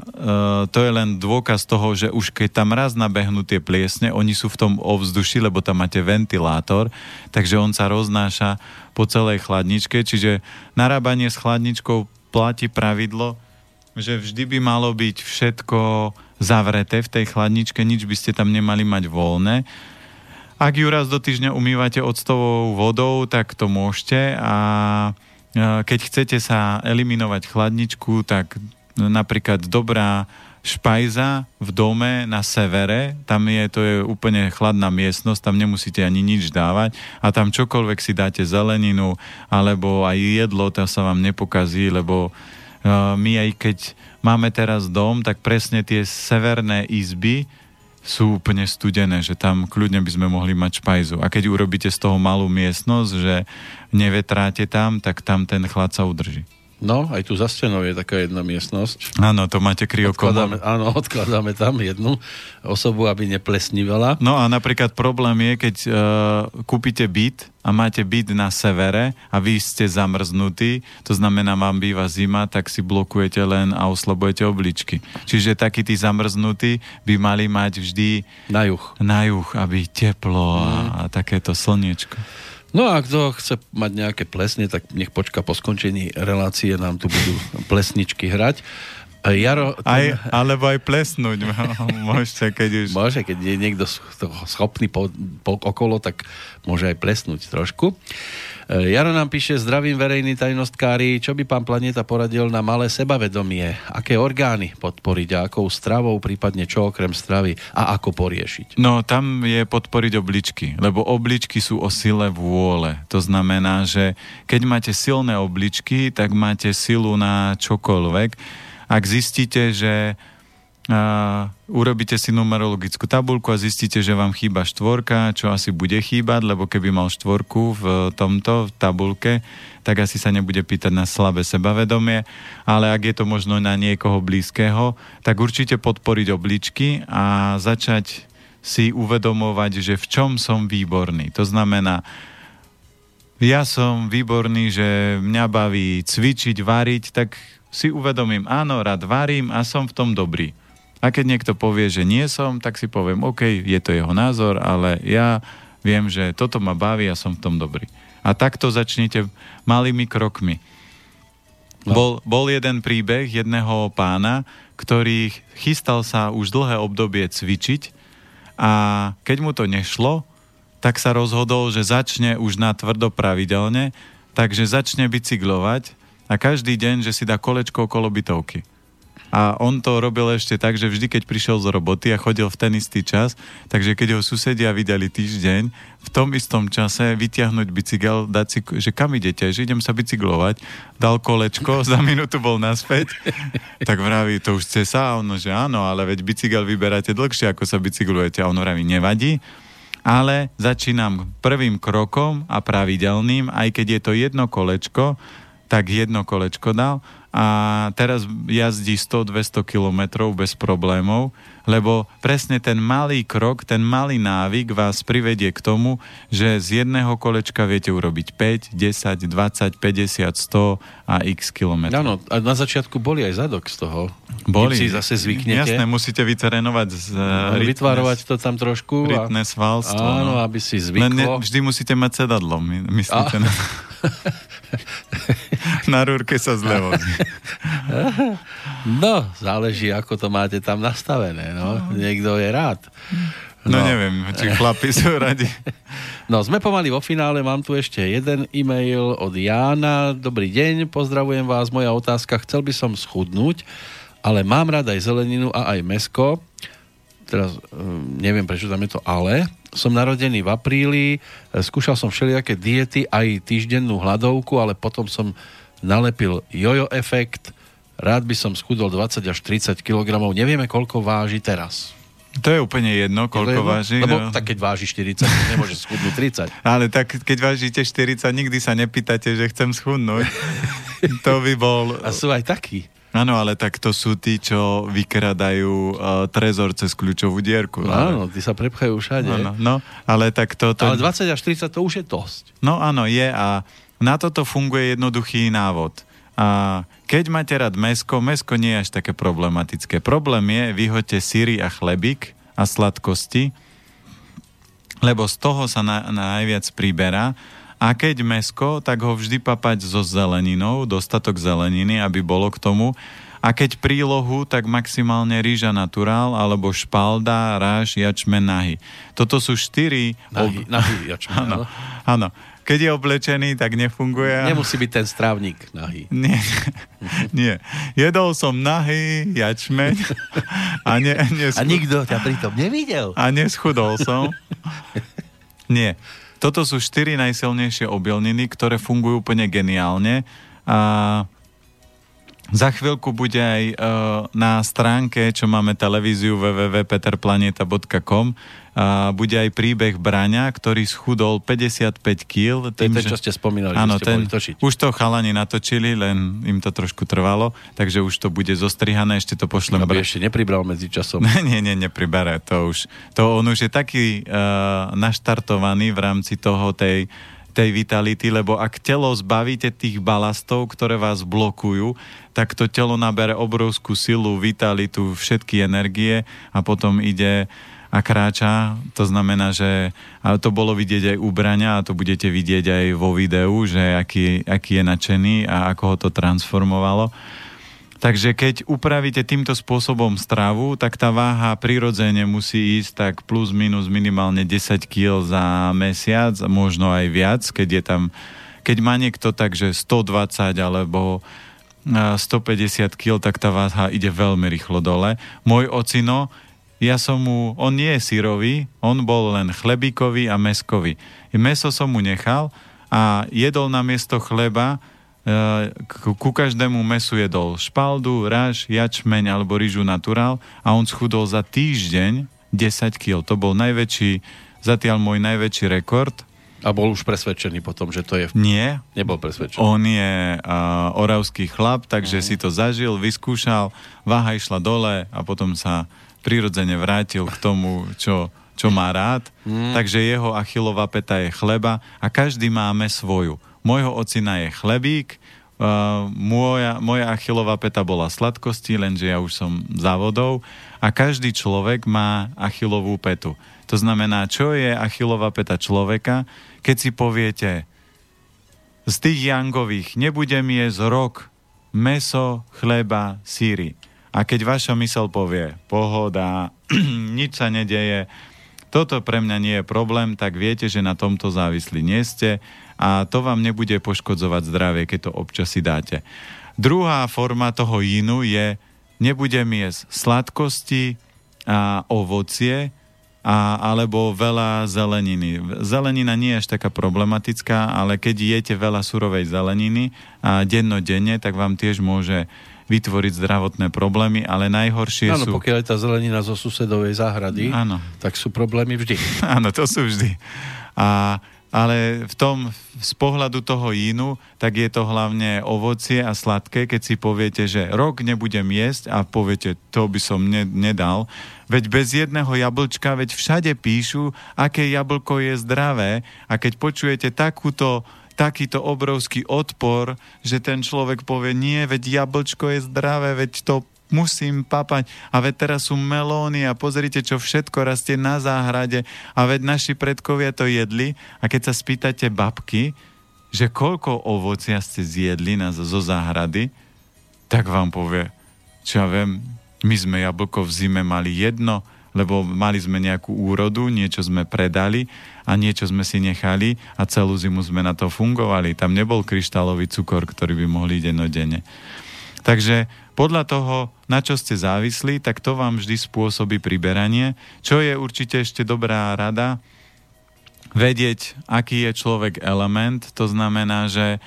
to je len dôkaz toho, že už keď tam raz nabehnú tie pliesne, oni sú v tom ovzduši, lebo tam máte ventilátor, takže on sa roznáša po celej chladničke, čiže narábanie s chladničkou platí pravidlo, že vždy by malo byť všetko zavreté v tej chladničke, nič by ste tam nemali mať voľné. Ak ju raz do týždňa umývate octovou vodou, tak to môžete a e, keď chcete sa eliminovať chladničku, tak napríklad dobrá špajza v dome na severe, tam je, to je úplne chladná miestnosť, tam nemusíte ani nič dávať a tam čokoľvek si dáte zeleninu alebo aj jedlo, to sa vám nepokazí, lebo my aj keď máme teraz dom, tak presne tie severné izby sú úplne studené, že tam kľudne by sme mohli mať špajzu. A keď urobíte z toho malú miestnosť, že nevetráte tam, tak tam ten chlad sa udrží. No, aj tu za stenou je taká jedna miestnosť. Áno, to máte kryokomor. Áno, odkladáme tam jednu osobu, aby neplesnivala. No a napríklad problém je, keď uh, kúpite byt a máte byt na severe a vy ste zamrznutí, to znamená, vám býva zima, tak si blokujete len a oslabujete obličky. Čiže takí tí zamrznutí by mali mať vždy na juh, na juh aby teplo mm. a, a takéto slniečko. No a kto chce mať nejaké plesne, tak nech počka po skončení relácie, nám tu budú plesničky hrať. Jaro... Ten... Aj, alebo aj plesnúť môžete, keď už... Môže, keď je niekto schopný po, po, okolo, tak môže aj plesnúť trošku. E, Jaro nám píše, zdravím verejný tajnostkári, čo by pán Planeta poradil na malé sebavedomie? Aké orgány podporiť a akou stravou, prípadne čo okrem stravy a ako poriešiť? No, tam je podporiť obličky, lebo obličky sú o sile vôle. To znamená, že keď máte silné obličky, tak máte silu na čokoľvek. Ak zistíte, že a urobíte si numerologickú tabulku a zistíte, že vám chýba štvorka, čo asi bude chýbať, lebo keby mal štvorku v tomto v tabulke, tak asi sa nebude pýtať na slabé sebavedomie, ale ak je to možno na niekoho blízkeho, tak určite podporiť obličky a začať si uvedomovať, že v čom som výborný. To znamená, ja som výborný, že mňa baví cvičiť, variť, tak si uvedomím, áno, rád varím a som v tom dobrý a keď niekto povie, že nie som, tak si poviem, OK, je to jeho názor, ale ja viem, že toto ma baví a som v tom dobrý. A takto začnite malými krokmi. No. Bol, bol jeden príbeh jedného pána, ktorý chystal sa už dlhé obdobie cvičiť a keď mu to nešlo, tak sa rozhodol, že začne už na tvrdo pravidelne, takže začne bicyklovať a každý deň, že si dá kolečko okolo bytovky. A on to robil ešte tak, že vždy, keď prišiel z roboty a chodil v ten istý čas, takže keď ho susedia videli týždeň, v tom istom čase vytiahnuť bicykel, dať si, že kam idete, že idem sa bicyklovať, dal kolečko, za minútu bol naspäť, tak vraví, to už chce sa, a ono, že áno, ale veď bicykel vyberáte dlhšie, ako sa bicyklujete. A on vraví, nevadí, ale začínam prvým krokom a pravidelným, aj keď je to jedno kolečko, tak jedno kolečko dal a teraz jazdí 100-200 kilometrov bez problémov, lebo presne ten malý krok, ten malý návyk vás privedie k tomu, že z jedného kolečka viete urobiť 5, 10, 20, 50, 100 a x kilometrov. Áno, a na začiatku boli aj zadok z toho. Boli. Si zase zvyknete. Jasné, musíte vyterenovať z uh, Vytvárovať to tam trošku. Rytné svalstvo. Áno, no. aby si zvyklo. Len ne, vždy musíte mať sedadlo, my, myslíte a... na... na rúrke sa zle vozí. No, záleží, ako to máte tam nastavené. No. Niekto je rád. No, no neviem, či chlapi sú radi. No, sme pomaly vo finále, mám tu ešte jeden e-mail od Jána. Dobrý deň, pozdravujem vás, moja otázka. Chcel by som schudnúť, ale mám rád aj zeleninu a aj mesko. Teraz um, neviem, prečo tam je to ale. Som narodený v apríli, skúšal som všelijaké diety, aj týždennú hladovku, ale potom som nalepil jojo efekt. Rád by som schudol 20 až 30 kg. Nevieme, koľko váži teraz. To je úplne jedno, koľko jedno? váži. Lebo no. tak keď váži 40, nemôže schudnúť 30. Ale tak keď vážite 40, nikdy sa nepýtate, že chcem schudnúť. to by bol... A sú aj takí. Áno, ale tak to sú tí, čo vykradajú uh, trezor cez kľúčovú dierku. No, áno, tí sa prepchajú všade. Áno, no, ale tak to, to... Ale 20 až 30 to už je dosť. No áno, je a na toto funguje jednoduchý návod. A keď máte rád mesko, mesko nie je až také problematické. Problém je, vyhoďte síry a chlebík a sladkosti, lebo z toho sa na, najviac priberá. A keď mesko, tak ho vždy papať so zeleninou, dostatok zeleniny, aby bolo k tomu. A keď prílohu, tak maximálne rýža naturál, alebo špalda, ráž, jačmen, nahy. Toto sú štyri... Nahy, ob... nahy jačmen, áno. áno. Keď je oblečený, tak nefunguje. Nemusí byť ten strávnik nahý. Nie, nie. Jedol som nahý jačmeň a, ne, neschud... a nikto ťa pritom nevidel. A neschudol som. Nie. Toto sú štyri najsilnejšie obilniny, ktoré fungujú úplne geniálne. A za chvíľku bude aj uh, na stránke, čo máme televíziu www.peterplaneta.com bude aj príbeh Braňa, ktorý schudol 55 kg. To je to, čo ste spomínali, áno, ste ten, točiť. Už to chalani natočili, len im to trošku trvalo, takže už to bude zostrihané, ešte to pošlem. Aby ešte nepribral medzi časom. nie, nie, nepribere, to už. To on už je taký uh, naštartovaný v rámci toho tej tej vitality, lebo ak telo zbavíte tých balastov, ktoré vás blokujú, tak to telo nabere obrovskú silu, vitalitu, všetky energie a potom ide a kráča. To znamená, že a to bolo vidieť aj u Braňa a to budete vidieť aj vo videu, že aký, aký je nadšený a ako ho to transformovalo. Takže keď upravíte týmto spôsobom stravu, tak tá váha prirodzene musí ísť tak plus minus minimálne 10 kg za mesiac, možno aj viac, keď je tam, keď má niekto takže 120 alebo 150 kg, tak tá váha ide veľmi rýchlo dole. Môj ocino, ja som mu, on nie je sírový, on bol len chlebíkový a meskový. Meso som mu nechal a jedol na miesto chleba ku každému mesu jedol špaldu, ráž, jačmeň alebo rýžu naturál a on schudol za týždeň 10 kg. To bol najväčší, zatiaľ môj najväčší rekord. A bol už presvedčený potom, že to je... Nie. Nebol presvedčený. On je uh, oravský chlap, takže mm. si to zažil, vyskúšal, váha išla dole a potom sa prirodzene vrátil k tomu, čo, čo má rád. Mm. Takže jeho achilová peta je chleba a každý máme svoju môjho ocina je chlebík, uh, moja, moja achilová peta bola sladkosti, lenže ja už som závodov a každý človek má achilovú petu. To znamená, čo je achilová peta človeka, keď si poviete z tých jangových nebudem jesť rok meso, chleba, síry. A keď vaša mysel povie pohoda, nič sa nedeje, toto pre mňa nie je problém, tak viete, že na tomto závislí nie ste a to vám nebude poškodzovať zdravie, keď to občas si dáte. Druhá forma toho inu je nebudem jesť sladkosti a ovocie, a, alebo veľa zeleniny. Zelenina nie je až taká problematická, ale keď jete veľa surovej zeleniny a dennodenne, tak vám tiež môže vytvoriť zdravotné problémy, ale najhoršie Áno, sú... pokiaľ je tá zelenina zo susedovej záhrady, Áno. tak sú problémy vždy. Áno, to sú vždy. A ale v tom, z pohľadu toho jínu, tak je to hlavne ovocie a sladké, keď si poviete, že rok nebudem jesť a poviete, to by som ne, nedal. Veď bez jedného jablčka, veď všade píšu, aké jablko je zdravé a keď počujete takúto takýto obrovský odpor, že ten človek povie, nie, veď jablčko je zdravé, veď to musím papať. A veď teraz sú melóny a pozrite, čo všetko rastie na záhrade. A veď naši predkovia to jedli. A keď sa spýtate babky, že koľko ovocia ste zjedli na, zo záhrady, tak vám povie, čo ja viem, my sme jablko v zime mali jedno, lebo mali sme nejakú úrodu, niečo sme predali a niečo sme si nechali a celú zimu sme na to fungovali. Tam nebol kryštálový cukor, ktorý by mohli dennodenne. Takže podľa toho, na čo ste závislí, tak to vám vždy spôsobí priberanie, čo je určite ešte dobrá rada, vedieť, aký je človek element, to znamená, že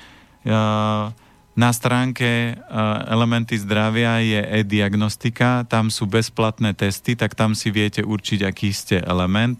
uh, na stránke uh, Elementy zdravia je e-diagnostika, tam sú bezplatné testy, tak tam si viete určiť, aký ste element,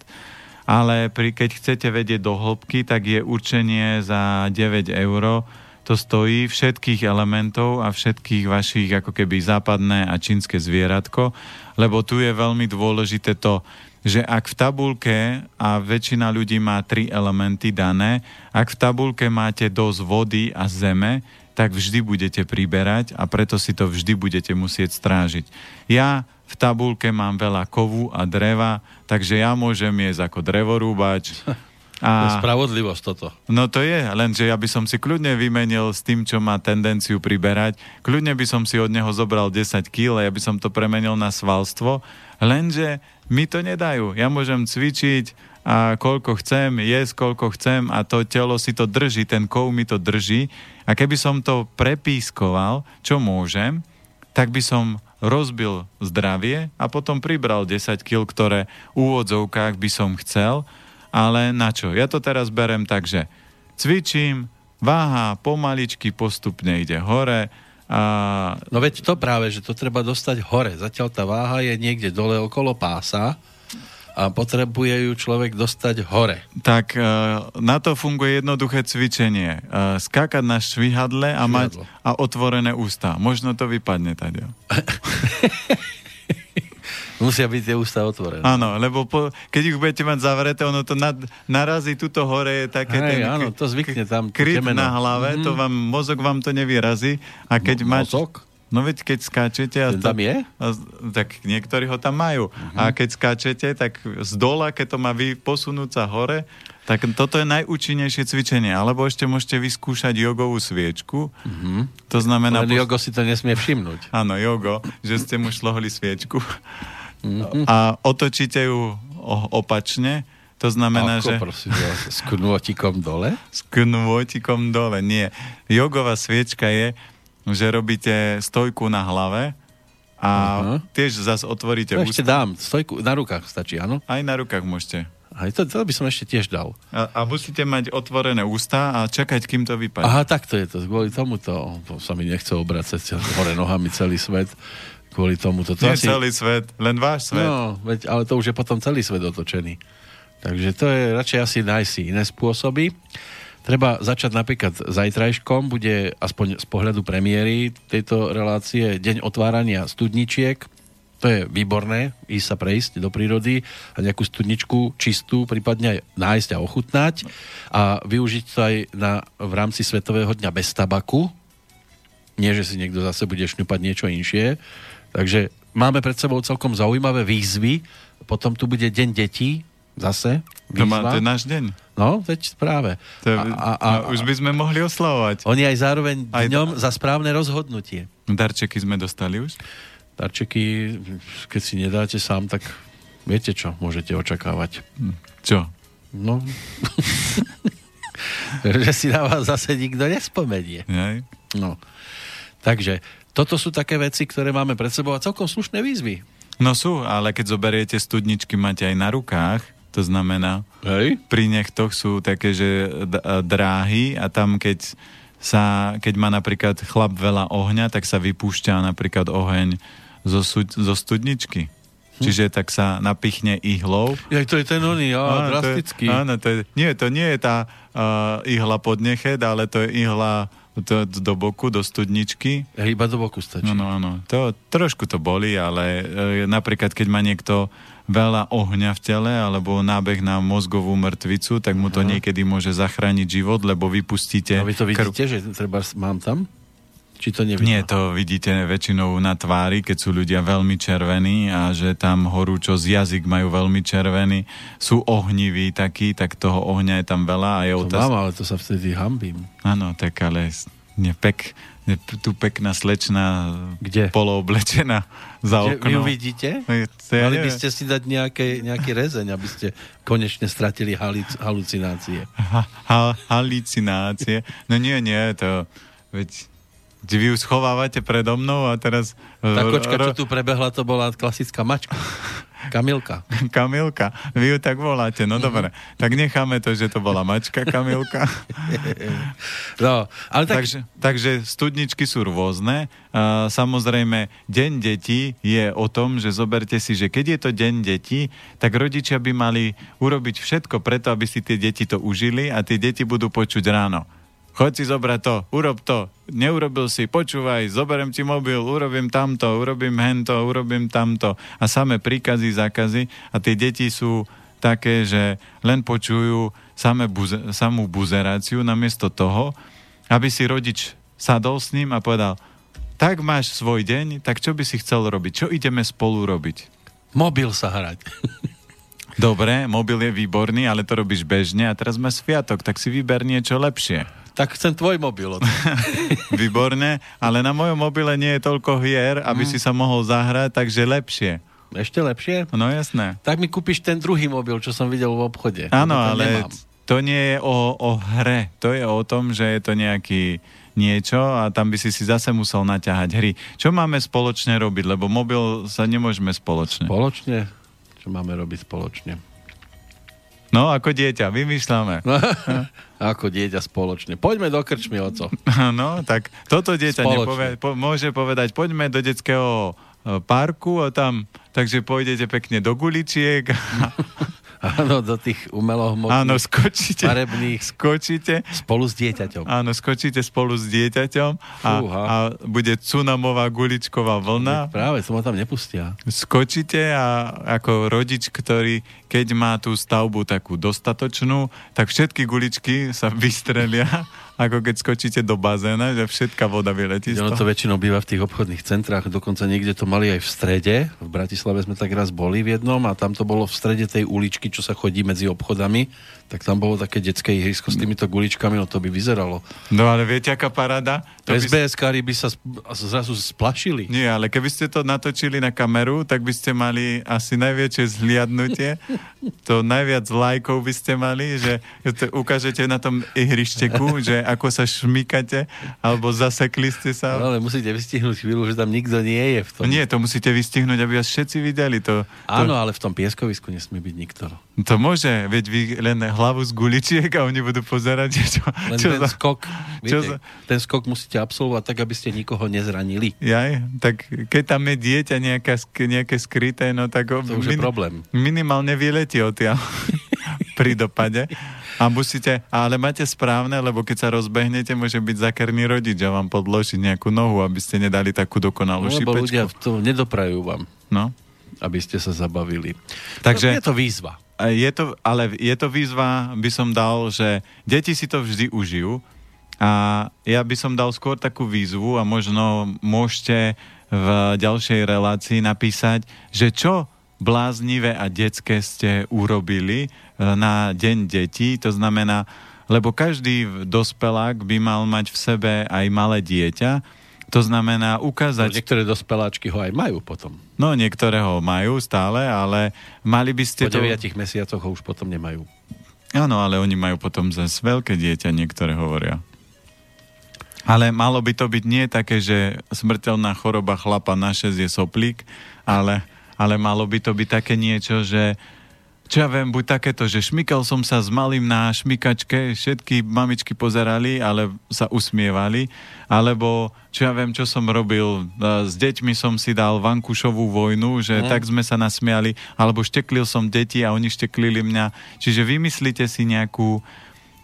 ale pri, keď chcete vedieť do hĺbky, tak je určenie za 9 eur to stojí všetkých elementov a všetkých vašich ako keby západné a čínske zvieratko, lebo tu je veľmi dôležité to, že ak v tabulke, a väčšina ľudí má tri elementy dané, ak v tabulke máte dosť vody a zeme, tak vždy budete priberať a preto si to vždy budete musieť strážiť. Ja v tabulke mám veľa kovu a dreva, takže ja môžem jesť ako drevorúbač, A... To spravodlivosť toto. No to je, lenže ja by som si kľudne vymenil s tým, čo má tendenciu priberať. Kľudne by som si od neho zobral 10 kg, ja by som to premenil na svalstvo, lenže mi to nedajú. Ja môžem cvičiť a koľko chcem, jesť koľko chcem a to telo si to drží, ten kov mi to drží. A keby som to prepískoval, čo môžem, tak by som rozbil zdravie a potom pribral 10 kg, ktoré v úvodzovkách by som chcel, ale na čo? Ja to teraz berem tak, že cvičím, váha pomaličky postupne ide hore, a... No veď to práve, že to treba dostať hore. Zatiaľ tá váha je niekde dole okolo pása a potrebuje ju človek dostať hore. Tak e, na to funguje jednoduché cvičenie. E, skákať na švihadle a mať a otvorené ústa. Možno to vypadne tady. Musia byť tie ústa otvorené. Áno, lebo po, keď ich budete mať zavreté, ono to nad, narazí tuto hore, je také Hej, ten áno, to zvykne tam. kryt na hlave, mm. to vám, mozog vám to nevyrazí. A keď Mo- máš... Mozog? No veď keď skáčete... A tam je? A, tak niektorí ho tam majú. Uh-huh. A keď skáčete, tak z dola, keď to má vy posunúť sa hore, tak toto je najúčinnejšie cvičenie. Alebo ešte môžete vyskúšať jogovú sviečku. Uh-huh. To znamená... Len jogo si to nesmie všimnúť. Áno, jogo, že ste mu šlohli sviečku. Uh-huh. A otočíte ju opačne. To znamená, Ako, že... prosím vás, s knôtikom dole? S knôtikom dole, nie. Jogová sviečka je, že robíte stojku na hlave a uh-huh. tiež zase otvoríte to ešte dám, stojku na rukách stačí, áno? Aj na rukách môžete. Aj to, to by som ešte tiež dal. A, a musíte mať otvorené ústa a čakať, kým to vypadne. Aha, tak to je to. Kvôli tomuto to sa mi nechce obracať hore nohami celý svet. Kvôli tomuto. To Nie asi... celý svet, len váš svet. No, veď, ale to už je potom celý svet otočený. Takže to je radšej asi nájsť si iné spôsoby. Treba začať napríklad zajtrajškom, bude aspoň z pohľadu premiéry tejto relácie deň otvárania studničiek. To je výborné, ísť sa prejsť do prírody a nejakú studničku čistú, prípadne aj nájsť a ochutnať a využiť to aj na, v rámci Svetového dňa bez tabaku. Nie, že si niekto zase bude šňupať niečo inšie. Takže máme pred sebou celkom zaujímavé výzvy. Potom tu bude Deň detí, zase. To, má, to je náš deň. No, veď práve. To a, a, a, a, už by sme mohli oslavovať. Oni aj zároveň aj dňom to... za správne rozhodnutie. Darčeky sme dostali už? Darčeky, keď si nedáte sám, tak viete čo môžete očakávať. Čo? No, že si na vás zase nikto nespomenie. Aj. No. Takže Toto sú také veci, ktoré máme pred sebou a celkom slušné výzvy. No sú, ale keď zoberiete studničky, máte aj na rukách, to znamená, Hej. pri nechtoch sú také, že dráhy a tam keď sa, keď má napríklad chlap veľa ohňa, tak sa vypúšťa napríklad oheň zo, zo studničky. Hm. Čiže tak sa napichne ihlou. Jak to je ten oný, á, Áno, drastický. To je, áno, to je, nie, to nie je tá uh, ihla pod nechet, ale to je ihla to, do boku, do studničky. Ja iba do boku stačí. No, no, áno. To, trošku to boli, ale e, napríklad, keď má niekto veľa ohňa v tele alebo nábeh na mozgovú mŕtvicu, tak mu to niekedy môže zachrániť život, lebo vypustíte... A vy to vidíte, že treba mám tam? Či to nevidíte? Nie, to vidíte väčšinou na tvári, keď sú ľudia veľmi červení a že tam horúčo z jazyk majú veľmi červený, sú ohniví takí, tak toho ohňa je tam veľa a je To otázka... mám, ale to sa vtedy hambím. Áno, tak ale nie, nie, tu pekná slečna Kde? polooblečená za Že vy oknom. uvidíte? No, to ja Mali by ste si dať nejaké, nejaký rezeň, aby ste konečne stratili halic, halucinácie. Ha, ha, halucinácie. No nie, nie, to... Veď, vy ju schovávate predo mnou a teraz... Tá ro- kočka, čo tu prebehla, to bola klasická mačka. Kamilka. Kamilka, vy ju tak voláte, no dobre. Tak necháme to, že to bola mačka Kamilka. No, ale tak, takže, takže studničky sú rôzne. Uh, samozrejme, deň detí je o tom, že zoberte si, že keď je to deň detí, tak rodičia by mali urobiť všetko preto, aby si tie deti to užili a tie deti budú počuť ráno. Choď si zobrať to, urob to, neurobil si, počúvaj, zoberiem ti mobil, urobím tamto, urobím hento, urobím tamto. A samé príkazy, zákazy a tie deti sú také, že len počujú samé buze, samú buzeráciu namiesto toho, aby si rodič sadol s ním a povedal, tak máš svoj deň, tak čo by si chcel robiť? Čo ideme spolu robiť? mobil sa hrať. Dobre, mobil je výborný, ale to robíš bežne a teraz máš sviatok, tak si vyber niečo lepšie. Tak chcem tvoj mobil. Výborné, ale na mojom mobile nie je toľko hier, aby si sa mohol zahrať, takže lepšie. Ešte lepšie? No jasné. Tak mi kúpiš ten druhý mobil, čo som videl v obchode. Áno, ale nemám. to nie je o, o hre. To je o tom, že je to nejaký niečo a tam by si si zase musel naťahať hry. Čo máme spoločne robiť? Lebo mobil sa nemôžeme spoločne. Spoločne? Čo máme robiť spoločne? No, ako dieťa, vymýšľame. No, ako dieťa spoločne. Poďme do krčmy, oco. No, tak toto dieťa nepovie, po, môže povedať, poďme do detského e, parku a tam, takže pôjdete pekne do guličiek. Áno, do tých umelohmotných, Áno, skočíte. farebných, Skočíte. spolu s dieťaťom. Áno, skočíte spolu s dieťaťom a, Fúha. a bude tsunamová guličková vlna. Práve, to ma tam nepustia. Skočíte a ako rodič, ktorý keď má tú stavbu takú dostatočnú, tak všetky guličky sa vystrelia, ako keď skočíte do bazéna, že všetká voda vyletí Ono to väčšinou býva v tých obchodných centrách, dokonca niekde to mali aj v strede. V Bratislave sme tak raz boli v jednom a tam to bolo v strede tej uličky, čo sa chodí medzi obchodami. Tak tam bolo také detské ihrisko s týmito guličkami, no to by vyzeralo. No ale viete, aká paráda? To by SBS-kári by sa zrazu splašili. Nie, ale keby ste to natočili na kameru, tak by ste mali asi najväčšie zhliadnutie. To najviac lajkov by ste mali, že to ukážete na tom ihrišteku, že ako sa šmíkate, alebo zasekli ste sa. Ale musíte vystihnúť chvíľu, že tam nikto nie je v tom. Nie, to musíte vystihnúť, aby vás všetci videli. To, to, Áno, ale v tom pieskovisku nesmie byť nikto. to môže, veď vy len hlavu z guličiek a oni budú pozerať, čo, Len čo ten za... skok, čo viete, za- ten skok musíte absolvovať tak, aby ste nikoho nezranili. Jaj, tak keď tam je dieťa nejaká, nejaké skryté, no tak... To už je problém. Minimálne vyletí odtiaľ pri dopade. A musíte, ale máte správne, lebo keď sa rozbehnete, môže byť zakerný rodič a vám podložiť nejakú nohu, aby ste nedali takú dokonalú Lebo šipečku. ľudia to nedoprajú vám, No. aby ste sa zabavili. Takže- je to výzva. A Je to, ale je to výzva, by som dal, že deti si to vždy užijú. A ja by som dal skôr takú výzvu a možno môžete v ďalšej relácii napísať, že čo bláznivé a detské ste urobili e, na deň detí, to znamená, lebo každý dospelák by mal mať v sebe aj malé dieťa, to znamená ukázať Niektoré dospeláčky ho aj majú potom. No, niektoré ho majú stále, ale mali by ste Po to... 9 mesiacoch ho už potom nemajú. Áno, ale oni majú potom zase veľké dieťa, niektoré hovoria. Ale malo by to byť nie také, že smrteľná choroba chlapa na 6 je soplík, ale, ale malo by to byť také niečo, že čo ja viem, buď takéto, že šmykal som sa s malým na šmykačke, všetky mamičky pozerali, ale sa usmievali, alebo čo ja viem, čo som robil, e, s deťmi som si dal vankušovú vojnu, že mm. tak sme sa nasmiali, alebo šteklil som deti a oni šteklili mňa. Čiže vymyslíte si nejakú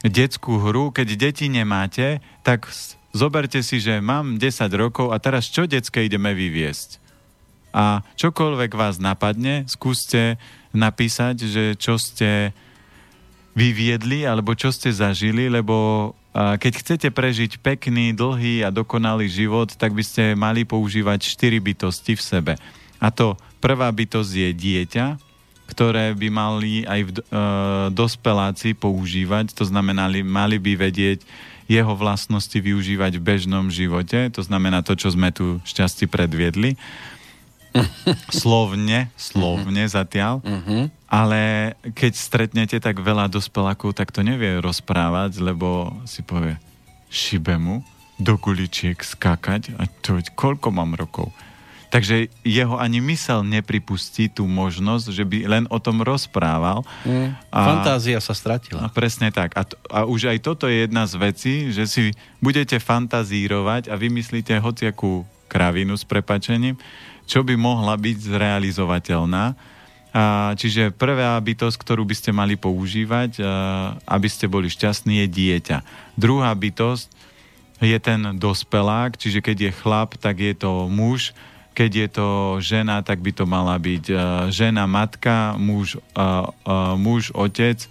detskú hru, keď deti nemáte, tak zoberte si, že mám 10 rokov a teraz čo detské ideme vyviesť? A čokoľvek vás napadne, skúste napísať, že čo ste vyviedli alebo čo ste zažili, lebo keď chcete prežiť pekný, dlhý a dokonalý život, tak by ste mali používať štyri bytosti v sebe. A to prvá bytosť je dieťa, ktoré by mali aj v, e, dospeláci používať, to znamená, mali by vedieť jeho vlastnosti využívať v bežnom živote, to znamená to, čo sme tu šťastí predviedli slovne, slovne uh-huh. zatiaľ, uh-huh. ale keď stretnete tak veľa dospelákov, tak to nevie rozprávať, lebo si povie, šibe mu do guličiek skákať a to koľko mám rokov. Takže jeho ani mysel nepripustí tú možnosť, že by len o tom rozprával. Mm, a, fantázia sa stratila. A presne tak. A, t- a už aj toto je jedna z vecí, že si budete fantazírovať a vymyslíte hociakú kravinu s prepačením, čo by mohla byť zrealizovateľná. A, čiže prvá bytosť, ktorú by ste mali používať, a, aby ste boli šťastní, je dieťa. Druhá bytosť je ten dospelák, čiže keď je chlap, tak je to muž, keď je to žena, tak by to mala byť žena, matka, muž, muž otec,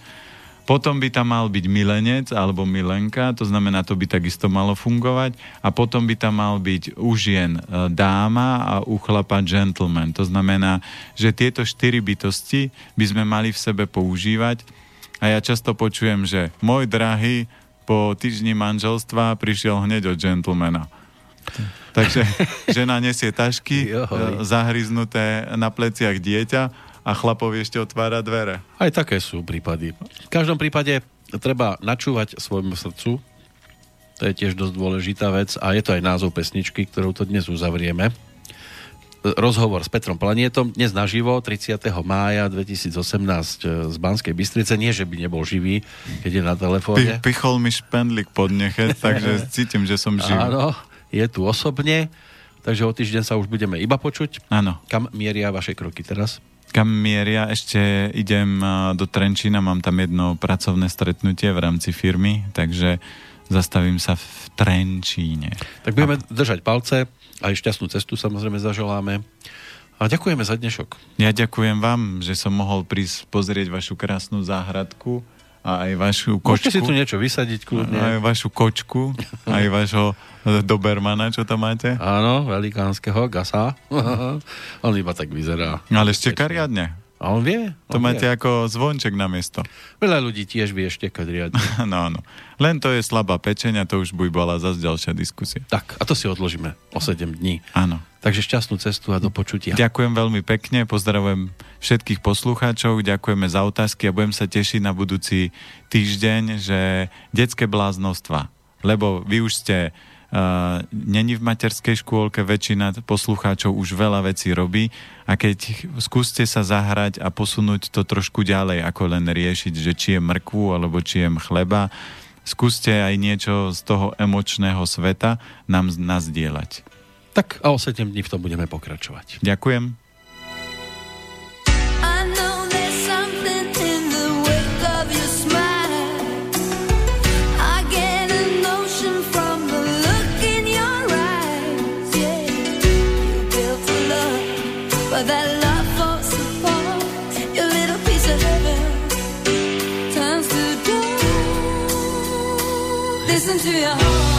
potom by tam mal byť milenec alebo milenka, to znamená, to by takisto malo fungovať. A potom by tam mal byť u žien e, dáma a u chlapa gentleman. To znamená, že tieto štyri bytosti by sme mali v sebe používať. A ja často počujem, že môj drahý po týždni manželstva prišiel hneď od gentlemana. Takže žena nesie tašky. E, zahryznuté na pleciach dieťa a chlapovi ešte otvára dvere. Aj také sú prípady. V každom prípade treba načúvať svojmu srdcu. To je tiež dosť dôležitá vec a je to aj názov pesničky, ktorou to dnes uzavrieme. Rozhovor s Petrom Planietom dnes naživo 30. mája 2018 z Banskej Bystrice. Nie, že by nebol živý, keď je na telefóne. pichol mi špendlik pod nechet, takže cítim, že som živý. Áno, je tu osobne, takže o týždeň sa už budeme iba počuť. Áno. Kam mieria vaše kroky teraz? Kam mieria. Ešte idem do Trenčína, mám tam jedno pracovné stretnutie v rámci firmy, takže zastavím sa v Trenčíne. Tak budeme a... držať palce, aj šťastnú cestu samozrejme zaželáme. A ďakujeme za dnešok. Ja ďakujem vám, že som mohol prísť pozrieť vašu krásnu záhradku a aj vašu kočku. Môžete si tu niečo vysadiť kľudne. Aj vašu kočku, aj vašho Dobermana, čo tam máte? Áno, velikánskeho gasa. on iba tak vyzerá. Ale ešte kariadne. A on vie. To on máte vie. ako zvonček na miesto. Veľa ľudí tiež vie štekať riadne. no, no. Len to je slabá pečenia, to už by bola zase ďalšia diskusia. Tak, a to si odložíme o 7 dní. Áno. Takže šťastnú cestu a do počutia. Ďakujem veľmi pekne, pozdravujem všetkých poslucháčov, ďakujeme za otázky a budem sa tešiť na budúci týždeň, že detské bláznostva, lebo vy už ste Uh, není v materskej škôlke, väčšina poslucháčov už veľa vecí robí a keď skúste sa zahrať a posunúť to trošku ďalej, ako len riešiť, že či je mrkvu alebo či je chleba, skúste aj niečo z toho emočného sveta nám nazdieľať. Tak a o 7 dní v tom budeme pokračovať. Ďakujem. into your heart.